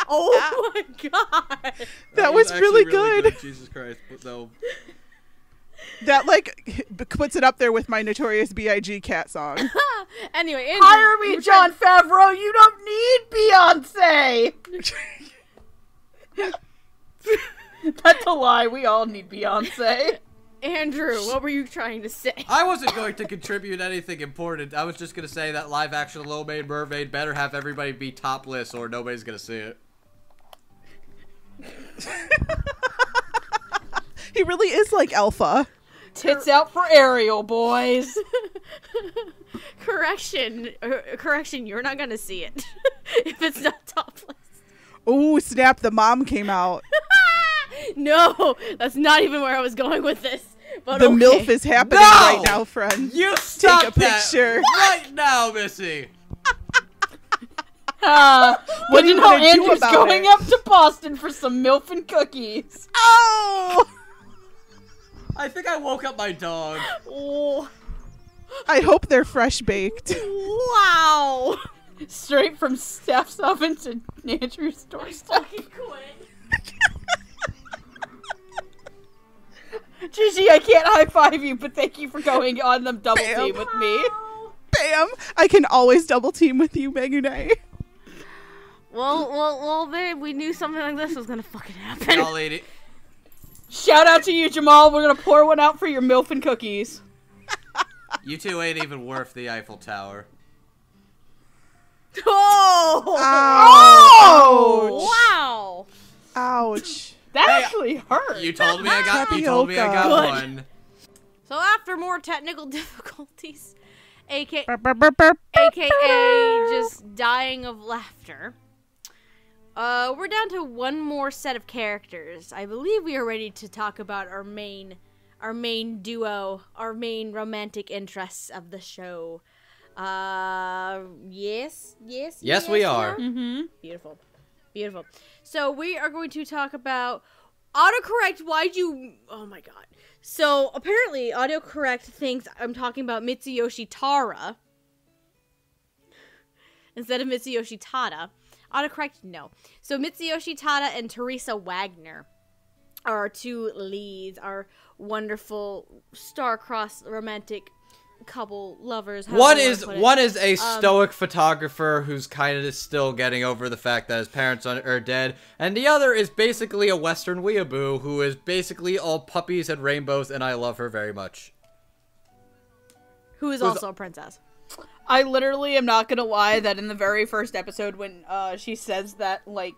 oh my god. That was actually really good. Jesus Christ, but no. That like puts it up there with my Notorious B.I.G. cat song. Anyway, Andrew, Hire me, were Jon Favreau. You don't need Beyonce. That's a lie. We all need Beyonce. trying- Andrew, what were you trying to say? I wasn't going to contribute anything important. I was just going to say that live action Little Maid Mermaid better have everybody be topless or nobody's going to see it. he really is like Alpha. Tits out for Ariel, boys. correction, uh, correction, you're not gonna see it if it's not topless. Oh snap! The mom came out. no, that's not even where I was going with this. But The okay. milf is happening No! right now, friend. You stop a picture. that right now, Missy. Uh, What are you know gonna do Andrew's about going it? up to Boston for some milk and cookies. Oh! I think I woke up my dog. Oh, I hope they're fresh baked. wow. Straight from Steph's oven to Andrew's doorstep. Fucking quit. Gigi, I can't high five you, but thank you for going on them double Bam. team with me. Bam! I can always double team with you, Megunay. Well, well, well. babe, we knew something like this was gonna fucking happen. Y'all ate it. Shout out to you, Jamal. We're gonna pour one out for your milk and cookies. You two ain't even worth the Eiffel Tower. Oh! Ouch! Wow. Ouch. That Hey, actually hurt. You told me I got. You told me I got Tapioca. one. So after more technical difficulties, aka Burp, burp, burp, burp. aka just dying of laughter. Uh, we're down to one more set of characters. I believe we are ready to talk about our main, our main duo, our main romantic interests of the show. Uh, yes, yes, Yes, we are. Mm-hmm. Beautiful, beautiful. So we are going to talk about autocorrect. Why'd you? Oh my god. So apparently, autocorrect thinks I'm talking about Mitsuyoshi Tara instead of Mitsuyoshi Tada. Autocorrect, no. So Mitsuyoshi Tada and Teresa Wagner are our two leads, our wonderful star-crossed romantic couple lovers. however One is one is a Um, stoic photographer who's kind of still getting over the fact that his parents are are dead, and the other is basically a Western weeaboo who is basically all puppies and rainbows, and I love her very much. who is who's- also a princess. I literally am not gonna lie that in the very first episode when uh she says that like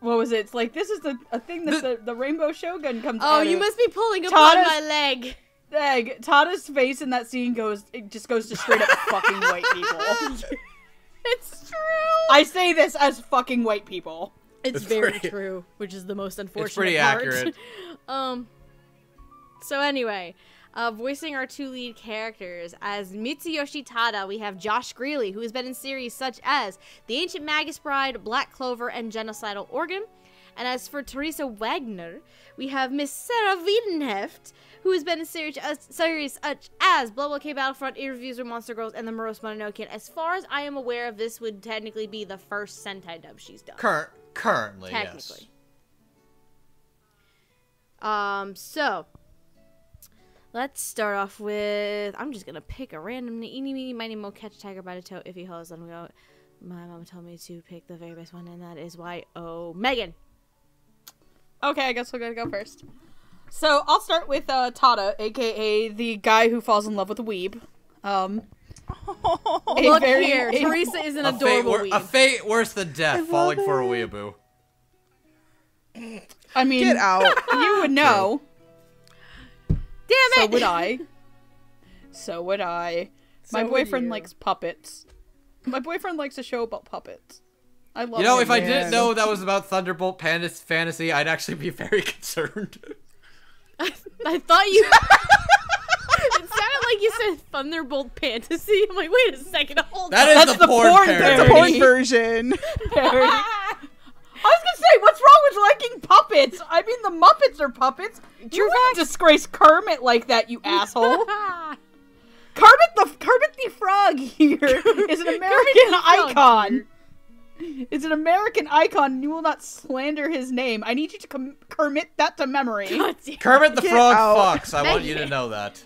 what was it? It's like this is the a thing that the, the rainbow shogun comes Oh, out you of. must be pulling upon my leg. Egg. Tada's face in that scene goes it just goes to straight up fucking white people. it's true. I say this as fucking white people. It's, It's very pretty- true, which is the most unfortunate it's pretty part. accurate. um. So anyway, uh, voicing our two lead characters as Mitsuyoshi Tada, we have Josh Grelle, who has been in series such as The Ancient Magus Bride, Black Clover, and Genocidal Organ. And as for Teresa Wagner, we have Miss Sarah Wiedenheft, who has been in series, uh, series such as Blood Blockade Battlefront, Interviews with Monster Girls, and The Morose Mononokean. As far as I am aware of, this would technically be the first Sentai dub she's done. Cur- currently, Technically. Um, so let's start off with I'm just gonna pick a random eeny meeny miny mo catch tiger by the toe if he holds let me go. My mama told me to pick the very best one and that is why oh Megan. Okay, I guess we're gonna go first. So I'll start with uh, Tada, aka the guy who falls in love with a weeb. Um, a Look very- here, a- Teresa is an yes. A fate, adorable a fate worse than death, love falling for a weeaboo. I mean, Get out. you would know. Damn it. So would I. So would I. My So would boyfriend you. likes puppets. My boyfriend likes a show about puppets. I love. You know, him, if I didn't know that was about Thunderbolt Panis- Fantasy, I'd actually be very concerned. I thought you. it sounded like you said Thunderbolt Fantasy. I'm like, wait a second, hold That on. is That's the, the porn, porn parody. That's a parody. porn version. Harry. I was gonna say, what's wrong with liking puppets? I mean, the Muppets are puppets. You wouldn't disgrace Kermit like that, you asshole. Kermit the Kermit the Frog here is an American Frog icon. Is an American icon, and you will not slander his name. I need you to com- commit that to memory. God. Kermit the Get Frog out. fucks. I want you to know that.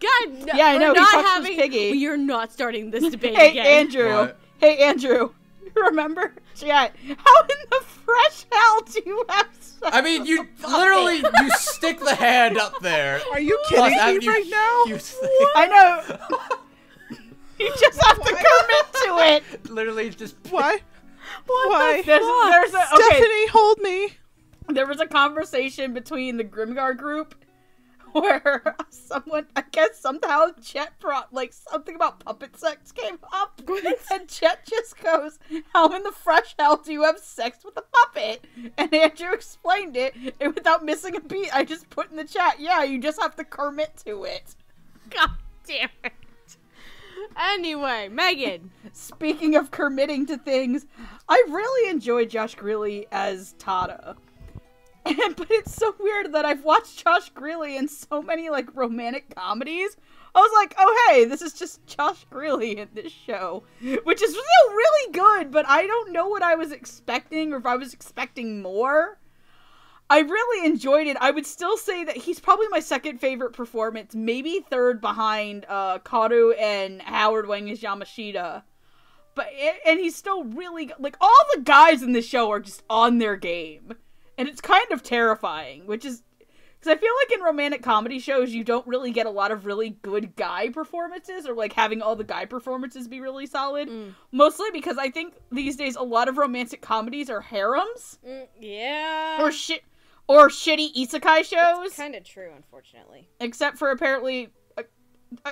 God, no, Yeah, I we're know, he Not having, piggy. You're not starting this debate Hey, again. Andrew. What? Hey, Andrew. Remember? Chat. How in the fresh hell do you have sex I mean, you a literally you stick the hand up there. Are you kidding haven't me you right now? used the- I know. you just have to commit to it. literally just Why? Why? There's, there's a, okay. Stephanie, hold me. There was a conversation between the Grimgar group where someone, I guess somehow Chet brought like something about puppet sex came up, and Chet just goes, "How in the fresh hell do you have sex with a puppet?" And Andrew explained it, and without missing a beat, I just put in the chat, "Yeah, you just have to commit to it." God damn it. Anyway, Megan. Speaking of committing to things, I really enjoy Josh Grelle as Tada. And, but it's so weird that I've watched Josh Grelle in so many like romantic comedies. I was like, oh hey, this is just Josh Grelle in this show, which is still really good. But I don't know what I was expecting, or if I was expecting more. I really enjoyed it. I would still say that he's probably my second favorite performance, maybe third behind uh, Kaoru and Howard Wang as Yamashita. But and he's still really like all the guys in the show are just on their game, and it's kind of terrifying. Which is because I feel like in romantic comedy shows you don't really get a lot of really good guy performances, or like having all the guy performances be really solid. Mostly because I think these days a lot of romantic comedies are harems yeah. or shit or shitty isekai shows. kind of true, unfortunately. Except for apparently, uh,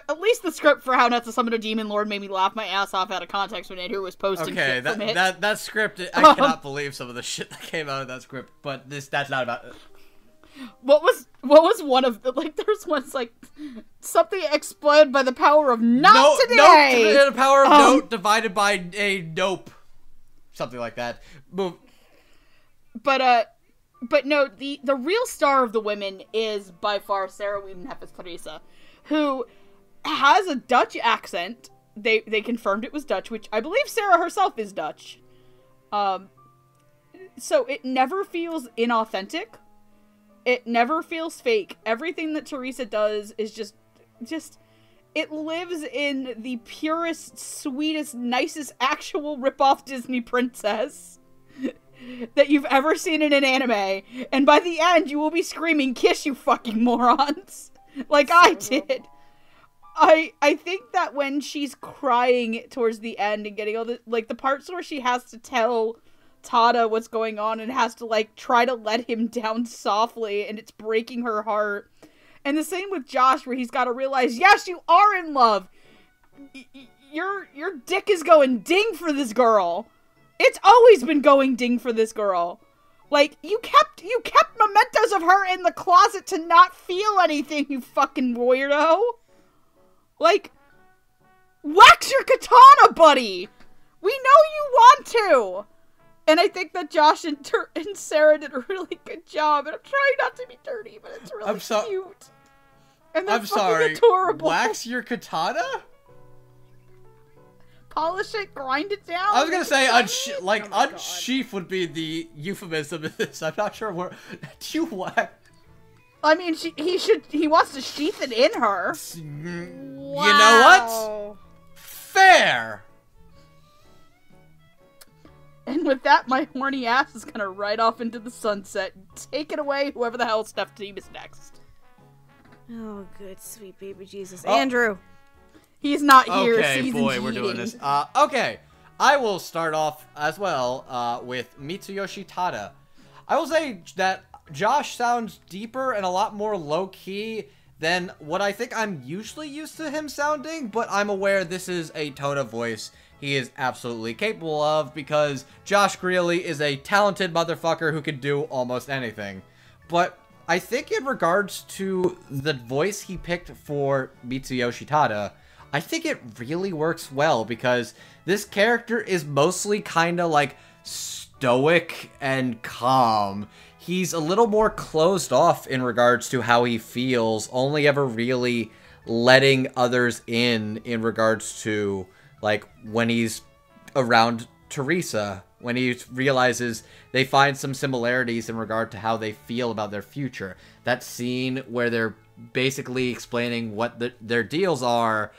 at least the script for How Not to Summon a Demon Lord made me laugh my ass off out of context when Andrew was posting Okay, shit that, from it. that that script I Um, cannot believe some of the shit that came out of that script, but this that's not about What was what was one of the like? There's one's like something exploded by the power of not no, today. Nope, the power of Um, note divided by a nope. Something like that. Move. but uh, but no, the the real star of the women is by far Sarah Wiedenheft as Teresa, who has a Dutch accent. They they confirmed it was Dutch, which I believe Sarah herself is Dutch. Um, so it never feels inauthentic. It never feels fake. Everything that Teresa does is just just it lives in the purest, sweetest, nicest actual rip-off Disney princess that you've ever seen in an anime. And by the end, you will be screaming, "Kiss you fucking morons!" like I did. I I think that when she's crying towards the end and getting all the like the parts where she has to tell Tada what's going on and has to like try to let him down softly and it's breaking her heart. And the same with Josh where he's got to realize, yes, you are in love. Y- y- You're your dick is going ding for this girl. It's always been going ding for this girl. Like you kept you kept mementos of her in the closet to not feel anything, you fucking weirdo. Like wax your katana, buddy. We know you want to. And I think that Josh and, Tur- and Sarah did a really good job. And I'm trying not to be dirty, but it's really I'm so- cute. And they're I'm sorry. adorable. Wax your katana? Polish it, grind it down. I was gonna say shiny. unsh- like Oh unsheath would be the euphemism of this. I'm not sure where. Do you what? I mean, she, he should. He wants to sheath it in her. You know what? Fair. And with that, my horny ass is gonna ride off into the sunset. Take it away, whoever the hell Steph team is next. Oh, good sweet baby Jesus, Oh. Andrew. He's not here. Okay, boy, we're doing this. Uh, okay, I will start off as well uh, with Mitsuyoshi Tada. I will say that Josh sounds deeper and a lot more low key than what I think I'm usually used to him sounding, but I'm aware this is a tone of voice he is absolutely capable of because Josh Grelle is a talented motherfucker who can do almost anything. But I think in regards to the voice he picked for Mitsuyoshi Tada, I think it really works well because this character is mostly kind of like stoic and calm. He's a little more closed off in regards to how he feels, only ever really letting others in in regards to like when he's around Teresa, when he realizes they find some similarities in regard to how they feel about their future. That scene where they're basically explaining what the, their deals are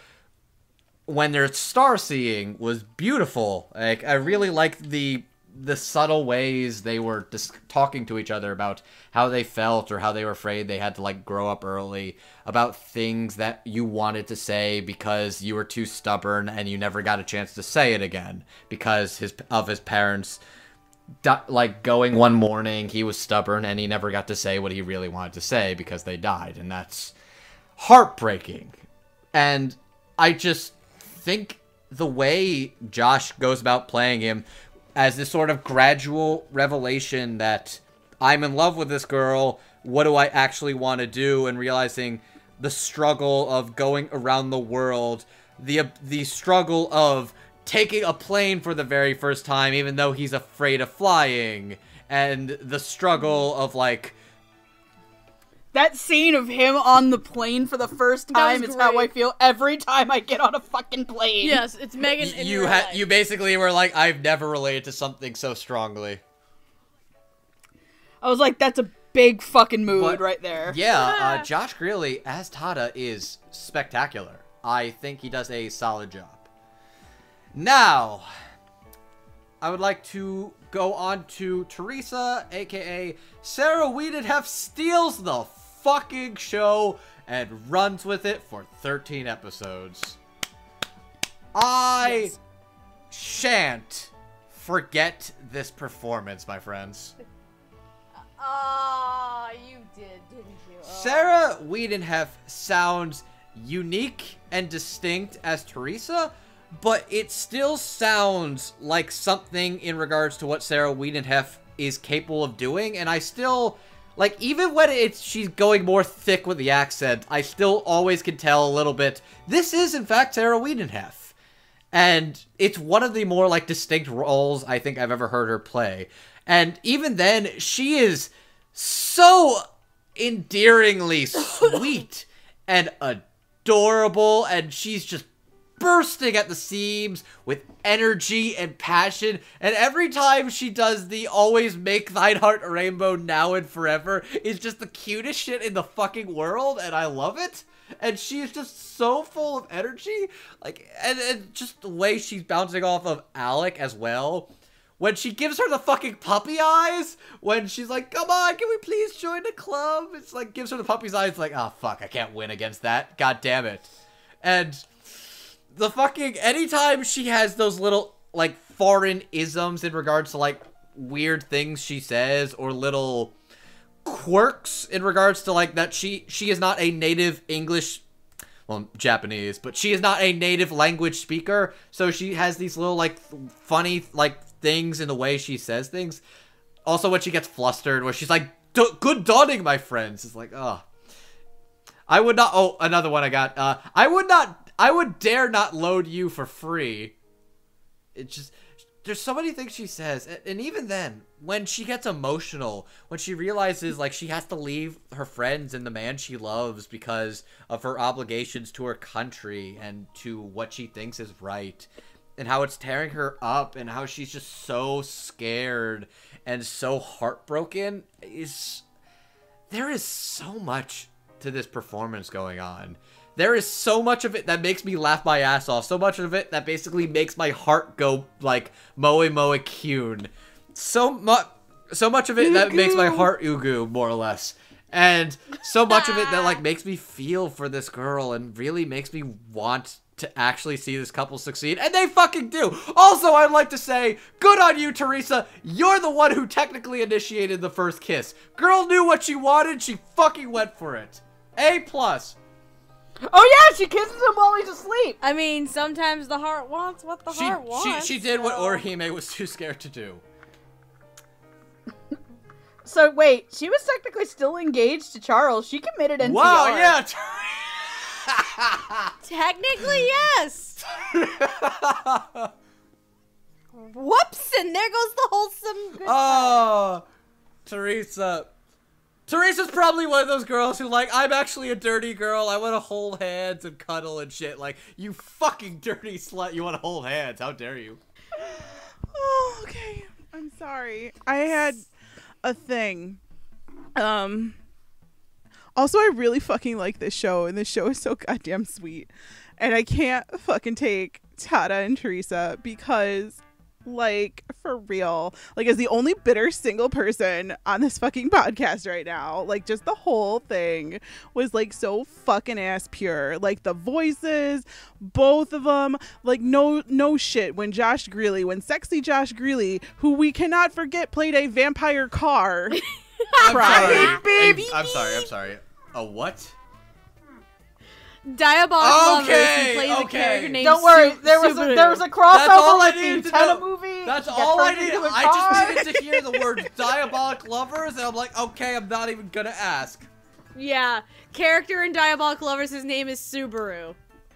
when they're star seeing was beautiful. Like I really liked the the subtle ways they were just talking to each other about how they felt or how they were afraid they had to like grow up early about things that you wanted to say because you were too stubborn and you never got a chance to say it again because his of his parents like going one morning he was stubborn and he never got to say what he really wanted to say because they died and that's heartbreaking and i just think the way josh goes about playing him as this sort of gradual revelation that i'm in love with this girl what do i actually want to do? And realizing the struggle of going around the world the the struggle of taking a plane for the very first time even though he's afraid of flying and the struggle of like That scene of him on the plane for the first time was is how I feel every time I get on a fucking plane. Yes, it's Megan. in you real had life. you basically were like I've never related to something so strongly. I was like, that's a big fucking mood But- right there. Yeah, uh, Josh Grelle as Tada is spectacular. I think he does a solid job. Now, I would like to go on to Teresa, aka Sarah Wiedenheft, steals the fucking show and runs with it for 13 episodes. I Yes. shan't forget this performance, my friends. Ah, you did, didn't you? Oh. Sarah Wiedenheft sounds unique and distinct as Teresa, but it still sounds like something in regards to what Sarah Wiedenheft is capable of doing, and I still like even when it's she's going more thick with the accent, I still always can tell a little bit. This is in fact Sarah Wiedenheft. And it's one of the more like distinct roles I think I've ever heard her play. And even then, she is so endearingly sweet and adorable, and she's just bursting at the seams with energy and passion. And every time she does the always make thine heart a rainbow now and forever is just the cutest shit in the fucking world, and I love it. And she is just so full of energy. Like, and, and just the way she's bouncing off of Alec as well. When she gives her the fucking puppy eyes, when she's like, come on, can we please join the club? It's like, gives her the puppy's eyes, like, oh fuck, I can't win against that. God damn it. And the fucking anytime she has those little like foreign isms in regards to like weird things she says or little quirks in regards to like that she she is not a native English well, Japanese, but she is not a native language speaker, so she has these little like funny like things in the way she says things. Also, when she gets flustered, where she's like, "Good dawning, my friends," it's like, oh. I would not. Oh, another one I got. Uh, I would not. I would dare not load you for free. It just there's so many things she says and, even then when she gets emotional when she realizes like she has to leave her friends and the man she loves because of her obligations to her country and to what she thinks is right and how it's tearing her up and how she's just so scared and so heartbroken is there is so much to this performance going on there is so much of it that makes me laugh my ass off. So much of it that basically makes my heart go like moe moe kyun. So much, so much of it that makes my heart ugu more or less, and so much of it that like makes me feel for this girl and really makes me want to actually see this couple succeed, and they fucking do. Also, I'd like to say, good on you, Teresa. You're the one who technically initiated the first kiss. Girl knew what she wanted. She fucking went for it. A plus. Oh yeah, she kisses him while he's asleep. I mean, sometimes the heart wants what the she, heart wants. She, she did so. what Orihime was too scared to do. so wait, she was technically still engaged to Charles. She committed NTR. Wow, yeah. technically, yes. Whoops, and there goes the wholesome. oh, Teresa. Teresa's probably one of those girls who like, I'm actually a dirty girl. I want to hold hands and cuddle and shit. Like, you fucking dirty slut. You want to hold hands. How dare you? Oh, okay. I'm sorry. I had a thing. Um. Also, I really fucking like this show, and this show is so goddamn sweet. And I can't fucking take Tada and Teresa because like for real. Like as the only bitter single person on this fucking podcast right now like just the whole thing was like so fucking ass pure. Like the voices both of them like no no shit. When josh grelle when sexy josh grelle who we cannot forget played a vampire car. I'm sorry. Beep, I'm sorry i'm sorry. A what Diabolik okay, Lovers. He plays okay. a character named Don't worry, Su- there was a, there was a That's crossover I with the needed to movie. That's all I turned needed. into a I car. just needed to hear the word diabolik lovers, and I'm like, okay, I'm not even gonna ask. Yeah, character in Diabolik Lovers. His name is Subaru.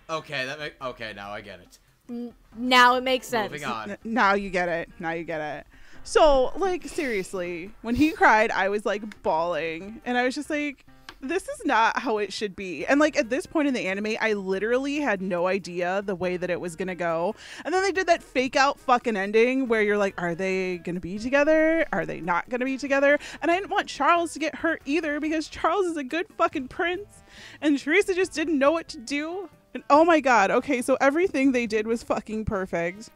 Okay, that make okay. Now I get it. Now it makes sense. Moving on. N- now you get it now you get it so like seriously when he cried i was like bawling and i was just like this is not how it should be. And like at this point in the anime, I literally had no idea the way that it was gonna go. And then they did that fake out fucking ending where you're like, are they gonna be together? Are they not gonna be together? And I didn't want Charles to get hurt either because Charles is a good fucking prince. And Teresa just didn't know what to do. And oh my god, okay, so everything they did was fucking perfect.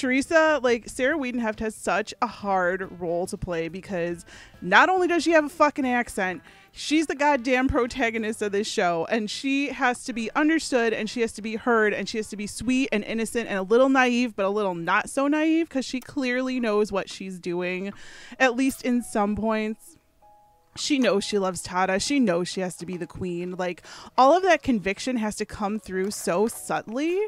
Teresa, like Sarah Wiedenheft has such a hard role to play because not only does she have a fucking accent, she's the goddamn protagonist of this show and she has to be understood and she has to be heard and she has to be sweet and innocent and a little naive but a little not so naive because she clearly knows what she's doing at least in some points she knows she loves Tada. She knows she has to be the queen. Like all of that conviction has to come through so subtly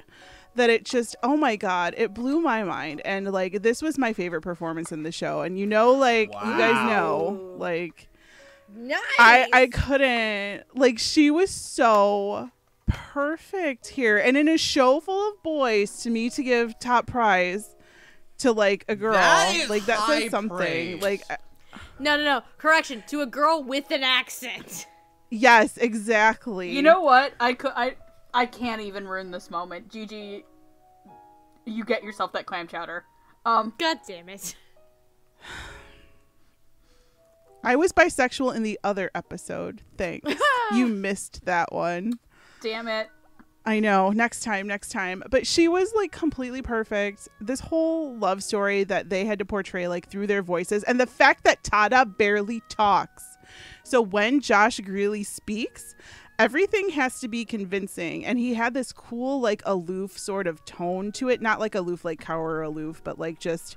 that it just oh my god, it blew my mind. And like this was my favorite performance in the show. And you know like you guys know like Nice. I I couldn't like she was so perfect here and in a show full of boys to me to give top prize to like a girl That is like that says something praise. like no, no, no. Correction. To a girl with an accent. yes exactly You know what? I could I I can't even ruin this moment. Gigi, you get yourself that clam chowder. Um, God damn it. I was bisexual in the other episode thanks you missed that one damn it. I know. Next time, next time. But she was like completely perfect. This whole love story that they had to portray like through their voices and the fact that Tada barely talks. So when Josh Greeley speaks, everything has to be convincing and he had this cool like aloof sort of tone to it, not like aloof like cower aloof, but like just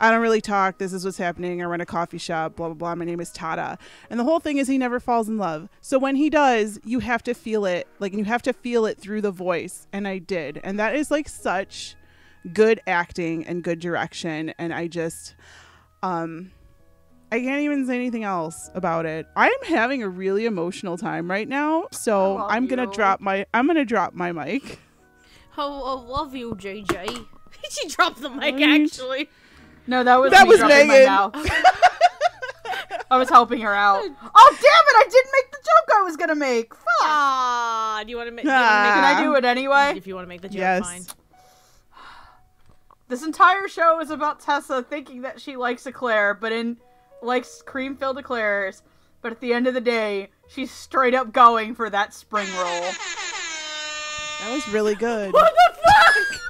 I don't really talk. This is what's happening. I run a coffee shop, blah, blah, blah. My name is Tada. And the whole thing is he never falls in love. So when he does, you have to feel it. Like, you have to feel it through the voice. And I did. And that is like such good acting and good direction. And I just, um, I can't even say anything else about it. I'm having a really emotional time right now. So I love I'm gonna you. drop my I'm gonna drop my mic. Oh, I love you, JJ. she dropped the mic, Right. actually. No, that was That me was dropping my Megan. mouth. I was helping her out. Oh damn it! I didn't make the joke I was gonna make. Fuck. Ah, do you want to make? Ah. Can I do it anyway? If you want to make the joke, Yes. fine. This entire show is about Tessa thinking that she likes Eclair, but in likes cream filled eclairs. But at the end of the day, she's straight up going for that spring roll. That was really good. What the fuck?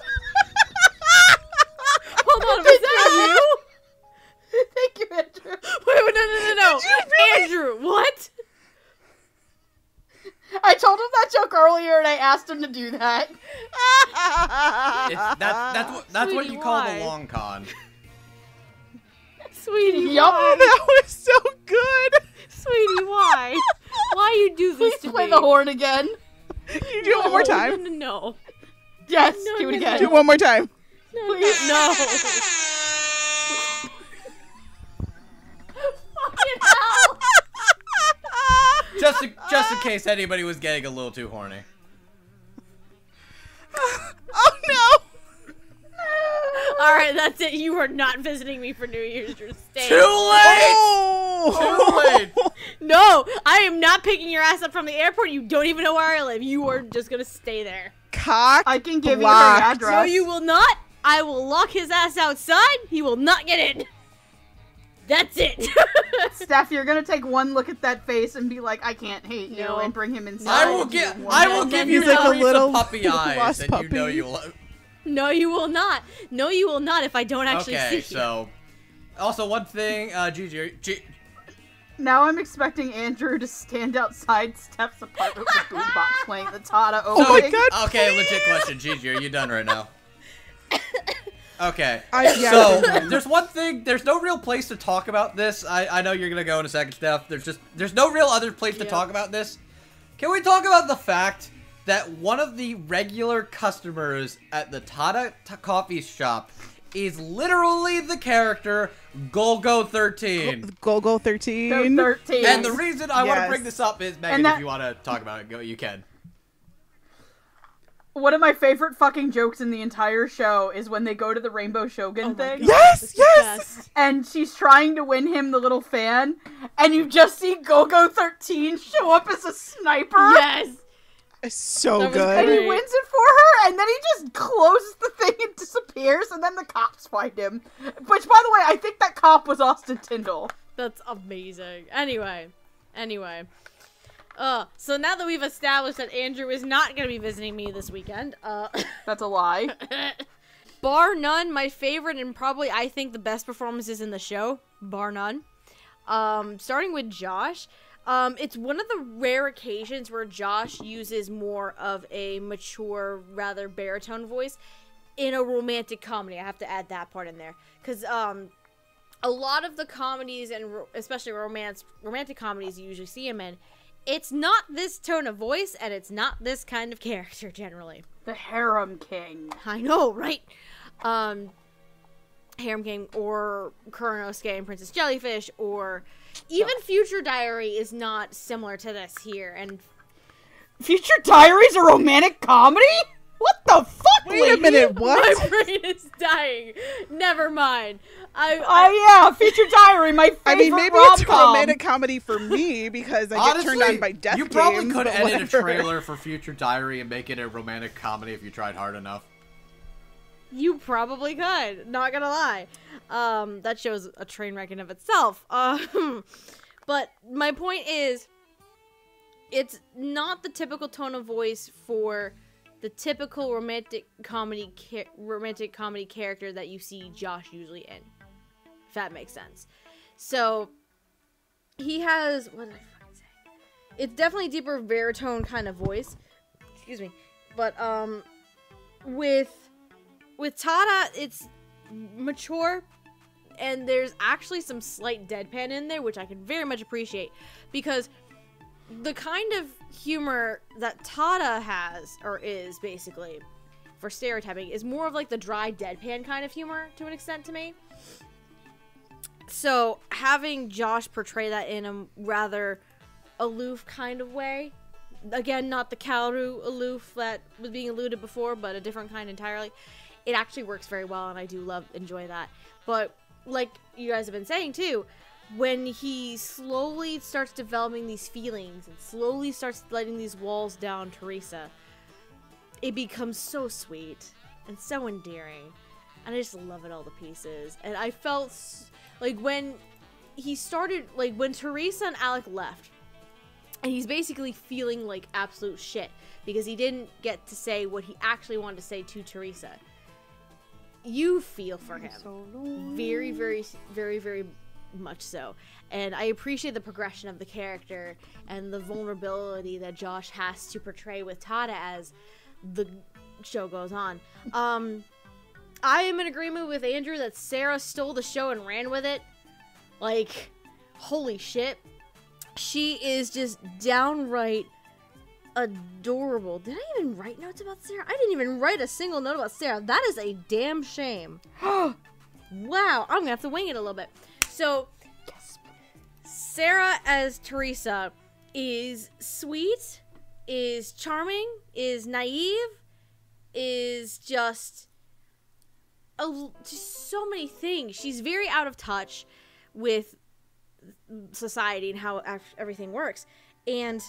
Hold on, was that you? Thank you, Andrew. Wait, wait, no, no, no, no. Andrew, what? I told him that joke earlier, and I asked him to do that. It's, that's that's what that's what Sweetie, you call the long con. Sweetie, Yup. why? Oh, that was so good. Sweetie, why? Why you do this Please to play me? the horn again. Can you do it one more time? No, no, no. Yes, No, do it no, again. Do it one more time. No, Please. no. Just in, just in case anybody was getting a little too horny. No! All right, that's it. You are not visiting me for New Year's. You're staying. Too late. Oh! Too late. No, I am not picking your ass up from the airport. You don't even know where I live. You are just gonna stay there. Cock. I can give blocked. you her address. No, you will not. I will lock his ass outside. He will not get in. That's it. Steph, you're gonna take one look at that face and be like, I can't hate you, No. and bring him inside. I will and get. I will give you like a little puppy eyes, lost and you know you will. no, you will not. No, you will not. If I don't actually Okay, see you. Okay, so. Also, one thing, uh, Gigi, G- Now I'm expecting Andrew to stand outside Steph's apartment with a boombox playing the Tada opening. Oh my God, Okay, legit question, Gigi, are you done right now? Okay. I, yeah, so there's one thing. There's no real place to talk about this. I I know you're gonna go in a second, Steph. There's just there's no real other place to talk about this. Can we talk about the fact that one of the regular customers at the Tada t- coffee shop is literally the character Golgo 13? Golgo So 13. 13. And the reason I want to bring this up is Megan, And that- if you want to talk about it, go. You can. One of my favorite fucking jokes in the entire show is when they go to the Rainbow Shogun Oh thing. God, Yes, yes! And she's trying to win him the little fan, and you just see Golgo 13 show up as a sniper. Yes. It's so That was And he wins it for her, and then he just closes the thing and disappears, and then the cops find him. Which, by the way, I think that cop was Austin Tindle. That's amazing. Anyway, anyway. Uh, so now that we've established that Andrew is not gonna be visiting me this weekend, uh, That's a lie. bar none, my favorite and probably I think the best performances in the show, bar none. Um, starting with Josh. Um, it's one of the rare occasions where Josh uses more of a mature, rather baritone voice in a romantic comedy. I have to add that part in there because um, a lot of the comedies and ro- especially romance, romantic comedies you usually see him in, it's not this tone of voice and it's not this kind of character generally. The Harem King. I know, right? Um, Harem King or Kuranosuke and Princess Jellyfish or even Future Diary is not similar to this here. And Future Diary is a romantic comedy? What the fuck, Wait a minute, what? my brain is dying. Never mind. I, oh, I Oh yeah, Future Diary, my favorite I mean, maybe it's a romantic comedy for me because I get turned on by death you probably games, could but edit a trailer for Future Diary and make it a romantic comedy if you tried hard enough. You probably could. Not gonna lie. Um, that shows a train wreck in of itself. Um, but my point is, it's not the typical tone of voice for the typical romantic comedy romantic comedy character that you see Josh usually in. If that makes sense. So he has what did I fucking say? It's definitely deeper baritone kind of voice. Excuse me. But um with with Tada, it's mature, and there's actually some slight deadpan in there, which I can very much appreciate because the kind of humor that Tada has or is basically for stereotyping is more of like the dry deadpan kind of humor to an extent to me. So having Josh portray that in a rather aloof kind of way, again, not the Kaoru aloof that was being alluded before, but a different kind entirely. It actually works very well, and I do love enjoy that. But like you guys have been saying too, when he slowly starts developing these feelings and slowly starts letting these walls down Teresa, it becomes so sweet and so endearing. And I just love it all the pieces. And I felt like when he started, like when Teresa and Alec left, and he's basically feeling like absolute shit because he didn't get to say what he actually wanted to say to Teresa. You feel for him. Very very very very much so. And i appreciate the progression of the character and the vulnerability that josh has to portray with tada as the show goes on. Um i am in agreement with andrew that sarah stole the show and ran with it. Like holy shit. She is just downright adorable. Did i even write notes about sarah? I didn't even write a single note about sarah. That is a damn shame. Wow i'm gonna have to wing it a little bit. So sarah as teresa is sweet is charming is naive is just a, just so many things. She's very out of touch with society and how everything works. And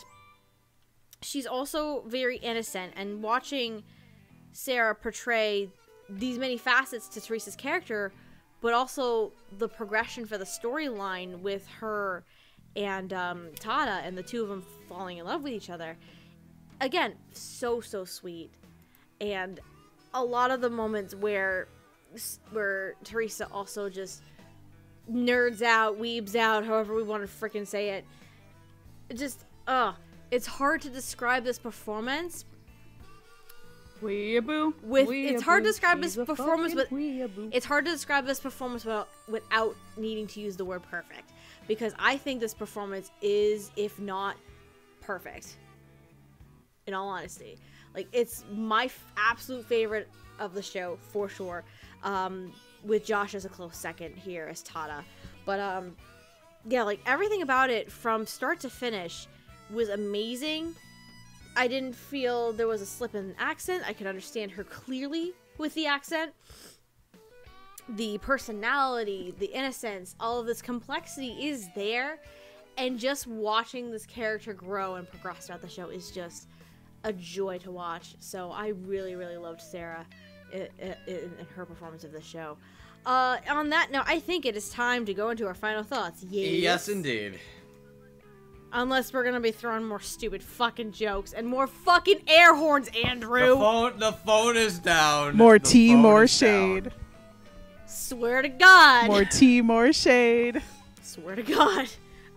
she's also very innocent and watching sarah portray these many facets to teresa's character but also the progression for the storyline with her and um, tada and the two of them falling in love with each other. Again so so sweet. And a lot of the moments where where teresa also just nerds out weebs out however we want to freaking say it. Just uh it's hard to describe this performance Weeaboo. With- it's hard to describe she's his a performance, but it's hard to describe this performance without, without needing to use the word perfect because I think this performance is, if not perfect, in all honesty. Like, it's my f- absolute favorite of the show for sure, um, with Josh as a close second here as Tada. But, um, yeah, like everything about it from start to finish was amazing. I didn't feel there was a slip in accent. I could understand her clearly with the accent the personality, the innocence, all of this complexity is there. And just watching this character grow and progress throughout the show is just a joy to watch. So I really, really loved Sarah in, in, in her performance of the show. Uh, on that note, I think it is time to go into our final thoughts. Yes, Yes, indeed. Unless we're gonna be throwing more stupid fucking jokes and more fucking air horns, Andrew. The phone, the phone is down. More The tea, more is down. shade. Swear to God. More tea, more shade. Swear to God.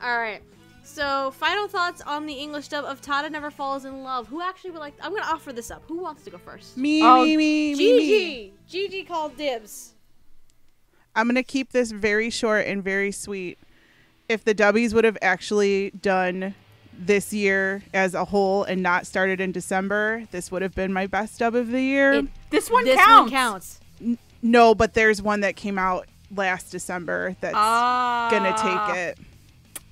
All right. So, final thoughts on the English dub of Tada Never Falls in Love. Who actually would like? I'm gonna offer this up. Who wants to go first? Me, Oh, me, me, me, me. Gigi. Gigi called dibs. I'm gonna keep this very short and very sweet. If the dubbies would have actually done this year as a whole and not started in December, this would have been my best dub of the year. It- This one this counts. one counts. no, but there's one that came out last December that's Ah. gonna take it.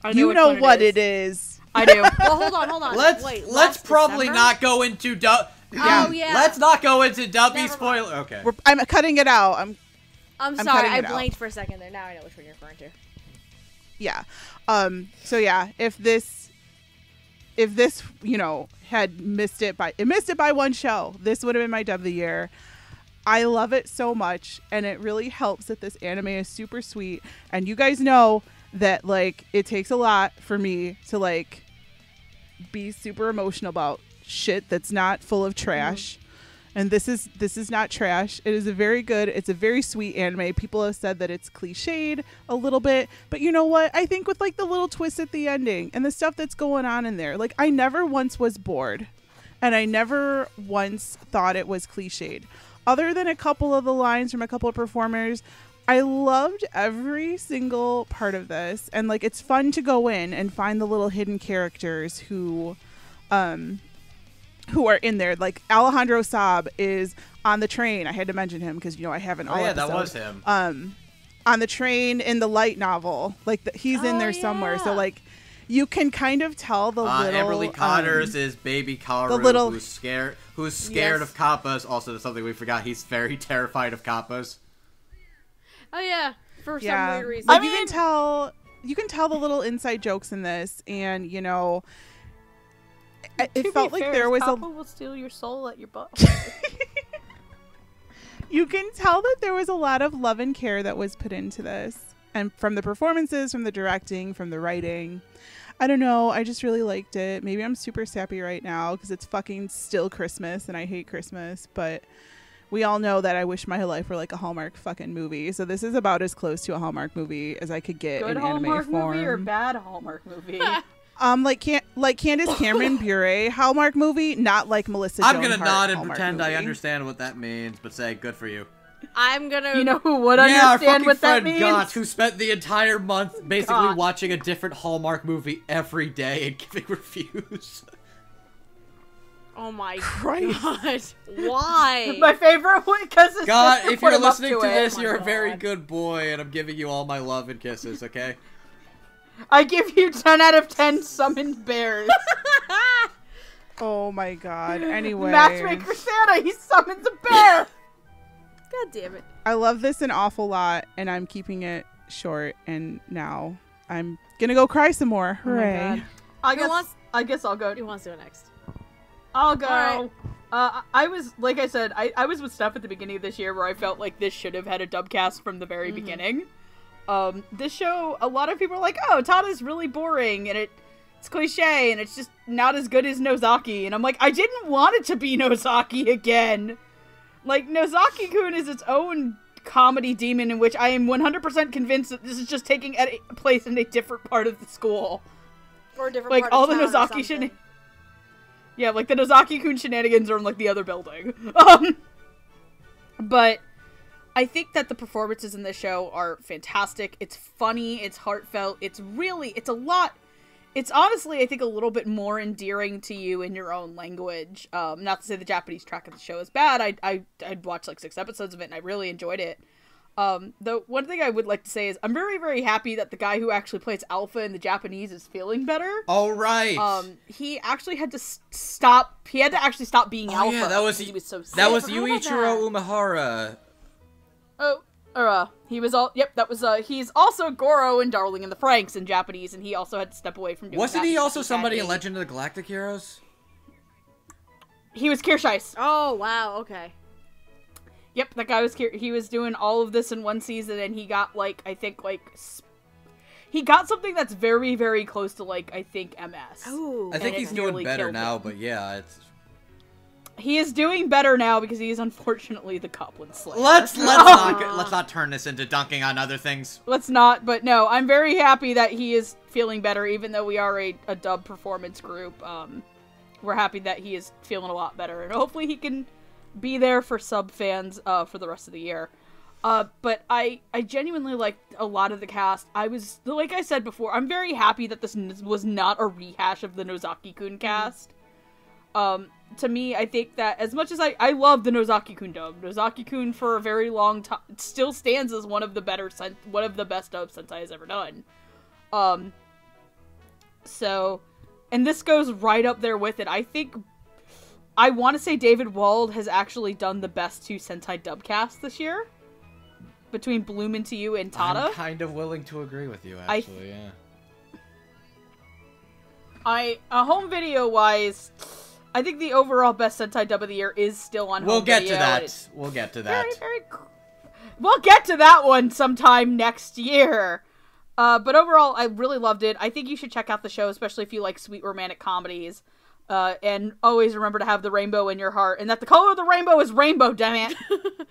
I You know one what is. it is. I do. Well, hold on, hold on. Let's Wait, let's probably December? not go into dub. Oh, yeah. Let's not go into dubby Never spoiler. Okay. We're, I'm cutting it out. I'm I'm I'm sorry, I it out. blanked for a second there. Now I know which one you're referring to. Yeah. Um. So yeah, if this, if this, you know, had missed it by it missed it by one show, this would have been my dub of the year. I love it so much, and it really helps that this anime is super sweet. And you guys know that like it takes a lot for me to like be super emotional about shit that's not full of trash. And this is this is not trash. It is a very good, it's a very sweet anime. People have said that it's cliched a little bit, but you know what? I think with like the little twist at the ending and the stuff that's going on in there, like I never once was bored. And I never once thought it was cliched. Other than a couple of the lines from a couple of performers, I loved every single part of this, and like it's fun to go in and find the little hidden characters who, um, who are in there. Like Alejandro Saab is on the train. I had to mention him because you know I haven't. Oh all yeah, that was him. Um, on the train in the light novel, like the, he's in Oh, there somewhere. So like, you can kind of tell the Uh, little. Amber Lee um, Cotters is baby Kaoru, the little- who's scared, who's scared Yes. of kappas. Also, something we forgot. He's very terrified of kappas. Oh yeah, for yeah. some weird reason. Like I you can mean- tell you can tell the little inside jokes in this and you know it, To it be felt like fair, there was Papa a will steal your soul at your butt. you can tell that there was a lot of love and care that was put into this and from the performances from the directing from the writing i don't know i just really liked it maybe i'm super sappy right now because it's fucking still christmas and i hate christmas but we all know that i wish my life were like a hallmark fucking movie so this is about as close to a hallmark movie as i could get Good in anime Hallmark form movie or bad Hallmark movie? Um, like can like Candace Cameron Bure Hallmark movie, not like Melissa. I'm Joan gonna Hart nod and Hallmark pretend I understand what that means, but say good for you. I'm gonna. you know who would yeah, our understand fucking what that friend means? Gotch, who spent the entire month basically Gotch. watching a different Hallmark movie every day and giving reviews. Oh my Christ. god! Why? My favorite one because God, if you're listening to it. this, Oh you're a very good boy, and I'm giving you all my love and kisses. Okay. I give you 10 out of 10 summoned bears. Oh my god. Anyway, Matchmaker Santa, he summons a bear. God damn it! I love this an awful lot, and I'm keeping it short. And now I'm gonna go cry some more. Oh Hooray! God. I guess wants- I guess I'll go. Who wants to go next? I'll go. Alright. Uh, I was like I said, I, I was with Steph at the beginning of this year where I felt like this should have had a dubcast from the very beginning. Um, this show, a lot of people are like, "Oh, Tada's really boring and it it's cliche and it's just not as good as Nozaki." And I'm like, I didn't want it to be Nozaki again. Like Nozaki-kun is its own comedy demon in which I am 100% convinced that this is just taking a place in a different part of the school Or a different like part of all the Nozaki shen- Yeah, like the Nozaki kun shenanigans are in like the other building. Um but I think that the performances in this show are fantastic. It's funny, it's heartfelt, it's really it's a lot it's honestly I think a little bit more endearing to you in your own language. Um not to say the Japanese track of the show is bad. I I I'd watched like 6 episodes of it and I really enjoyed it. Um, the one thing I would like to say is I'm very, very happy that the guy who actually plays Alpha in the Japanese is feeling better. All right. Um, he actually had to s- stop. He had to actually stop being oh Alpha. yeah, that was because he was so sick. that was I forgot about Yuichiro. Umehara. Oh, or uh, he was all. Yep, that was uh. He's also Goro in Darling in the Franxx in Japanese, and he also had to step away from doing. Wasn't that he also somebody in a- Legend of the Galactic Heroes? He was Kircheis. Oh wow. Okay. Yep, that guy was. He was doing all of this in one season, and he got like I think like. He got something that's very, very close to like I think MS. Ooh. I think he's nearly doing better killed now, him. but yeah, it's He is doing better now because he is unfortunately the Goblin Slayer. let's let's not let's not turn this into dunking on other things. Let's not, but no, I'm very happy that he is feeling better, even though we are a, a dub performance group. Um, we're happy that he is feeling a lot better, and hopefully he can be there for sub fans uh, for the rest of the year. Uh, but I, I genuinely liked a lot of the cast. I was, like I said before, I'm very happy that this was not a rehash of the Nozaki-kun cast. Um, to me, I think that as much as I, I love the Nozaki-kun dub, Nozaki-kun for a very long time still stands as one of the better, sen- one of the best dubs Sentai has ever done. Um, so, and this goes right up there with it. I think, I want to say David Wald has actually done the best two Sentai dub casts this year. Between Bloom into You and Tada. I'm kind of willing to agree with you, I- actually. yeah. I a uh, home video wise, I think the overall best Sentai dub of the year is still on. We'll home get to that. it's We'll get to that. Very, very cool. We'll get to that one sometime next year. Uh, but overall, I really loved it. I think you should check out the show, especially if you like sweet romantic comedies. Uh, and always remember to have the rainbow in your heart, and that the color of the rainbow is rainbow. Damn it!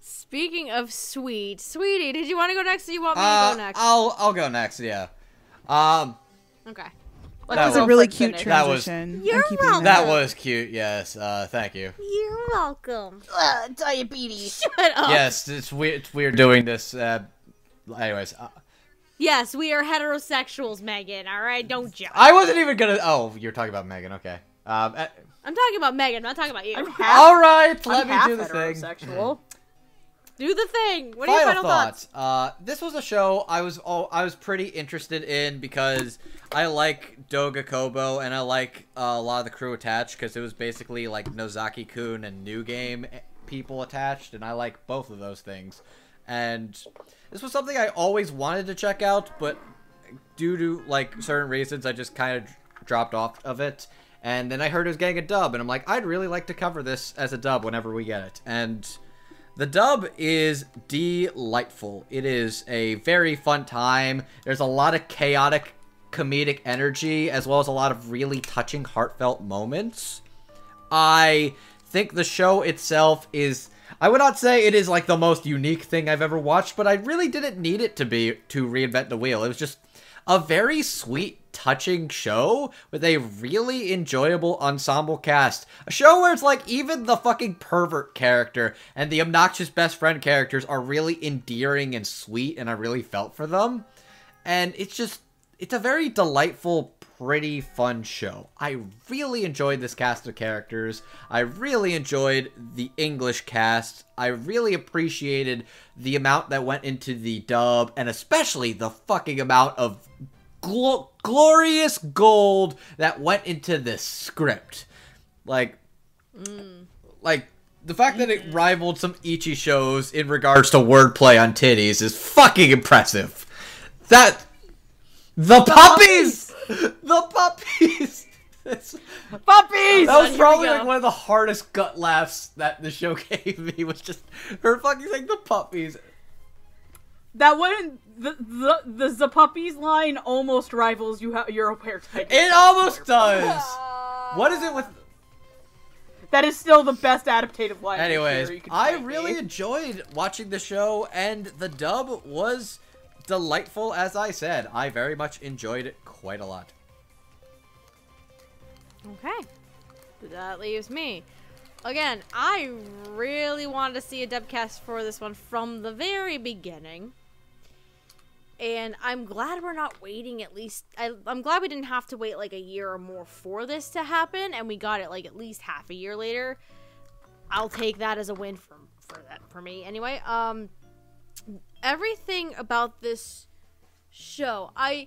Speaking of sweet, sweetie, did you want to go next? Or you want me to Uh, go next? I'll I'll go next. Yeah. Um, okay. Let That was a really cute finish. That was- transition. You're welcome. That was cute. Yes. Uh, thank you. You're welcome. Uh, diabetes. Shut up. Yes, it's weird. It's weird doing this. Uh, anyways, uh, Yes, we are heterosexuals, Megan. All right, don't judge. I wasn't even gonna. Oh, you're talking about Megan. Okay. Um. uh, I'm talking about Megan. I'm not talking about you. I'm half, all right. Let I'm me half do the thing. heterosexual. Do the thing. What are your final final thoughts? thoughts. Uh, this was a show I was oh, I was pretty interested in because I like Doga Kobo and I like uh, a lot of the crew attached because it was basically like Nozaki Kun and New Game people attached, and I like both of those things. And this was something I always wanted to check out, but due to like certain reasons, I just kind of dropped off of it. And then I heard it was getting a dub, and I'm like, I'd really like to cover this as a dub whenever we get it. And the dub is delightful. It is a very fun time. There's a lot of chaotic comedic energy as well as a lot of really touching heartfelt moments. I think the show itself is I would not say it is like the most unique thing I've ever watched, but I really didn't need it to be to reinvent the wheel. It was just a very sweet, touching show with a really enjoyable ensemble cast. A show where it's like even the fucking pervert character and the obnoxious best friend characters are really endearing and sweet, and I really felt for them. And it's just, it's a very delightful, pretty fun show. I really enjoyed this cast of characters. I really enjoyed the English cast. I really appreciated the amount that went into the dub, and especially the fucking amount of glo- glorious gold that went into this script. Like, like the fact that it rivaled some ecchi shows in regards to wordplay on titties is fucking impressive. That the puppies, the puppies. That's- Puppies! that was probably like one of the hardest gut laughs that the show gave me. Was just her fucking saying the puppies. That one, the the the the puppies line almost rivals you ha- your aware type. It almost does. What is it with? That is still the best adaptative line. Anyways, you I really Dave. enjoyed watching the show, and the dub was delightful. As I said, I very much enjoyed it quite a lot. Okay. That leaves me. Again, I really wanted to see a dubcast for this one from the very beginning. And I'm glad we're not waiting at least. I, I'm glad we didn't have to wait like a year or more for this to happen, and we got it like at least half a year later. I'll take that as a win for for that for me anyway. Um, everything about this show, I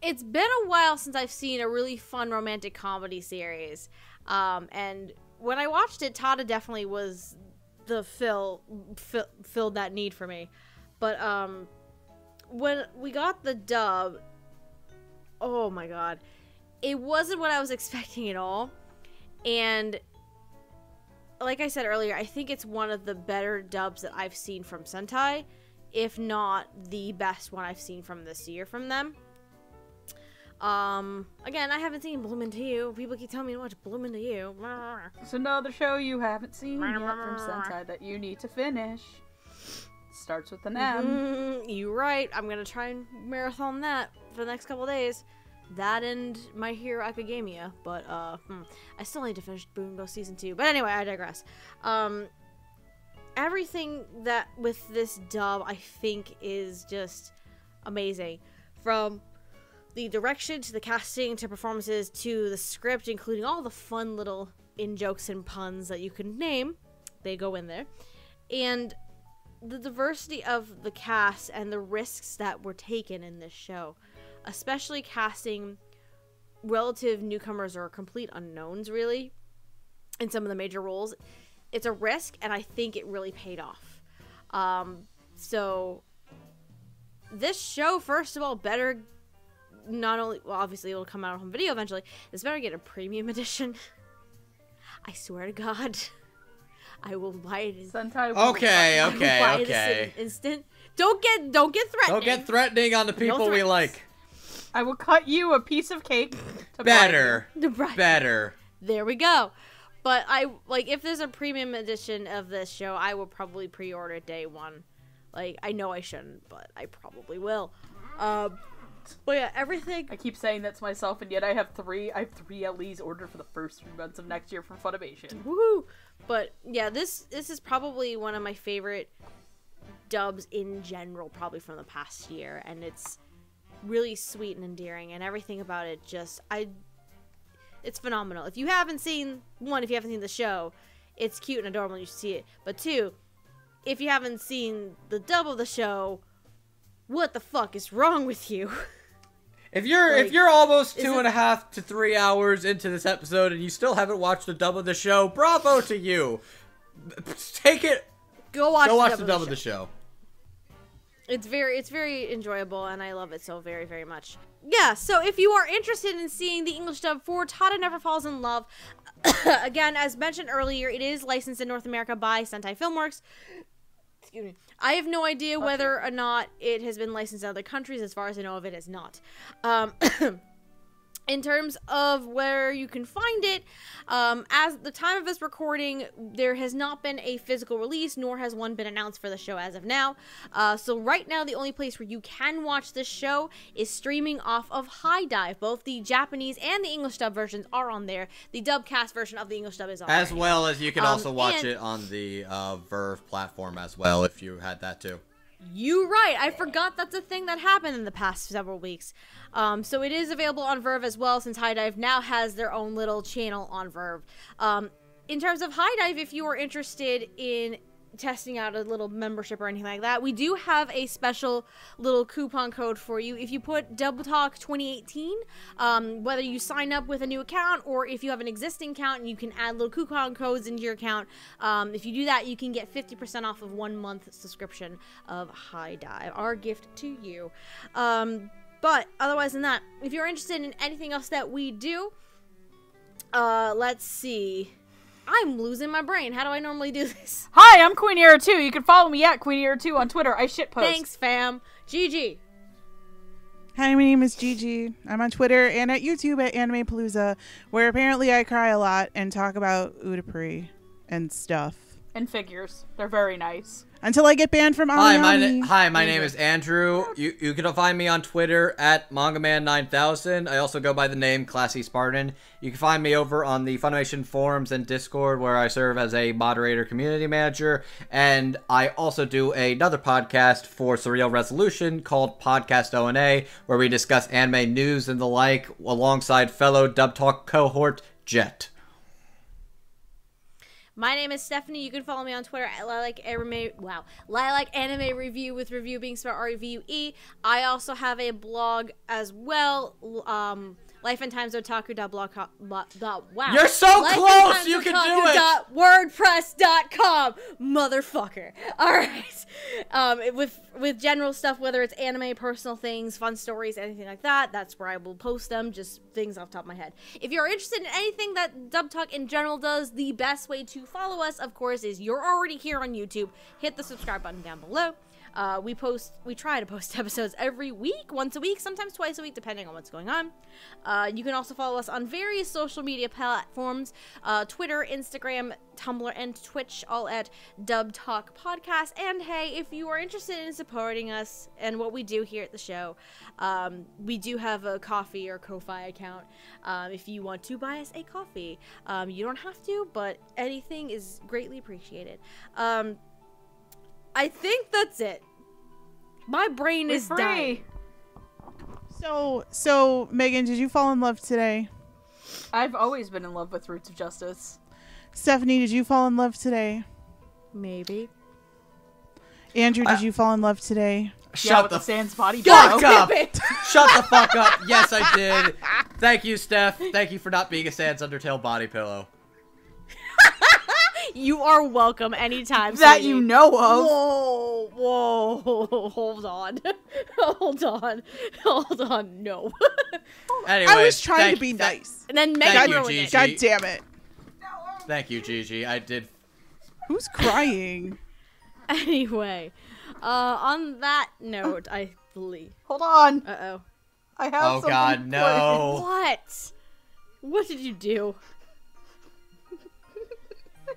it's been a while since I've seen a really fun romantic comedy series. Um, and when I watched it, Tada definitely was the fill, fill filled that need for me. But um, when we got the dub, oh my god, it wasn't what I was expecting at all. And like I said earlier, I think it's one of the better dubs that I've seen from Sentai, if not the best one I've seen from this year from them. Um, again, I haven't seen Bloom Into You. People keep telling me to watch Bloom Into You. It's another show you haven't seen yet from Sentai that you need to finish. Starts with an M. Mm, you right. I'm gonna try and marathon that for the next couple days. That and My Hero Academia, but uh, hmm, I still need to finish Bungo season two. But anyway, I digress. Um, everything that with this dub, I think, is just amazing. From the direction to the casting to performances to the script, including all the fun little in jokes and puns that you can name, they go in there, and the diversity of the cast and the risks that were taken in this show, especially casting relative newcomers or complete unknowns, really, in some of the major roles. It's a risk, and I think it really paid off. Um, so, this show, first of all, better not only, well, obviously it'll come out on home video eventually, this better get a premium edition. I swear to God. I will buy it. in- Sentai. Okay, I will okay, okay. in instant. Don't get don't get threatening. Don't get threatening on the people we like. I will cut you a piece of cake. To Better, Right. better. There we go. But I like if there's a premium edition of this show, I will probably pre-order day one. Like I know I shouldn't, but I probably will. Um, But yeah, everything. I keep saying that to myself, and yet I have three. I have three LEs ordered for the first three months of next year from Funimation. Woohoo! But yeah, this this is probably one of my favorite dubs in general, probably from the past year, and it's really sweet and endearing, and everything about it just I. It's phenomenal. If you haven't seen one, if you haven't seen the show, it's cute and adorable. You should see it. But two, if you haven't seen the dub of the show, what the fuck is wrong with you? If you're Like, if you're almost two and a half to three hours into this episode and you still haven't watched the dub of the show, bravo to you. Take it. Go watch. Go watch dub the of dub show. of the show. It's very it's very enjoyable and I love it so very very much. Yeah, so if you are interested in seeing the English dub for Tada Never Falls in Love, again as mentioned earlier, it is licensed in North America by Sentai Filmworks. Excuse me. I have no idea whether or not it has been licensed in other countries. As far as I know of it is not. Um in terms of where you can find it um, as the time of this recording there has not been a physical release nor has one been announced for the show as of now uh, so right now the only place where you can watch this show is streaming off of HIDIVE both the japanese and the english dub versions are on there the dubcast version of the english dub is on As there. well as you can Um, also watch and- it on the uh, VRV platform as well if you had that too. You right. I forgot that's a thing that happened in the past several weeks. Um, so it is available on VRV as well, since HIDIVE now has their own little channel on VRV. Um, in terms of HIDIVE, if you are interested in testing out a little membership or anything like that, we do have a special little coupon code for you. If you put Double Talk 2018, um, whether you sign up with a new account or if you have an existing account and you can add little coupon codes into your account, um, if you do that, you can get 50% off of one month subscription of HIDIVE, our gift to you. Um, but otherwise than that, if you're interested in anything else that we do, uh, let's see. I'm losing my brain. How do I normally do this? Hi, I'm Queen Era 2. You can follow me at Queen Era 2 on Twitter. I shit post. Thanks, fam. GG. Hi, my name is Gigi. I'm on Twitter and at YouTube at Anime Palooza, where apparently I cry a lot and talk about Utapri and stuff. And figures. They're very nice. Until I get banned from Hi, my na- hi, my name is Andrew. You you can find me on Twitter at MangaMan9000. I also go by the name Classy Spartan. You can find me over on the Funimation forums and Discord, where I serve as a moderator, community manager, and I also do another podcast for Surreal Resolution called Podcast O&A, where we discuss anime news and the like, alongside fellow Dub Talk cohort Jet. My name is Stephanie. You can follow me on Twitter at Lilac Anime. Wow, Lilac Anime Review with review being spelled R E V U E. I also have a blog as well. Um, Life and Times Otaku. Dot blog. Wow, You're so Life close! You can Otaku do it! WordPress.com, motherfucker. All right. Um, with with general stuff, whether it's anime, personal things, fun stories, anything like that, that's where I will post them. Just things off the top of my head. If you're interested in anything that Dub Talk in general does, the best way to follow us, of course, is you're already here on YouTube. Hit the subscribe button down below. Uh, we post, we try to post episodes every week, once a week, sometimes twice a week, depending on what's going on. Uh, you can also follow us on various social media platforms uh, Twitter, Instagram, Tumblr, and Twitch, all at Dub Talk Podcast. And hey, if you are interested in supporting us and what we do here at the show, um, we do have a coffee or Ko-Fi account. Um, if you want to buy us a coffee, um, you don't have to, but anything is greatly appreciated. Um, I think that's it. My brain We're is free. dying. So, so Megan, did you fall in love today? I've always been in love with Roots of Justice. Stephanie, did you fall in love today? Maybe. Andrew, Uh, did you fall in love today? Shut with the the Sans body fuck pillow. up! Shut the fuck up! Yes, I did. Thank you, Steph. Thank you for not being a Sans Undertale body pillow. You are welcome anytime. That sweetie. you know of. Whoa, whoa, hold on, hold on, hold on. No. Anyway, I was trying thank- to be thank- nice. and then Thank Megan you, ruined Gigi. it. God damn it! Thank you, Gigi. I did. Who's crying? Anyway, uh, on that note, I believe. Hold on. Uh oh. I have Oh God, for no! What? What did you do?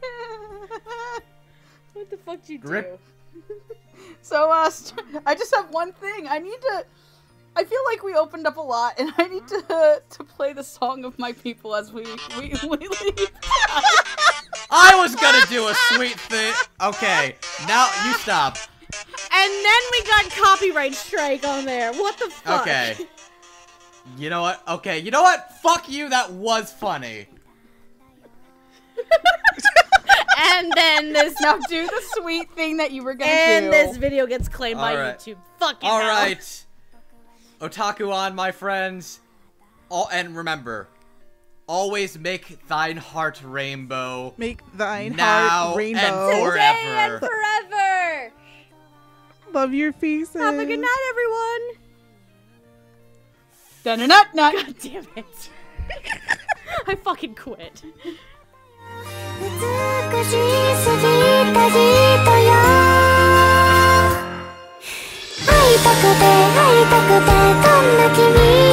What the fuck did you Grip. do? So, uh, st- I just have one thing. I need to. I feel like we opened up a lot, and I need to to play the song of my people as we we, we leave. I was gonna do a sweet thing. Okay, now you stop. And then we got copyright strike on there. What the fuck? Okay. You know what? Okay, you know what? Fuck you, that was funny. And then this now do the sweet thing that you were gonna and do. And this video gets claimed by Alright. YouTube. Fucking All hell. right, Otaku on, my friends. All and remember, always make thine heart rainbow. Make thine Now heart and rainbow. for- Today and Forever. forever. Love your faces. Have a good night, everyone. Dun-dun-dun-dun. God damn it. I fucking quit. 美しすぎた人よ。会いたくて会いたくてどんな君。